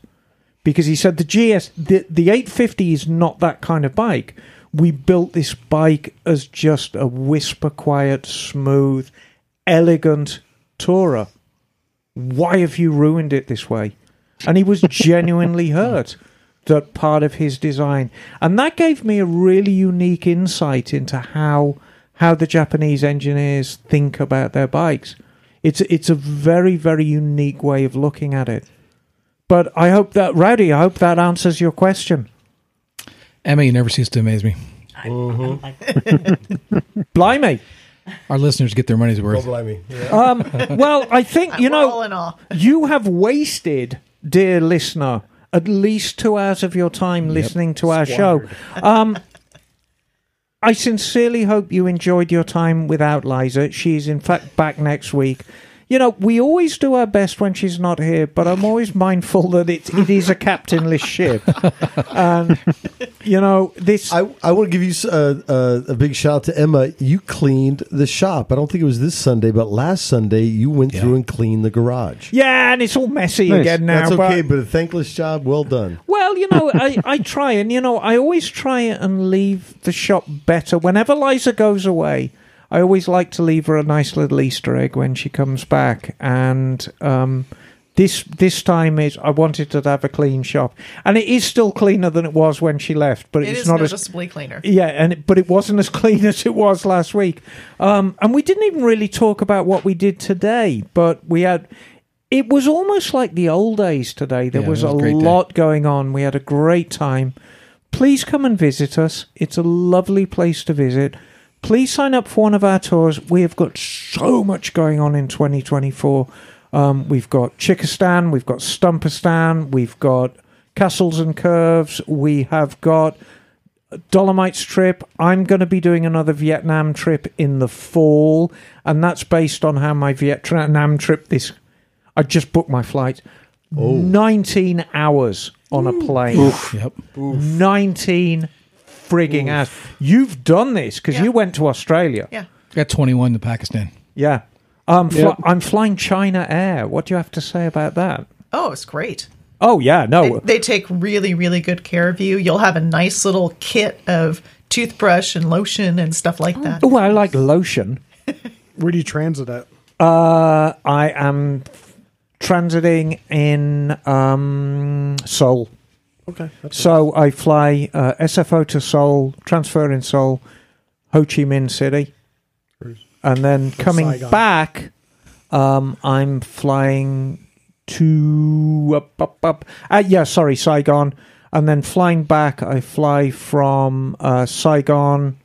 because he said the GS, the, the 850 is not that kind of bike. We built this bike as just a whisper quiet, smooth, elegant tourer. Why have you ruined it this way? And he was genuinely hurt that part of his design. And that gave me a really unique insight into how how the Japanese engineers think about their bikes. It's it's a very, very unique way of looking at it. But I hope that Rowdy, I hope that answers your question. Emma, you never cease to amaze me. Blimey. Our listeners get their money's worth. blame me. Yeah. Um, well, I think you know all in awe. you have wasted, dear listener, at least two hours of your time listening to our show. Um, I sincerely hope you enjoyed your time without Liza. She's in fact back next week. You know, we always do our best when she's not here, but I'm always mindful that it, it is a captainless ship. And, you know, this. I, I want to give you s- uh, uh, a big shout out to Emma. You cleaned the shop. I don't think it was this Sunday, but last Sunday you went Yeah. through and cleaned the garage. yeah, and it's all messy Nice. again now. That's but- okay, but a thankless job. Well done. Well, you know, I, I try, and you know, I always try and leave the shop better. Whenever Liza goes away, I always like to leave her a nice little Easter egg when she comes back. And um, this this time is I wanted to have a clean shop, and it is still cleaner than it was when she left, but It it's is not as noticeably cleaner. yeah, and it, but it wasn't as clean as it was last week. Um, and we didn't even really talk about what we did today, but we had. It was almost like the old days today. There Yeah, was, was a a great day. lot going on. We had a great time. Please come and visit us. It's a lovely place to visit. Please sign up for one of our tours. We have got so much going on in 2024. Um, we've got Chickistan, we've got Stumperstan, we've got Castles and Curves, we have got Dolomites trip. I'm going to be doing another Vietnam trip in the fall, and that's based on how my Vietnam trip this. I just booked my flight. Oh. 19 hours on a plane. Yep. 19 frigging hours. You've done this because Yeah. you went to Australia. Yeah. Got 21 to Pakistan. Yeah. Um, fl- Yep. I'm flying China Air. What do you have to say about that? Oh, it's great. Oh, yeah. They, No. they take really, really good care of you. You'll have a nice little kit of toothbrush and lotion and stuff like that. Oh, I like lotion. Where do you transit at? Uh, I am transiting in um, Seoul. Okay. That's So I fly uh, SFO to Seoul, transfer in Seoul, Ho Chi Minh City, and then coming Saigon. back, um, I'm flying to up up up. Uh, yeah, sorry, Saigon, and then flying back, I fly from uh, Saigon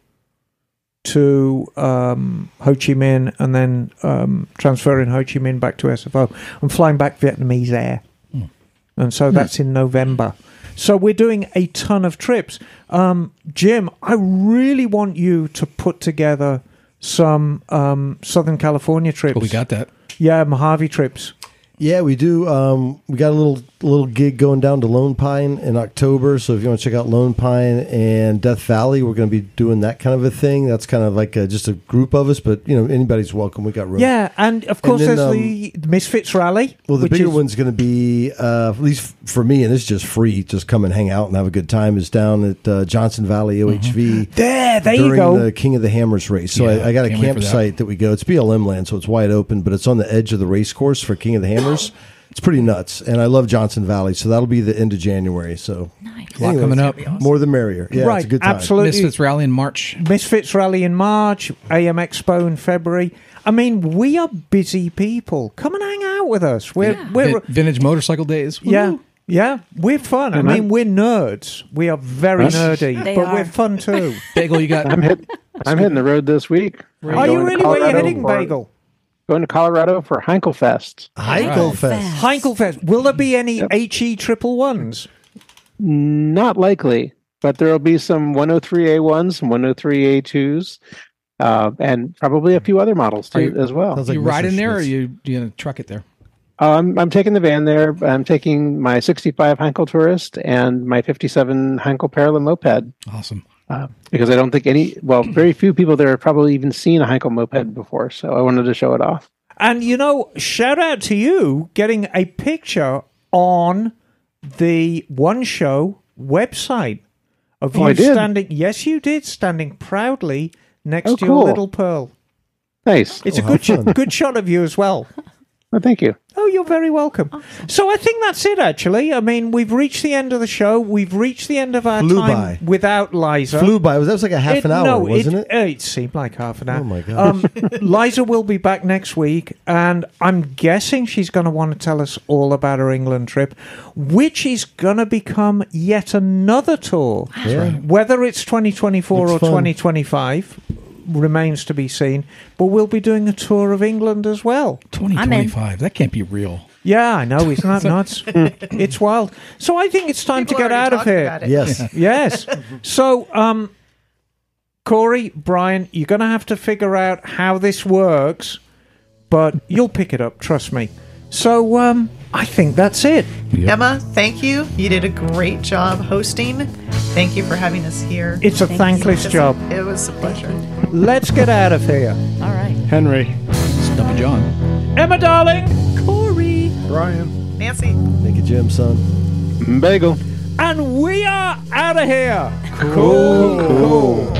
to um, Ho Chi Minh, and then um, transferring Ho Chi Minh back to SFO. I'm flying back Vietnamese Air, and so that's in November. So we're doing a ton of trips. Um, Jim, I really want you to put together some um, Southern California trips. We got that. yeah, Mojave trips. Yeah, we do. Um, we got a little little gig going down to Lone Pine in October. So if you want to check out Lone Pine and Death Valley, we're going to be doing that kind of a thing. That's kind of like a, just a group of us, but you know anybody's welcome. We got room. Yeah, and of course then, there's um, the Misfits Rally. Well, the which bigger is- one's going to be, uh, at least for me, and it's just free. Just come and hang out and have a good time. Is down at uh, Johnson Valley OHV. There, there you go. the King of the Hammers race. So Yeah, I, I got a for that. campsite that. we go. It's BLM land, so it's wide open, but it's on the edge of the race course for King of the Hammers. It's pretty nuts, and I love Johnson Valley, so that'll be the end of January. So A lot coming up. more the merrier. Yeah, right, it's a good time. absolutely. Misfits rally in March. Misfits Rally in March, AIMExpo in February. I mean, we are busy people. Come and hang out with us. We're, we're Vin- vintage motorcycle days. Woo. yeah, Yeah, we're fun. I And mean, we're nerds. We are very Yes. nerdy, They but are. we're fun too. Bagel, you got I'm hit. I'm hitting the road this week. I'm are you going to really? Where you heading, for- Bagel? Going to Colorado for Heinkelfest. Heikelfest. Heinkelfest. Will there be any HE triple ones? Not likely, but there will be some 103A1s, some 103A2s, uh, and probably a few other models too you- as well. Sounds like you ride in there, or you you gonna truck it there? Uh, I'm, I'm taking the van there. I'm taking my 65 Heinkel Tourist and my 57 Heinkel Perle Moped Awesome. Uh, because I don't think any, well, very few people there have probably even seen a Heinkel Moped before. So I wanted to show it off. And you know, shout out to you getting a picture on the One Show website of Oh, you I did? standing. Yes, you did, standing proudly next Oh, to your little pearl. Nice. It's a Oh, good, how sh- good shot of you as well. Well, thank you. Oh, you're very welcome. So I think that's it. Actually, I mean, we've reached the end of the show. We've reached the end of our Flew time by. without Liza. Flew by. Was that was like a half It- an hour, no, wasn't it? uh, it seemed like half an hour. Oh, my God. Um, Liza will be back next week, and I'm guessing she's going to want to tell us all about her England trip, which is going to become yet another tour. Yeah. Whether it's 2024 Looks or fun. 2025 remains to be seen. But we'll be doing a tour of England as well. Twenty twenty five. That can't be real. Yeah, I know. Isn't that nuts? it's wild. So I think it's time People to get out of here. about it. Yes. Yes. so, um, Cori, Brian, you're going to have to figure out how this works, but you'll pick it up, trust me. So, um, I think that's it. Emma, thank you. You did a great job hosting. Thank you for having us here. It's a Thank you. thankless Just- job. It was a pleasure. Let's get out of here. All right. Henry. Stumpy John. Emma, darling, Cori. Brian. Nancy. Thank you, Jim, son. Bagel. and we are out of here. Cool. cool.